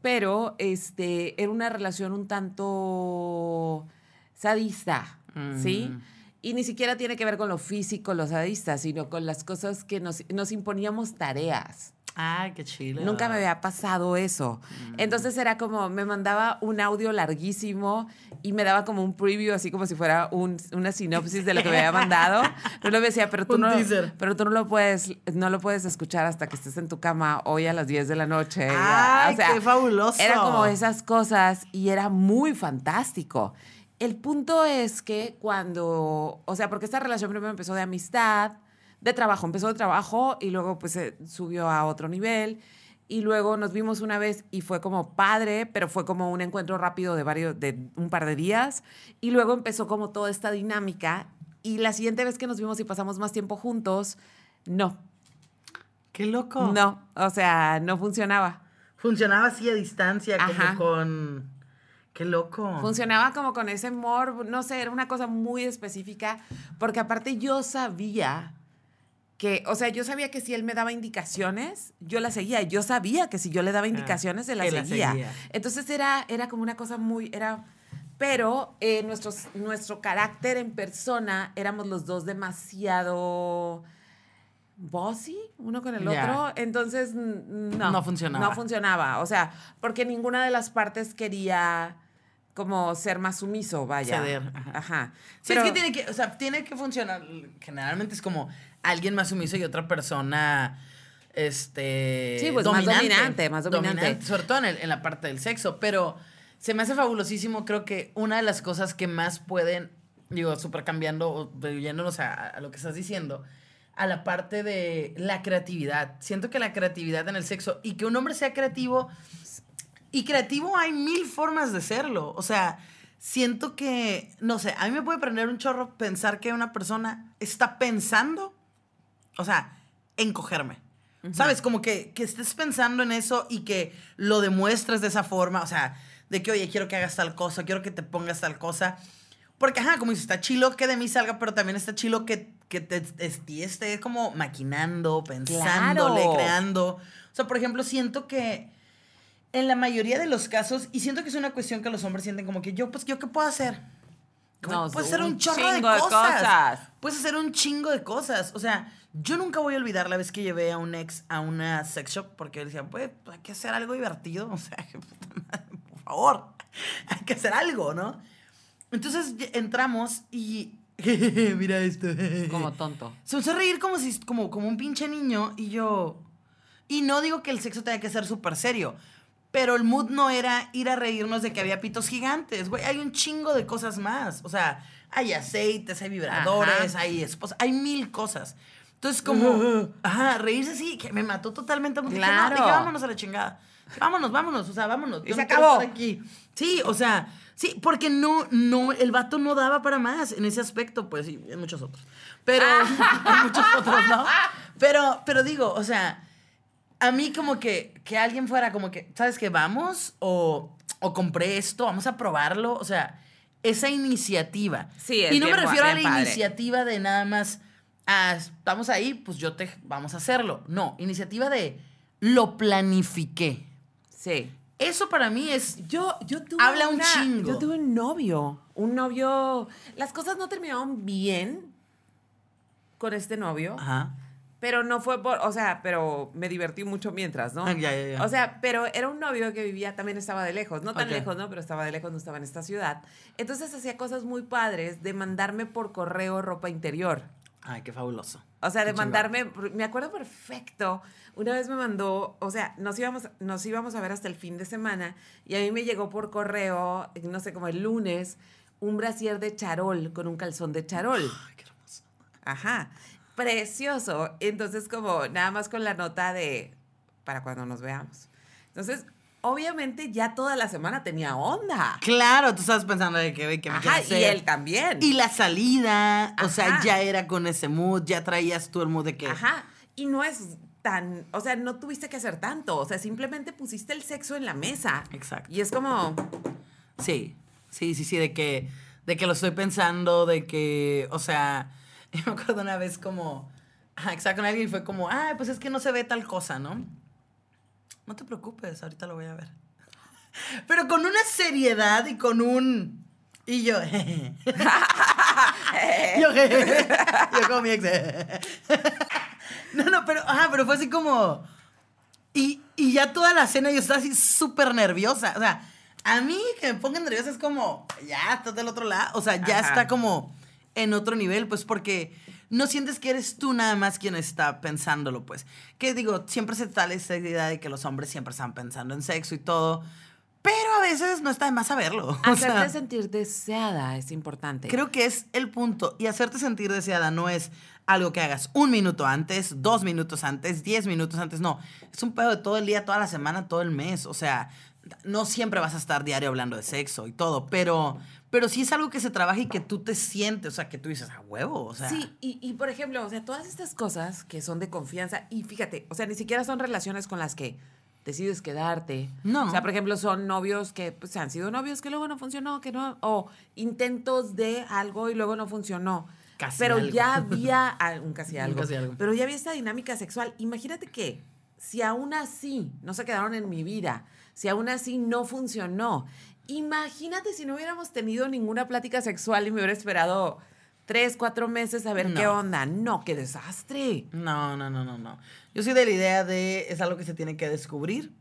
Speaker 2: Pero este, era una relación un tanto sadista, ¿sí?
Speaker 1: Mm.
Speaker 2: Y ni siquiera tiene que ver con lo físico, lo sadista, sino con las cosas que nos, nos imponíamos tareas.
Speaker 1: Ay, qué chido.
Speaker 2: Nunca me había pasado eso. Entonces era como, me mandaba un audio larguísimo y me daba como un preview, así como si fuera un- una sinopsis de lo que me había mandado. Pero me decía, pero tú,
Speaker 1: Un
Speaker 2: no,
Speaker 1: teaser.
Speaker 2: pero tú no lo puedes, no lo puedes escuchar hasta que estés en tu cama hoy a las 10 de la noche.
Speaker 1: Ay, qué fabuloso.
Speaker 2: Era como esas cosas y era muy fantástico. El punto es que cuando, o sea, porque esta relación primero empezó de amistad, de trabajo, empezó de trabajo y luego pues se subió a otro nivel y luego nos vimos una vez y fue como padre, pero fue como un encuentro rápido de varios, de un par de días y luego empezó como toda esta dinámica y la siguiente vez que nos vimos y pasamos más tiempo juntos, no,
Speaker 1: Qué loco.
Speaker 2: no, o sea, no funcionaba.
Speaker 1: Funcionaba así a distancia,
Speaker 2: Ajá.
Speaker 1: como con... Qué loco.
Speaker 2: Funcionaba como con ese humor, no sé, era una cosa muy específica, porque aparte yo sabía que, o sea, yo sabía que si él me daba indicaciones, yo las seguía. Yo sabía que si yo le daba indicaciones, él las
Speaker 1: él las
Speaker 2: seguía.
Speaker 1: seguía.
Speaker 2: Entonces era, era como una cosa muy, era, pero eh, nuestros, nuestro carácter en persona éramos los dos demasiado bossy uno con el otro, entonces no,
Speaker 1: No funcionaba.
Speaker 2: No funcionaba, o sea, porque ninguna de las partes quería como ser más sumiso, vaya.
Speaker 1: Ceder, ajá.
Speaker 2: Ajá.
Speaker 1: Sí,
Speaker 2: Pero-
Speaker 1: es que tiene que, o sea, tiene que funcionar. Generalmente es como alguien más sumiso y otra persona, este...
Speaker 2: Sí, pues, más dominante, más dominante.
Speaker 1: Sobre todo en, el- en la parte del sexo, pero se me hace fabulosísimo, creo que una de las cosas que más pueden, digo, súper cambiando, o yéndonos a, a lo que estás diciendo, a la parte de la creatividad. Siento que la creatividad en el sexo y que un hombre sea creativo y creativo hay mil formas de serlo. O sea, siento que, no sé, a mí me puede prender un chorro pensar que una persona está pensando, o sea, en cogerme. ¿Sabes? Como que, que estés pensando en eso y que lo demuestres de esa forma. O sea, de que, oye, quiero que hagas tal cosa, quiero que te pongas tal cosa. Porque, ajá, como dices, está chilo que de mí salga, pero también está chilo que, que te esté, como maquinando, pensándole,
Speaker 2: Claro.
Speaker 1: creando. O sea, por ejemplo, siento que en la mayoría de los casos, y siento que es una cuestión que los hombres sienten como que yo, pues, ¿yo qué puedo hacer?
Speaker 2: No,
Speaker 1: puedes hacer
Speaker 2: un
Speaker 1: un chorro de cosas. Puedes hacer un chingo de cosas. O sea, yo nunca voy a olvidar la vez que llevé a un ex a una sex shop porque él decía, pues, hay que hacer algo divertido. O sea, que puta madre, por favor, hay que hacer algo, ¿no? Entonces entramos y. Mira esto.
Speaker 2: Como tonto.
Speaker 1: Se a reír como, si, como, como un pinche niño y yo... Y no digo que el sexo tenga que ser súper serio, pero el mood no era ir a reírnos de que había pitos gigantes, güey. Hay un chingo de cosas más. O sea, hay aceites, hay vibradores,
Speaker 2: Ajá.
Speaker 1: hay esposas, hay mil cosas. Entonces, como, ajá, reírse así, que me mató totalmente. Dije, no,
Speaker 2: Claro.
Speaker 1: dije, vámonos a la chingada. Vámonos, vámonos, o sea, vámonos.
Speaker 2: Y se
Speaker 1: no
Speaker 2: acabó.
Speaker 1: Aquí. Sí, o sea, sí, porque no, no, el vato no daba para más en ese aspecto, pues sí, en muchos otros. Pero, en muchos otros, ¿no? Pero, pero digo, o sea, a mí como que, que alguien fuera como que, ¿sabes qué? Vamos o, o compré esto, vamos a probarlo, o sea, esa iniciativa.
Speaker 2: Sí, es
Speaker 1: Y no me refiero a la
Speaker 2: padre.
Speaker 1: iniciativa de nada más, ah, estamos ahí, pues yo te, vamos a hacerlo. No, iniciativa de, lo planifiqué.
Speaker 2: Sí.
Speaker 1: Eso para mí es
Speaker 2: Yo, yo tuve
Speaker 1: Habla un chingo.
Speaker 2: Yo tuve un novio. Un novio. Las cosas no terminaron bien con este novio.
Speaker 1: Ajá.
Speaker 2: Pero no fue por, o sea, pero me divertí mucho mientras, ¿no?
Speaker 1: Ah, ya, ya, ya.
Speaker 2: O sea, pero era un novio que vivía, también estaba de lejos, no tan lejos, ¿no? Pero estaba de lejos, no estaba en esta ciudad. Entonces hacía cosas muy padres de mandarme por correo ropa interior.
Speaker 1: Ay, qué fabuloso.
Speaker 2: O sea, de
Speaker 1: Qué
Speaker 2: mandarme, me acuerdo perfecto, una vez me mandó, o sea, nos íbamos, nos íbamos a ver hasta el fin de semana y a mí me llegó por correo, no sé, como el lunes, un brasier de charol con un calzón de charol.
Speaker 1: Ay, qué hermoso.
Speaker 2: Ajá, precioso. Entonces, como nada más con la nota de para cuando nos veamos. Entonces, obviamente ya toda la semana tenía onda.
Speaker 1: Claro, tú estabas pensando de que, que me
Speaker 2: Ajá,
Speaker 1: quiere
Speaker 2: y
Speaker 1: hacer.
Speaker 2: él también.
Speaker 1: Y la salida, o sea, ya era con ese mood, ya traías tú el mood de que.
Speaker 2: Ajá. Y no es tan, o sea, no tuviste que hacer tanto, o sea, simplemente pusiste el sexo en la mesa.
Speaker 1: Exacto.
Speaker 2: Y es como,
Speaker 1: Sí, sí, sí, sí, de que, de que lo estoy pensando, de que, o sea, yo me acuerdo una vez como, estaba con alguien y fue como, ah, pues es que no se ve tal cosa, ¿no? No te preocupes, ahorita lo voy a ver. Pero con una seriedad y con un... Y yo, yo, yo como mi ex. No, no, pero, ajá, pero fue así como... Y, y ya toda la cena yo estaba así súper nerviosa. O sea, a mí que me pongan nerviosa es como, ya estás del otro lado. O sea, ya
Speaker 2: Ajá.
Speaker 1: está como en otro nivel, pues porque no sientes que eres tú nada más quien está pensándolo, pues. Que digo, siempre se tal esa idea de que los hombres siempre están pensando en sexo y todo. Pero a veces no está de más saberlo. O
Speaker 2: hacerte
Speaker 1: sea,
Speaker 2: sentir deseada es importante.
Speaker 1: Creo que es el punto. Y hacerte sentir deseada no es algo que hagas un minuto antes, dos minutos antes, diez minutos antes. No, es un pedo de todo el día, toda la semana, todo el mes. O sea, no siempre vas a estar diario hablando de sexo y todo, pero, pero sí es algo que se trabaja y que tú te sientes, o sea, que tú dices, a huevo, o sea.
Speaker 2: Sí, y, y, por ejemplo, o sea, todas estas cosas que son de confianza, y fíjate, o sea, ni siquiera son relaciones con las que decides quedarte.
Speaker 1: No.
Speaker 2: O sea, por ejemplo, son novios que pues, han sido novios que luego no funcionó, que no, o intentos de algo y luego no funcionó.
Speaker 1: Casi
Speaker 2: Pero
Speaker 1: algo.
Speaker 2: ya había un casi algo.
Speaker 1: casi algo.
Speaker 2: Pero ya había esta dinámica sexual. Imagínate que si aún así no se quedaron en mi vida, si aún así no funcionó, imagínate si no hubiéramos tenido ninguna plática sexual y me hubiera esperado tres, cuatro meses a ver qué onda. No, qué desastre.
Speaker 1: No, no, no, no, no. Yo soy de la idea de es algo que se tiene que descubrir.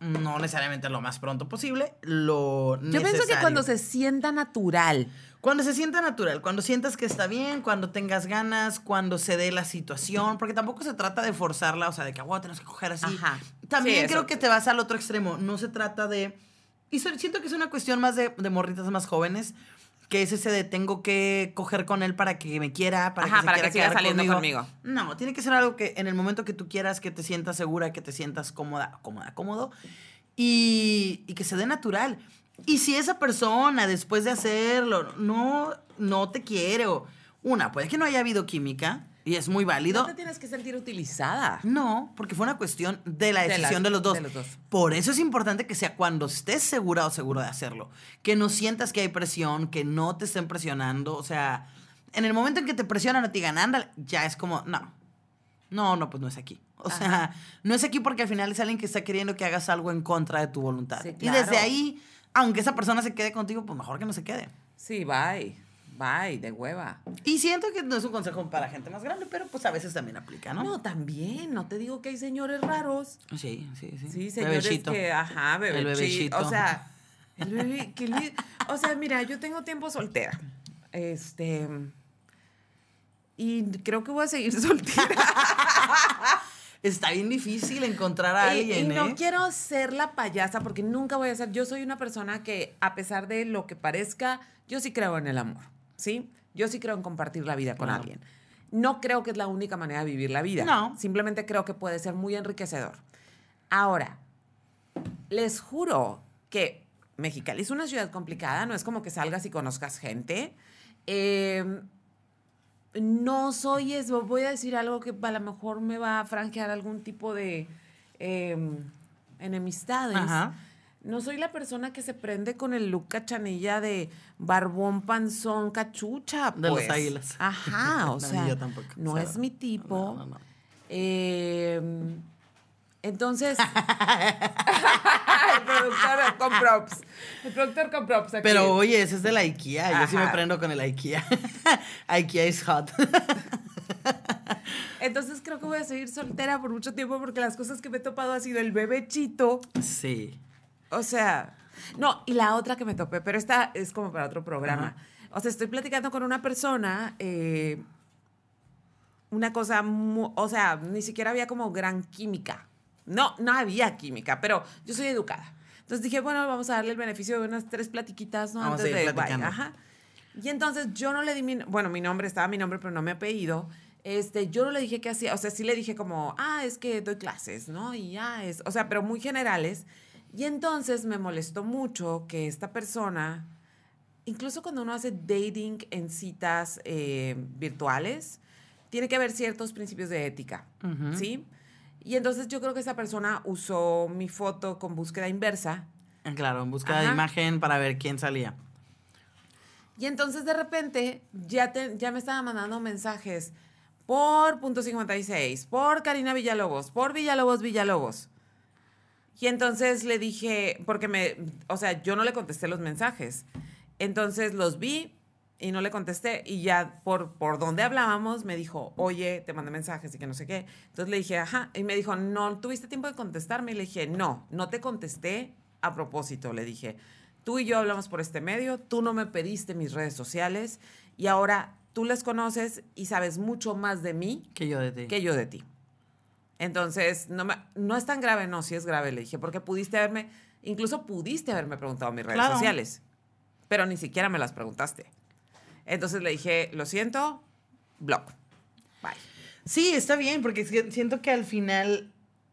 Speaker 1: No necesariamente lo más pronto posible, lo
Speaker 2: Yo pienso que cuando se sienta natural.
Speaker 1: Cuando se sienta natural, cuando sientas que está bien, cuando tengas ganas, cuando se dé la situación, porque tampoco se trata de forzarla, o sea, de que, wow, tienes que coger así.
Speaker 2: Ajá.
Speaker 1: También
Speaker 2: Sí, eso.
Speaker 1: creo que te vas al otro extremo. No se trata de. Y siento que es una cuestión más de, de morritas más jóvenes, que es ese de tengo que coger con él para que me quiera, para
Speaker 2: Ajá,
Speaker 1: que se
Speaker 2: para
Speaker 1: quiera
Speaker 2: que siga
Speaker 1: quedar
Speaker 2: saliendo conmigo.
Speaker 1: No, tiene que ser algo que en el momento que tú quieras, que te sientas segura, que te sientas cómoda, cómoda, cómodo, y, y que se dé natural. Y si esa persona, después de hacerlo, no, no te quiere, o una, puede que no haya habido química, y es muy válido.
Speaker 2: No te tienes que sentir utilizada.
Speaker 1: No, porque fue una cuestión de la
Speaker 2: De la-
Speaker 1: decisión de, los dos.
Speaker 2: de los dos.
Speaker 1: Por eso es importante que sea cuando estés segura o seguro de hacerlo. Que no sientas que hay presión, que no te estén presionando. O sea, en el momento en que te presionan a ti ganando, ya es como, no. No, no, pues no es aquí. O sea, no es aquí porque al final es alguien que está queriendo que hagas algo en contra de tu voluntad.
Speaker 2: Sí,
Speaker 1: Y desde
Speaker 2: claro.
Speaker 1: ahí, aunque esa persona se quede contigo, pues mejor que no se quede.
Speaker 2: Sí, bye. Bye, de hueva.
Speaker 1: Y siento que no es un consejo para gente más grande, pero pues a veces también aplica, ¿no?
Speaker 2: No, también. No te digo que hay señores raros.
Speaker 1: Sí, sí, sí.
Speaker 2: Sí, señores
Speaker 1: Bebecito.
Speaker 2: que, ajá, bebé.
Speaker 1: El bebecito.
Speaker 2: O sea, el bebé, qué li- o sea, mira, yo tengo tiempo soltera. Este. Y creo que voy a seguir soltera.
Speaker 1: Está bien difícil encontrar a
Speaker 2: Y-
Speaker 1: alguien,
Speaker 2: y, no
Speaker 1: ¿eh?
Speaker 2: quiero ser la payasa porque nunca voy a ser. Yo soy una persona que, a pesar de lo que parezca, yo sí creo en el amor. ¿Sí? Yo sí creo en compartir la vida con
Speaker 1: Claro.
Speaker 2: alguien. No creo que es la única manera de vivir la vida.
Speaker 1: No.
Speaker 2: Simplemente creo que puede ser muy enriquecedor. Ahora, les juro que Mexicali es una ciudad complicada, no es como que salgas y conozcas gente. Eh, no soy eso, voy a decir algo que a lo mejor me va a franquear algún tipo de eh, enemistades.
Speaker 1: Ajá.
Speaker 2: No soy la persona que se prende con el look cachanilla de barbón, panzón, cachucha.
Speaker 1: De los
Speaker 2: pues.
Speaker 1: águilas.
Speaker 2: Ajá, o
Speaker 1: No,
Speaker 2: sea,
Speaker 1: tampoco.
Speaker 2: no es mi tipo.
Speaker 1: No, no, no.
Speaker 2: Eh, entonces, el productor con props. El productor con props aquí.
Speaker 1: Pero oye, ese es de la IKEA. Yo sí me prendo con el IKEA. IKEA is hot.
Speaker 2: Entonces creo que voy a seguir soltera por mucho tiempo porque las cosas que me he topado ha sido el bebechito.
Speaker 1: sí.
Speaker 2: O sea, no, y la otra que me topé, pero esta es como para otro programa. O sea, estoy platicando con una persona eh, una cosa, mu- o sea, ni siquiera había como gran química. No, no había química, pero yo soy educada. Entonces dije, bueno, vamos a darle el beneficio de unas tres platiquitas, ¿no?
Speaker 1: Vamos a
Speaker 2: Antes
Speaker 1: ir
Speaker 2: de,
Speaker 1: platicando.
Speaker 2: Ajá. Y entonces yo no le di mi, bueno, mi nombre, estaba mi nombre, pero no mi apellido. Este, yo no le dije qué hacía, o sea, sí le dije como, ah, es que doy clases, ¿no? Y ya es, o sea, pero muy generales. Y entonces me molestó mucho que esta persona, incluso cuando uno hace dating en citas eh, virtuales, tiene que haber ciertos principios de ética. ¿sí? Y entonces yo creo que esa persona usó mi foto con búsqueda inversa
Speaker 1: Ah, Claro, en busca de imagen para ver quién salía.
Speaker 2: Y entonces de repente ya, te- ya me estaba mandando mensajes por punto 56, por Karina Villalobos, por Villalobos Villalobos. Y entonces le dije, porque me, o sea, yo no le contesté los mensajes. Entonces los vi y no le contesté. Y ya por, por donde hablábamos me dijo, oye, te mandé mensajes y que no sé qué. Entonces le dije, ajá. Y me dijo, no, ¿tuviste tiempo de contestarme? Y le dije, no, no te contesté a propósito. Le dije, tú y yo hablamos por este medio, tú no me pediste mis redes sociales y ahora tú les conoces y sabes mucho más de mí
Speaker 1: Que yo de ti.
Speaker 2: que yo de ti. Entonces, no, me- no es tan grave, no, sí es grave, le dije, porque pudiste haberme, incluso pudiste haberme preguntado mis redes
Speaker 1: Claro.
Speaker 2: sociales, pero ni siquiera me las preguntaste. Entonces le dije, lo siento, blog. Bye.
Speaker 1: Sí, está bien, porque si- siento que al final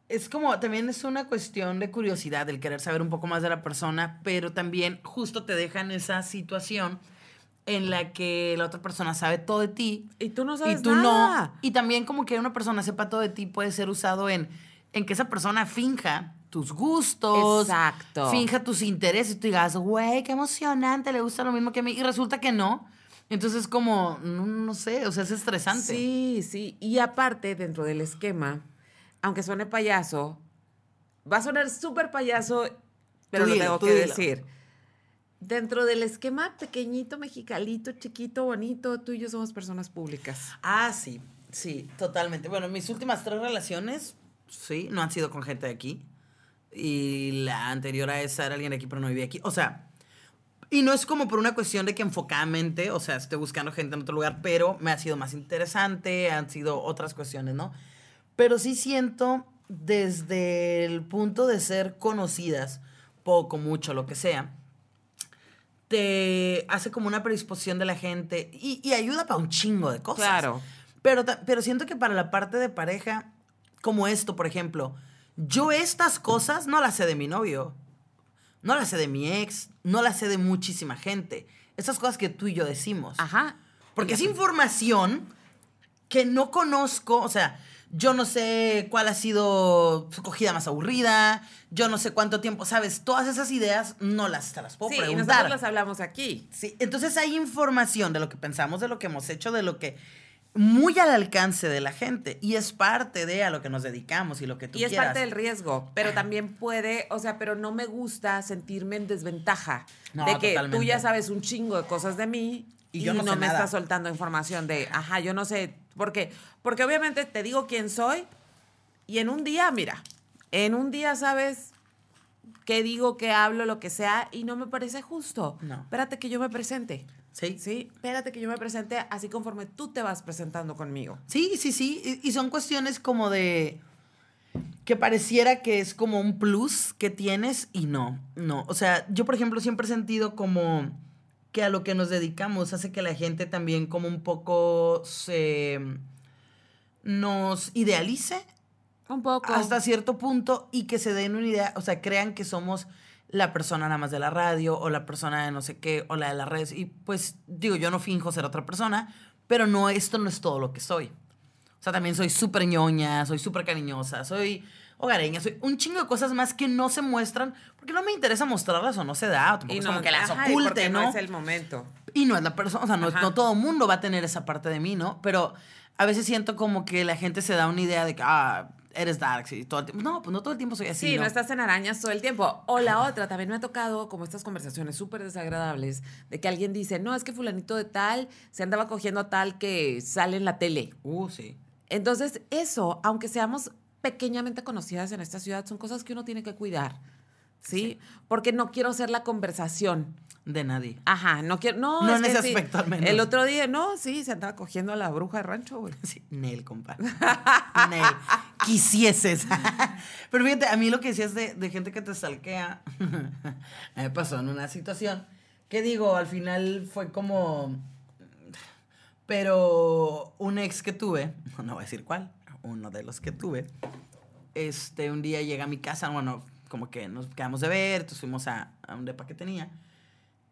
Speaker 1: es como, también es una cuestión de curiosidad, el querer saber un poco más de la persona, pero también justo te deja en esa situación en la que la otra persona sabe todo de ti
Speaker 2: Y tú no
Speaker 1: y
Speaker 2: sabes
Speaker 1: tú
Speaker 2: nada.
Speaker 1: no. Y también como que una persona sepa todo de ti puede ser usado en, en que esa persona finja tus gustos.
Speaker 2: Exacto.
Speaker 1: Finja tus intereses y tú digas, güey, qué emocionante, le gusta lo mismo que a mí. Y resulta que no. Entonces como, no, no sé, o sea, es estresante.
Speaker 2: Sí, sí. Y aparte, dentro del esquema, aunque suene payaso, va a sonar súper payaso, pero
Speaker 1: Tú
Speaker 2: lo
Speaker 1: dilo,
Speaker 2: tengo que
Speaker 1: dilo.
Speaker 2: decir. Dentro del esquema pequeñito, mexicalito, chiquito, bonito, tú y yo somos personas públicas.
Speaker 1: Ah, sí, sí, totalmente. Bueno, mis últimas tres relaciones, sí, no han sido con gente de aquí. Y la anterior a esa era alguien de aquí, pero no vivía aquí. O sea, y no es como por una cuestión de que enfocadamente, o sea, estoy buscando gente en otro lugar, pero me ha sido más interesante, han sido otras cuestiones, ¿no? Pero sí siento desde el punto de ser conocidas, poco, mucho, lo que sea, te hace como una predisposición de la gente y, y ayuda para un chingo de cosas.
Speaker 2: Claro.
Speaker 1: Pero, pero siento que para la parte de pareja, como esto, por ejemplo, yo estas cosas no las sé de mi novio, no las sé de mi ex, no las sé de muchísima gente. Estas cosas que tú y yo decimos.
Speaker 2: Ajá.
Speaker 1: Porque es información que no conozco, o sea, yo no sé cuál ha sido su cogida más aburrida, yo no sé cuánto tiempo, ¿sabes? Todas esas ideas no las, te las puedo
Speaker 2: Sí,
Speaker 1: preguntar.
Speaker 2: nosotros las hablamos aquí.
Speaker 1: Sí, entonces hay información de lo que pensamos, de lo que hemos hecho, de lo que muy al alcance de la gente y es parte de a lo que nos dedicamos y lo que tú
Speaker 2: Y es
Speaker 1: quieras.
Speaker 2: parte del riesgo, pero también puede, o sea, pero no me gusta sentirme en desventaja
Speaker 1: No,
Speaker 2: de que tú ya sabes un chingo de cosas de mí
Speaker 1: Y yo no
Speaker 2: no,
Speaker 1: sé
Speaker 2: me estás soltando información de, ajá, yo no sé, porque porque obviamente te digo quién soy y en un día, mira, en un día sabes qué digo, qué hablo, lo que sea y no me parece justo.
Speaker 1: No.
Speaker 2: Espérate que yo me presente.
Speaker 1: Sí,
Speaker 2: Sí, espérate que yo me presente así conforme tú te vas presentando conmigo.
Speaker 1: Sí, sí, sí. Y, y son cuestiones como de. que pareciera que es como un plus que tienes y no, no. O sea, yo, por ejemplo, siempre he sentido como que a lo que nos dedicamos hace que la gente también como un poco se. nos idealice
Speaker 2: Un poco.
Speaker 1: hasta cierto punto y que se den una idea, o sea, crean que somos la persona nada más de la radio o la persona de no sé qué o la de las redes. Y pues digo, yo no finjo ser otra persona, pero no, esto no es todo lo que soy. O sea, también soy súper ñoña, soy súper cariñosa, soy hogareña, soy un chingo de cosas más que no se muestran porque no me interesa mostrarlas o no se da, o tampoco es como que las
Speaker 2: ajá, y
Speaker 1: oculte, ¿no?
Speaker 2: no es el momento.
Speaker 1: Y no es la persona, o sea, no todo mundo va a tener esa parte de mí, ¿no? Pero a veces siento como que la gente se da una idea de que, ah, eres dark, sí, todo el tiempo. No, pues no todo el tiempo soy así.
Speaker 2: Sí, no,
Speaker 1: ¿no?
Speaker 2: estás en arañas todo el tiempo. O la otra, también me ha tocado como estas conversaciones súper desagradables de que alguien dice, no, es que fulanito de tal se andaba cogiendo a tal que sale en la tele.
Speaker 1: Uh, sí.
Speaker 2: Entonces, eso, aunque seamos pequeñamente conocidas en esta ciudad, son cosas que uno tiene que cuidar. ¿sí? Porque no quiero ser la conversación.
Speaker 1: De nadie.
Speaker 2: Ajá, no quiero. No,
Speaker 1: No
Speaker 2: es
Speaker 1: en ese
Speaker 2: sí.
Speaker 1: aspecto, al menos.
Speaker 2: El otro día, no, sí, se andaba cogiendo a la bruja de rancho, güey.
Speaker 1: Sí, Nel, compa. Nel. Quisieses. Pero fíjate, a mí lo que decías de, de gente que te stalkea, me pasó en una situación que digo, al final fue como. Pero un ex que tuve, no voy a decir cuál, uno de los que tuve, este, un día llega a mi casa, bueno, como que nos quedamos de ver, entonces fuimos a, a un depa que tenía.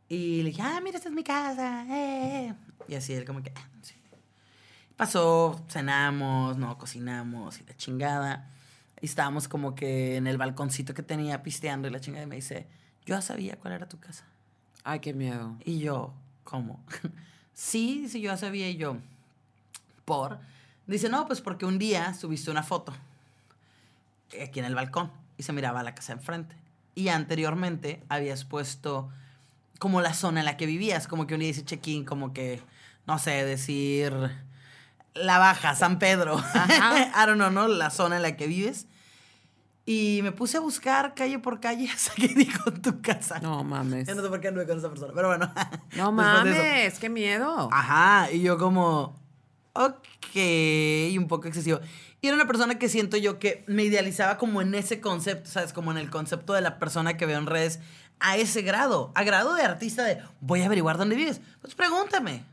Speaker 1: Y le dije, ah, mira, esta es mi casa. eh". Y así él como que, ah, sí. Pasó, cenamos, no cocinamos y la chingada. Y estábamos como que en el balconcito que tenía pisteando y la chingada y me dice, yo ya sabía cuál era tu casa.
Speaker 2: Ay, qué miedo.
Speaker 1: Y yo, ¿cómo? sí, sí, yo ya sabía y yo, ¿por? Dice, no, pues porque un día subiste una foto aquí en el balcón y se miraba la casa enfrente. Y anteriormente habías puesto como la zona en la que vivías, como que un día dice check-in, como que, no sé, decir La Baja, San Pedro.
Speaker 2: Ajá.
Speaker 1: I don't know, ¿no? La zona en la que vives. Y me puse a buscar calle por calle hasta que dijo tu casa.
Speaker 2: No mames.
Speaker 1: Ya no sé por qué anduve con esa persona, pero bueno.
Speaker 2: No
Speaker 1: de
Speaker 2: mames, qué miedo.
Speaker 1: Ajá, y yo como, ok, un poco excesivo. Y era una persona que siento yo que me idealizaba como en ese concepto, ¿sabes? Como en el concepto de la persona que veo en redes a ese grado, a grado de artista de, voy a averiguar dónde vives. Pues pregúntame.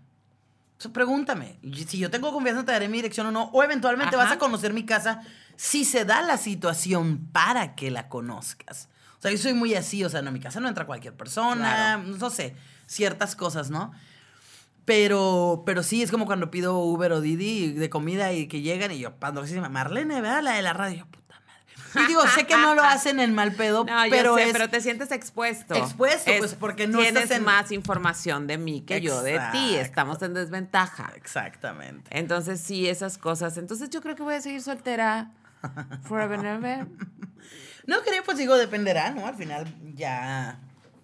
Speaker 1: Pues pregúntame. Si yo tengo confianza, te daré mi dirección o no. O eventualmente
Speaker 2: Ajá.
Speaker 1: vas a conocer mi casa si se da la situación para que la conozcas. O sea, yo soy muy así, o sea, no, en mi casa no entra cualquier persona, no sé, ciertas cosas, ¿no? Pero, pero sí, es como cuando pido Uber o Didi de comida y que llegan y yo, pandrosísima, Marlene, ¿verdad? La de la radio. Yo, puta madre. Y digo, sé que no lo hacen en mal pedo,
Speaker 2: No, yo
Speaker 1: pero
Speaker 2: sé,
Speaker 1: es...
Speaker 2: pero te sientes expuesto.
Speaker 1: Expuesto, pues, porque no
Speaker 2: tienes
Speaker 1: estás en-
Speaker 2: más información de mí que yo de ti. Estamos en desventaja.
Speaker 1: Exactamente.
Speaker 2: Entonces, sí, esas cosas. Entonces, yo creo que voy a seguir soltera forever and ever.
Speaker 1: No creo, pues digo, dependerá, ¿no? Al final ya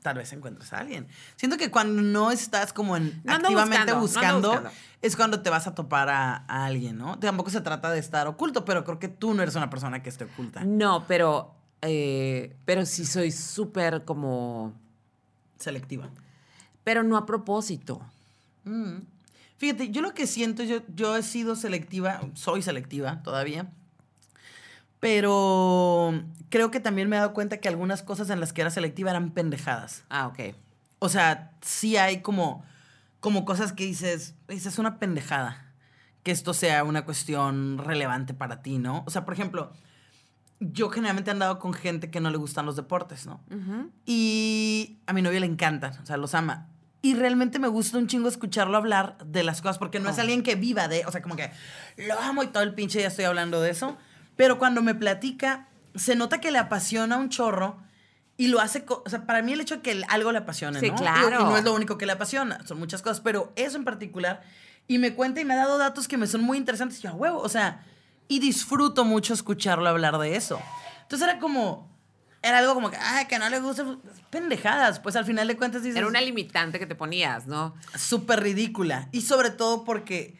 Speaker 1: tal vez encuentres a alguien. Siento que cuando no estás como en
Speaker 2: No ando
Speaker 1: activamente
Speaker 2: buscando,
Speaker 1: es cuando te vas a topar a, a alguien, ¿no? Tampoco se trata de estar oculto, pero creo que tú no eres una persona que esté oculta.
Speaker 2: No, pero, eh, pero sí soy súper como...
Speaker 1: Selectiva.
Speaker 2: Pero no a propósito.
Speaker 1: Mm. Fíjate, yo lo que siento, yo, yo he sido selectiva, soy selectiva todavía, pero creo que también me he dado cuenta que algunas cosas en las que era selectiva eran pendejadas.
Speaker 2: Ah, ok.
Speaker 1: O sea, sí hay como, como cosas que dices, es una pendejada. Que esto sea una cuestión relevante para ti, ¿no? O sea, por ejemplo, yo generalmente he andado con gente que no le gustan los deportes, ¿no? Y a mi novio le encantan, o sea, los ama. Y realmente me gusta un chingo escucharlo hablar de las cosas, porque no es
Speaker 2: Oh.
Speaker 1: alguien que viva de, o sea, como que lo amo y todo el pinche ya estoy hablando de eso. Pero cuando me platica, se nota que le apasiona un chorro y lo hace, o sea, para mí el hecho de que algo le apasione,
Speaker 2: Sí,
Speaker 1: ¿no?
Speaker 2: claro.
Speaker 1: Y, no es lo único que le apasiona, son muchas cosas, pero eso en particular. Y me cuenta y me ha dado datos que me son muy interesantes. Y yo, a huevo, o sea, y disfruto mucho escucharlo hablar de eso. Entonces era como, era algo como que, ah, que no le gusta, pendejadas. Pues al final de cuentas dices,
Speaker 2: Era una limitante que te ponías, ¿no?
Speaker 1: súper ridícula. Y sobre todo porque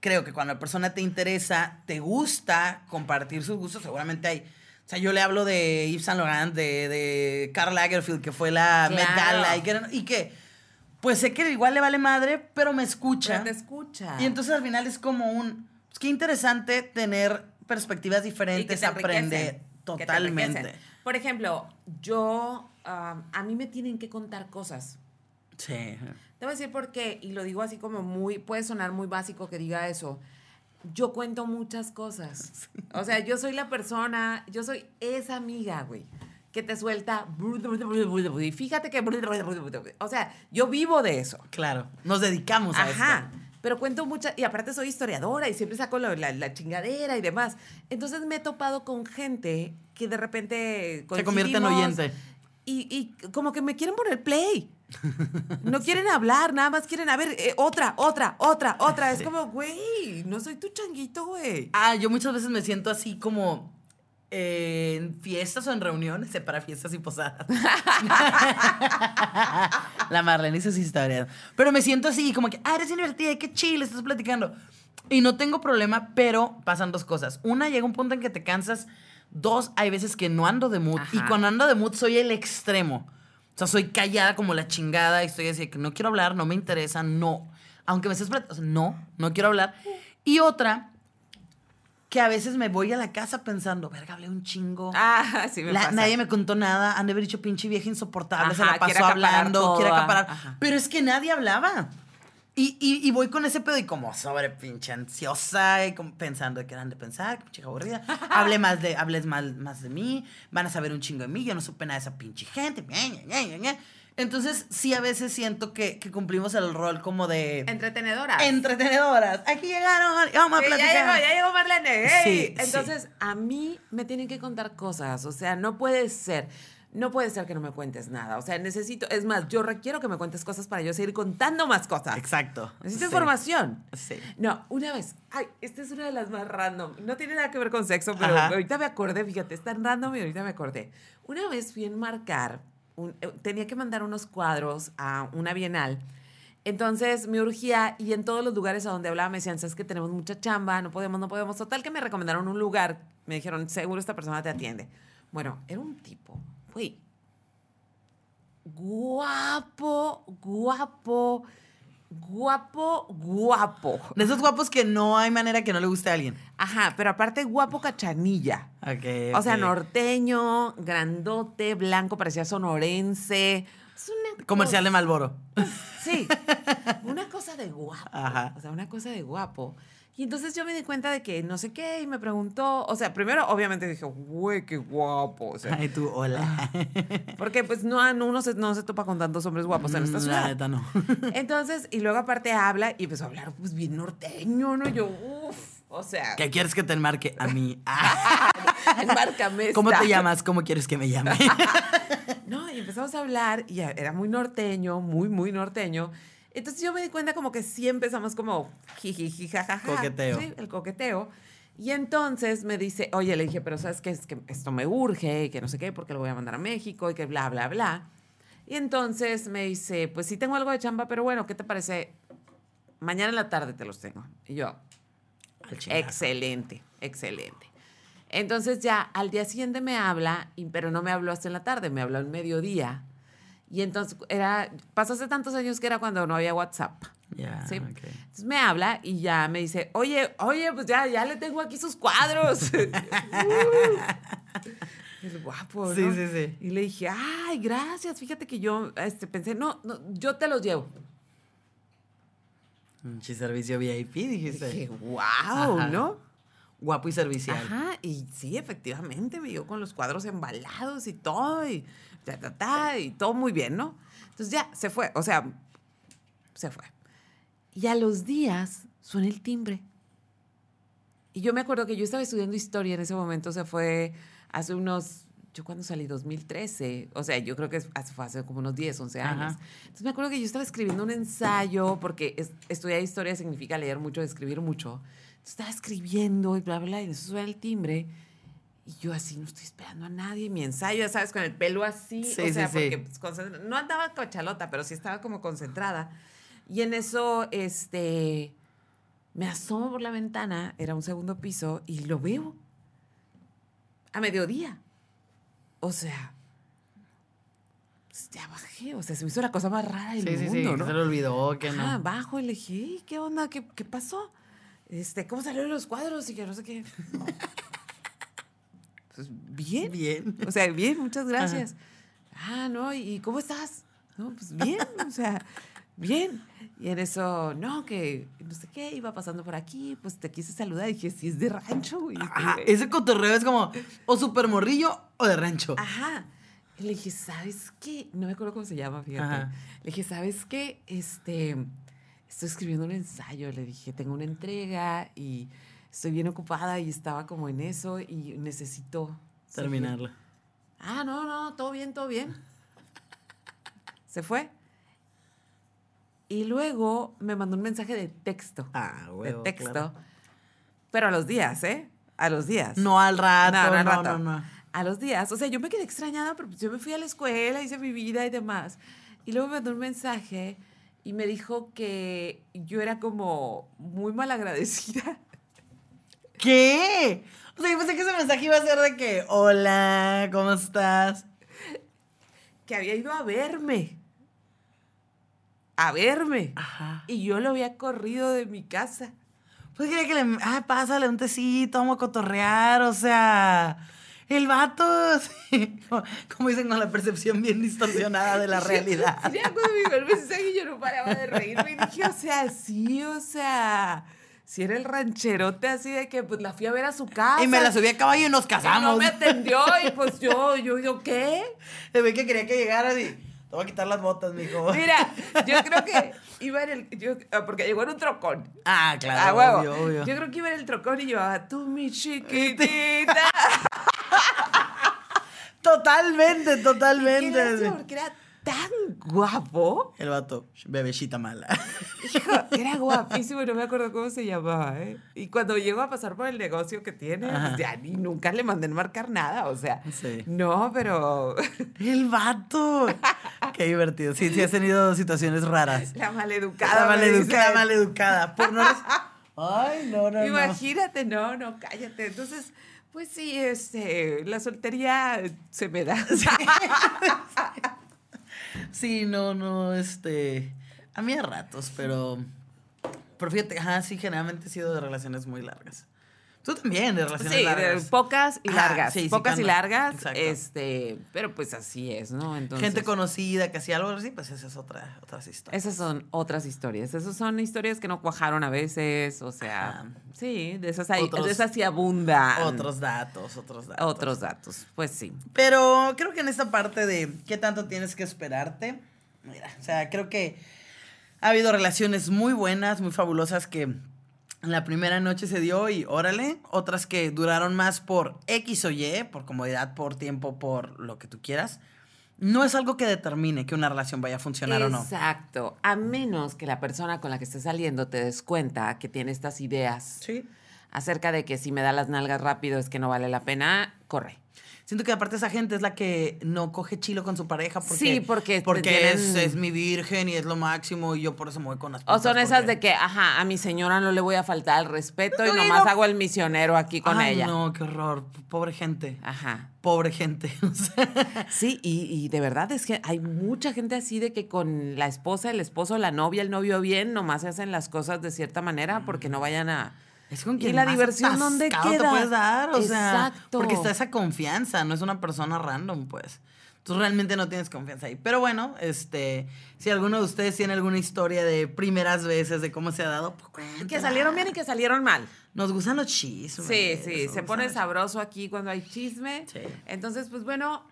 Speaker 1: creo que cuando la persona te interesa, te gusta compartir sus gustos, seguramente hay. O sea, yo le hablo de Yves Saint Laurent, de, de Karl Lagerfeld, que fue la
Speaker 2: Claro.
Speaker 1: Gala, y que, y que, pues sé que igual le vale madre, pero me escucha.
Speaker 2: Pero te escucha.
Speaker 1: Y entonces al final es como un. Pues qué interesante tener perspectivas diferentes,
Speaker 2: te
Speaker 1: aprender totalmente.
Speaker 2: Por ejemplo, yo, ah, a mí me tienen que contar cosas.
Speaker 1: Sí.
Speaker 2: Te voy a decir por qué, y lo digo así como muy, puede sonar muy básico que diga eso. Yo cuento muchas cosas. O sea, yo soy la persona, yo soy esa amiga, güey, que te suelta. Y fíjate que. O sea, yo vivo de eso.
Speaker 1: Claro. Nos dedicamos a
Speaker 2: Ajá.
Speaker 1: esto.
Speaker 2: Pero cuento muchas, y aparte soy historiadora y siempre saco lo- la, la chingadera y demás. Entonces me he topado con gente que de repente
Speaker 1: Se convierte en oyente.
Speaker 2: Y, y como que me quieren poner play. No quieren hablar, nada más quieren, a ver, eh, otra, otra, otra, otra. Es como, güey, no soy tu changuito, güey.
Speaker 1: Ah, yo muchas veces me siento así como eh, en fiestas o en reuniones, eh, para fiestas y posadas. La Marlene y sus historias. Pero me siento así, como que, ah, eres divertida, qué chile, estás platicando. Y no tengo problema, pero pasan dos cosas. Una, llega un punto en que te cansas Dos, hay veces que no ando de mood. Y cuando ando de mood soy el extremo. O sea, soy callada como la chingada y estoy así de que no quiero hablar, no me interesa, no. Aunque me estés plat- o sea, no, no quiero hablar. Y otra, que a veces me voy a la casa pensando, verga, hablé un chingo.
Speaker 2: Ah, sí me
Speaker 1: La-
Speaker 2: pasa.
Speaker 1: nadie me contó nada, han de haber dicho pinche vieja insoportable, se la pasó hablando, quiere acaparar.
Speaker 2: ajá.
Speaker 1: Pero es que nadie hablaba. Y, y- y voy con ese pedo y como sobre pinche ansiosa y como pensando de que eran de pensar, que pinche aburrida. Hable más de, hables mal, más de mí, van a saber un chingo de mí, yo no supe nada de esa pinche gente. Entonces, sí, a veces siento que, que cumplimos el rol como de
Speaker 2: Entretenedoras.
Speaker 1: entretenedoras. Aquí llegaron, vamos a
Speaker 2: Sí, ya
Speaker 1: platicar.
Speaker 2: llegó, ya llegó Marlene. Entonces, a mí me tienen que contar cosas. O sea, no puede ser. No puede ser que no me cuentes nada. O sea, necesito. Es más, yo requiero que me cuentes cosas para yo seguir contando más cosas.
Speaker 1: Exacto.
Speaker 2: Necesito
Speaker 1: Sí.
Speaker 2: información.
Speaker 1: Sí.
Speaker 2: No, una vez. Ay, esta es una de las más random. No tiene nada que ver con sexo, pero
Speaker 1: Ajá.
Speaker 2: ahorita me acordé, fíjate, es tan random y ahorita me acordé. Una vez fui a enmarcar, un- eh, tenía que mandar unos cuadros a una bienal. Entonces me urgía y en todos los lugares a donde hablaba me decían, sabes que tenemos mucha chamba, no podemos, no podemos. Total que me recomendaron un lugar. Me dijeron, seguro esta persona te atiende. Bueno, era un tipo, güey, guapo, guapo, guapo, guapo.
Speaker 1: De esos guapos que no hay manera que no le guste a alguien.
Speaker 2: Ajá, pero aparte guapo cachanilla.
Speaker 1: Ok.
Speaker 2: O sea, norteño, grandote, blanco, parecía sonorense. Es una
Speaker 1: Comercial de Malboro.
Speaker 2: Sí, una cosa de guapo.
Speaker 1: Ajá.
Speaker 2: O sea, una cosa de guapo. Y entonces yo me di cuenta de que no sé qué y me preguntó, o sea, primero obviamente dije, güey, qué guapo. O sea,
Speaker 1: Ay, tú, hola.
Speaker 2: porque pues no, no, uno se, no se topa con tantos hombres guapos en esta
Speaker 1: Mm,
Speaker 2: ciudad.
Speaker 1: La neta no.
Speaker 2: Entonces, y luego aparte habla y empezó a hablar pues bien norteño, ¿no? Yo, uff, o sea,
Speaker 1: ¿Qué quieres que te enmarque? A mí.
Speaker 2: Enmárcame
Speaker 1: ¿Cómo
Speaker 2: esta.
Speaker 1: te llamas? ¿Cómo quieres que me llame?
Speaker 2: No, y empezamos a hablar y era muy norteño, muy, muy norteño. Entonces yo me di cuenta como que sí empezamos como jijiji, jajaja.
Speaker 1: Coqueteo.
Speaker 2: Sí, el coqueteo. Y entonces me dice, oye, le dije, pero sabes qué? es que esto me urge y que no sé qué, porque lo voy a mandar a México y que bla, bla, bla. Y entonces me dice, pues sí tengo algo de chamba, pero bueno, ¿qué te parece? Mañana en la tarde te los tengo. Y yo. Excelente, excelente. Entonces ya al día siguiente me habla, pero no me habló hasta en la tarde, me habló al mediodía. Y entonces era, pasó hace tantos años que era cuando no había WhatsApp.
Speaker 1: Ya,
Speaker 2: Sí.
Speaker 1: ok.
Speaker 2: Entonces me habla y ya me dice, oye, oye, pues ya, ya le tengo aquí sus cuadros. Es guapo, ¿no?
Speaker 1: Sí, sí, sí.
Speaker 2: Y le dije, ay, gracias, fíjate que yo este, pensé, no, no, yo te los llevo.
Speaker 1: Un servicio VIP, dijiste.
Speaker 2: Dije, wow,
Speaker 1: Ajá.
Speaker 2: ¿no?
Speaker 1: Guapo y servicial.
Speaker 2: Ajá, y sí, efectivamente, me llegó con los cuadros embalados y todo, y ta, ta, ta, y todo muy bien, ¿no? Entonces ya, se fue, o sea, se fue. Y a los días suena el timbre. Y yo me acuerdo que yo estaba estudiando historia en ese momento, se fue hace unos, yo cuando salí, 2013, o sea, yo creo que fue hace como unos 10, 11 años.
Speaker 1: Ajá.
Speaker 2: Entonces me acuerdo que yo estaba escribiendo un ensayo, porque es- estudiar historia significa leer mucho, escribir mucho. Entonces estaba escribiendo y bla, bla, bla, y eso suena el timbre. Y yo así, no estoy esperando a nadie. Mi ensayo, ya sabes, con el pelo así.
Speaker 1: Sí,
Speaker 2: o
Speaker 1: sí,
Speaker 2: sea,
Speaker 1: sí.
Speaker 2: porque pues, concentra- no andaba cochalota, pero sí estaba como concentrada. Y en eso, este, me asomo por la ventana, era un segundo piso, y lo veo. A mediodía. O sea, pues, ya bajé. O sea, se me hizo la cosa más rara del
Speaker 1: Sí, sí, sí.
Speaker 2: mundo, ¿no?
Speaker 1: se le olvidó, que no.
Speaker 2: bajo y le dije, "Ey, ¿qué onda? ¿Qué, qué pasó? Este, ¿Cómo salieron los cuadros? Y que no sé qué. Pues bien.
Speaker 1: Bien.
Speaker 2: O sea, bien, muchas gracias. Ah, no, ¿y cómo estás? No, pues bien, o sea, bien. Y en eso, no, que no sé qué, iba pasando por aquí, pues te quise saludar y dije, si es de rancho, güey. este
Speaker 1: Ajá,
Speaker 2: güey".
Speaker 1: ese cotorreo es como o super morrillo o de rancho.
Speaker 2: Ajá. Y le dije, ¿sabes qué? No me acuerdo cómo se llama, fíjate.
Speaker 1: Ajá.
Speaker 2: Le dije, ¿sabes qué? Este, estoy escribiendo un ensayo. Le dije, tengo una entrega y estoy bien ocupada y estaba como en eso y necesito seguir".
Speaker 1: Terminarlo.
Speaker 2: Ah, no, no, todo bien, todo bien. Se fue. Y luego me mandó un mensaje de texto.
Speaker 1: Ah,
Speaker 2: de
Speaker 1: huevo.
Speaker 2: texto.
Speaker 1: claro.
Speaker 2: Pero a los días, ¿eh? A los días.
Speaker 1: No al rato.
Speaker 2: No, al rato.
Speaker 1: no,
Speaker 2: A los días. O sea, yo me quedé extrañada, pero pues yo me fui a la escuela, hice mi vida y demás. Y luego me mandó un mensaje y me dijo que yo era como muy mal agradecida.
Speaker 1: ¿Qué? O sea, yo pensé que ese mensaje iba a ser de que, hola, ¿cómo estás?
Speaker 2: Que había ido a verme. A verme.
Speaker 1: Ajá.
Speaker 2: Y yo lo había corrido de mi casa.
Speaker 1: Pues quería que le, ah, pásale un tecito, vamos a cotorrear, o sea, el vato, sí, como, como dicen, con la percepción bien distorsionada de la realidad.
Speaker 2: Ya cuando me el mensaje yo no paraba de reírme y dije, o sea, sí, o sea, si era el rancherote así de que pues la fui a ver a su casa.
Speaker 1: Y me la subí a caballo y nos
Speaker 2: Y
Speaker 1: casamos.
Speaker 2: no me atendió y pues yo, yo, yo, ¿qué?
Speaker 1: Se ve que quería que llegara y te voy a quitar las botas, mijo.
Speaker 2: Mira, yo creo que iba en el, yo, ah, porque llegó en un trocón.
Speaker 1: Ah, claro,
Speaker 2: Ah, huevo.
Speaker 1: obvio, obvio.
Speaker 2: Yo creo que iba en el trocón y yo, ah, tú mi chiquitita.
Speaker 1: Totalmente,
Speaker 2: Qué
Speaker 1: totalmente.
Speaker 2: porque era tan guapo.
Speaker 1: El vato, bebecita mala.
Speaker 2: Era guapísimo, no me acuerdo cómo se llamaba, ¿eh? Y cuando llegó a pasar por el negocio que tiene,
Speaker 1: Ajá.
Speaker 2: pues ya ni nunca le mandé enmarcar nada, o sea.
Speaker 1: Sí.
Speaker 2: No, pero
Speaker 1: El vato. Qué divertido. Sí, sí, has tenido situaciones raras.
Speaker 2: la maleducada.
Speaker 1: La maleducada, maleducada. Por no Ay, no, no, no.
Speaker 2: Imagínate, no, no, cállate. Entonces, pues sí, este, la soltería se me da.
Speaker 1: Sí, no, no, este. A mí a ratos, pero. Pero fíjate, ajá, sí, generalmente he sido de relaciones muy largas. Tú también, de relaciones
Speaker 2: Sí,
Speaker 1: largas.
Speaker 2: de pocas y largas.
Speaker 1: sí,
Speaker 2: pocas y largas,
Speaker 1: exacto.
Speaker 2: este, pero pues así es, ¿no? Entonces,
Speaker 1: Gente conocida que hacía algo así, pues esa es otra, otras historias.
Speaker 2: Esas son otras historias. Esas son historias que no cuajaron a veces, o sea, sí, de esas hay,
Speaker 1: Otros-
Speaker 2: de esas sí abundan.
Speaker 1: Otros datos, otros datos.
Speaker 2: Otros datos, pues sí.
Speaker 1: Pero creo que en esta parte de qué tanto tienes que esperarte, mira, o sea, creo que ha habido relaciones muy buenas, muy fabulosas que la primera noche se dio y órale, otras que duraron más por X o Y, por comodidad, por tiempo, por lo que tú quieras. No es algo que determine que una relación vaya a funcionar o no.
Speaker 2: Exacto. A menos que la persona con la que estés saliendo te des cuenta que tiene estas ideas
Speaker 1: Sí.
Speaker 2: Acerca de que si me da las nalgas rápido es que no vale la pena, corre.
Speaker 1: Siento que aparte esa gente es la que no coge chilo con su pareja porque,
Speaker 2: Sí, porque
Speaker 1: porque
Speaker 2: tienen-
Speaker 1: es, es mi virgen y es lo máximo y yo por eso me voy con las
Speaker 2: O son esas
Speaker 1: porque-
Speaker 2: de que, ajá, a mi señora no le voy a faltar el respeto y nomás
Speaker 1: no.
Speaker 2: hago el misionero aquí con
Speaker 1: Ay,
Speaker 2: ella.
Speaker 1: no, qué horror. Pobre gente.
Speaker 2: Ajá.
Speaker 1: Pobre gente.
Speaker 2: Sí, y, y de verdad es que hay mucha gente así de que con la esposa, el esposo, la novia, el novio bien, nomás se hacen las cosas de cierta manera porque no vayan a...
Speaker 1: es con
Speaker 2: ¿Y
Speaker 1: quien
Speaker 2: la
Speaker 1: más
Speaker 2: diversión dónde queda?
Speaker 1: te puedes dar, o sea,
Speaker 2: Exacto.
Speaker 1: porque está esa confianza, no es una persona random, pues. Tú realmente no tienes confianza ahí. Pero bueno, este, si alguno de ustedes tiene alguna historia de primeras veces de cómo se ha dado, pues
Speaker 2: Que salieron bien y que salieron mal.
Speaker 1: Nos gustan los chismes.
Speaker 2: Sí, sí, se pone sabroso aquí cuando hay chisme.
Speaker 1: Sí.
Speaker 2: Entonces, pues bueno,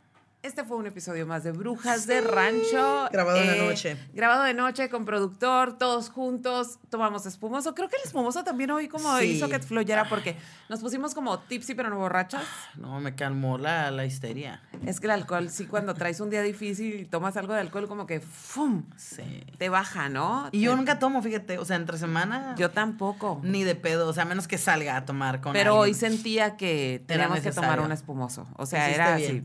Speaker 2: este fue un episodio más de Brujas de Rancho.
Speaker 1: Grabado en la noche.
Speaker 2: Grabado de noche con productor, todos juntos, tomamos espumoso. Creo que el espumoso también hoy como
Speaker 1: Sí.
Speaker 2: hizo que fluyera porque nos pusimos como tipsy pero no borrachas.
Speaker 1: No, me calmó la, la histeria.
Speaker 2: Es que el alcohol, sí, cuando traes un día difícil y tomas algo de alcohol, como que ¡fum!
Speaker 1: Sí.
Speaker 2: te baja, ¿no?
Speaker 1: Y yo nunca tomo, fíjate, o sea, entre semana.
Speaker 2: Yo tampoco.
Speaker 1: Ni de pedo, o sea, a menos que salga a tomar con
Speaker 2: Pero hoy sentía que teníamos que tomar un espumoso. O sea,
Speaker 1: Hiciste
Speaker 2: era
Speaker 1: bien.
Speaker 2: así.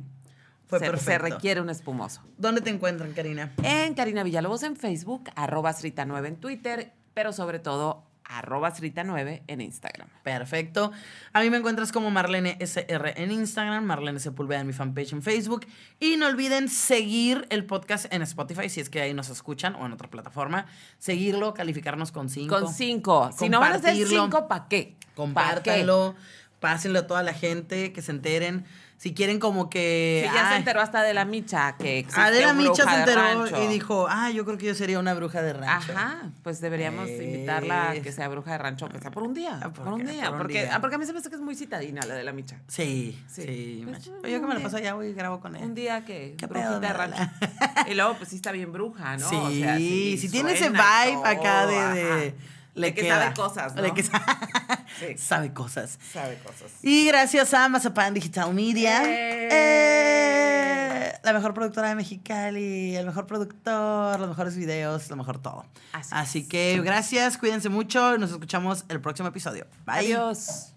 Speaker 1: Fue
Speaker 2: se, se
Speaker 1: perfecto.
Speaker 2: requiere un espumoso.
Speaker 1: ¿Dónde te encuentran, Karina?
Speaker 2: En Karina Villalobos en Facebook, arroba Srita9 en Twitter, pero sobre todo arroba Srita9 en Instagram.
Speaker 1: Perfecto. A mí me encuentras como Marlene SR en Instagram, Marlene Sepúlveda en mi fanpage en Facebook. Y no olviden seguir el podcast en Spotify, si es que ahí nos escuchan, o en otra plataforma. Seguirlo, calificarnos con cinco.
Speaker 2: Con cinco. Si no van a ser cinco, ¿para qué? ¿Pa' qué?
Speaker 1: Compártanlo, pásenlo a toda la gente, que se enteren. Si quieren como que...
Speaker 2: Si ya se enteró hasta de la micha que existe
Speaker 1: Adela
Speaker 2: un
Speaker 1: Micha se enteró y dijo, ah, yo creo que yo sería una bruja de rancho.
Speaker 2: Ajá, pues deberíamos invitarla a que sea bruja de rancho, que sea por un día.
Speaker 1: Ah,
Speaker 2: por,
Speaker 1: ¿por
Speaker 2: un día.
Speaker 1: Por un
Speaker 2: porque,
Speaker 1: día.
Speaker 2: ah, porque a mí se me hace que es muy citadina la de la micha.
Speaker 1: Sí,
Speaker 2: Sí.
Speaker 1: sí.
Speaker 2: Pues,
Speaker 1: Oye, yo que me la paso allá, voy y grabo con él.
Speaker 2: Un día que
Speaker 1: ¿Qué
Speaker 2: brujita
Speaker 1: pedo,
Speaker 2: de rancho. Y luego, pues sí está bien bruja, ¿no?
Speaker 1: Sí,
Speaker 2: O sea,
Speaker 1: si tiene ese vibe acá de
Speaker 2: De que sabe cosas, ¿no?
Speaker 1: De que sa-
Speaker 2: Sí.
Speaker 1: sabe cosas.
Speaker 2: Sabe cosas.
Speaker 1: Y gracias a Mazapán Digital Media,
Speaker 2: ¡Eh!
Speaker 1: eh, la mejor productora de Mexicali, el mejor productor, los mejores videos, lo mejor todo.
Speaker 2: Así
Speaker 1: Así que gracias, cuídense mucho y nos escuchamos el próximo episodio. Bye.
Speaker 2: Adiós.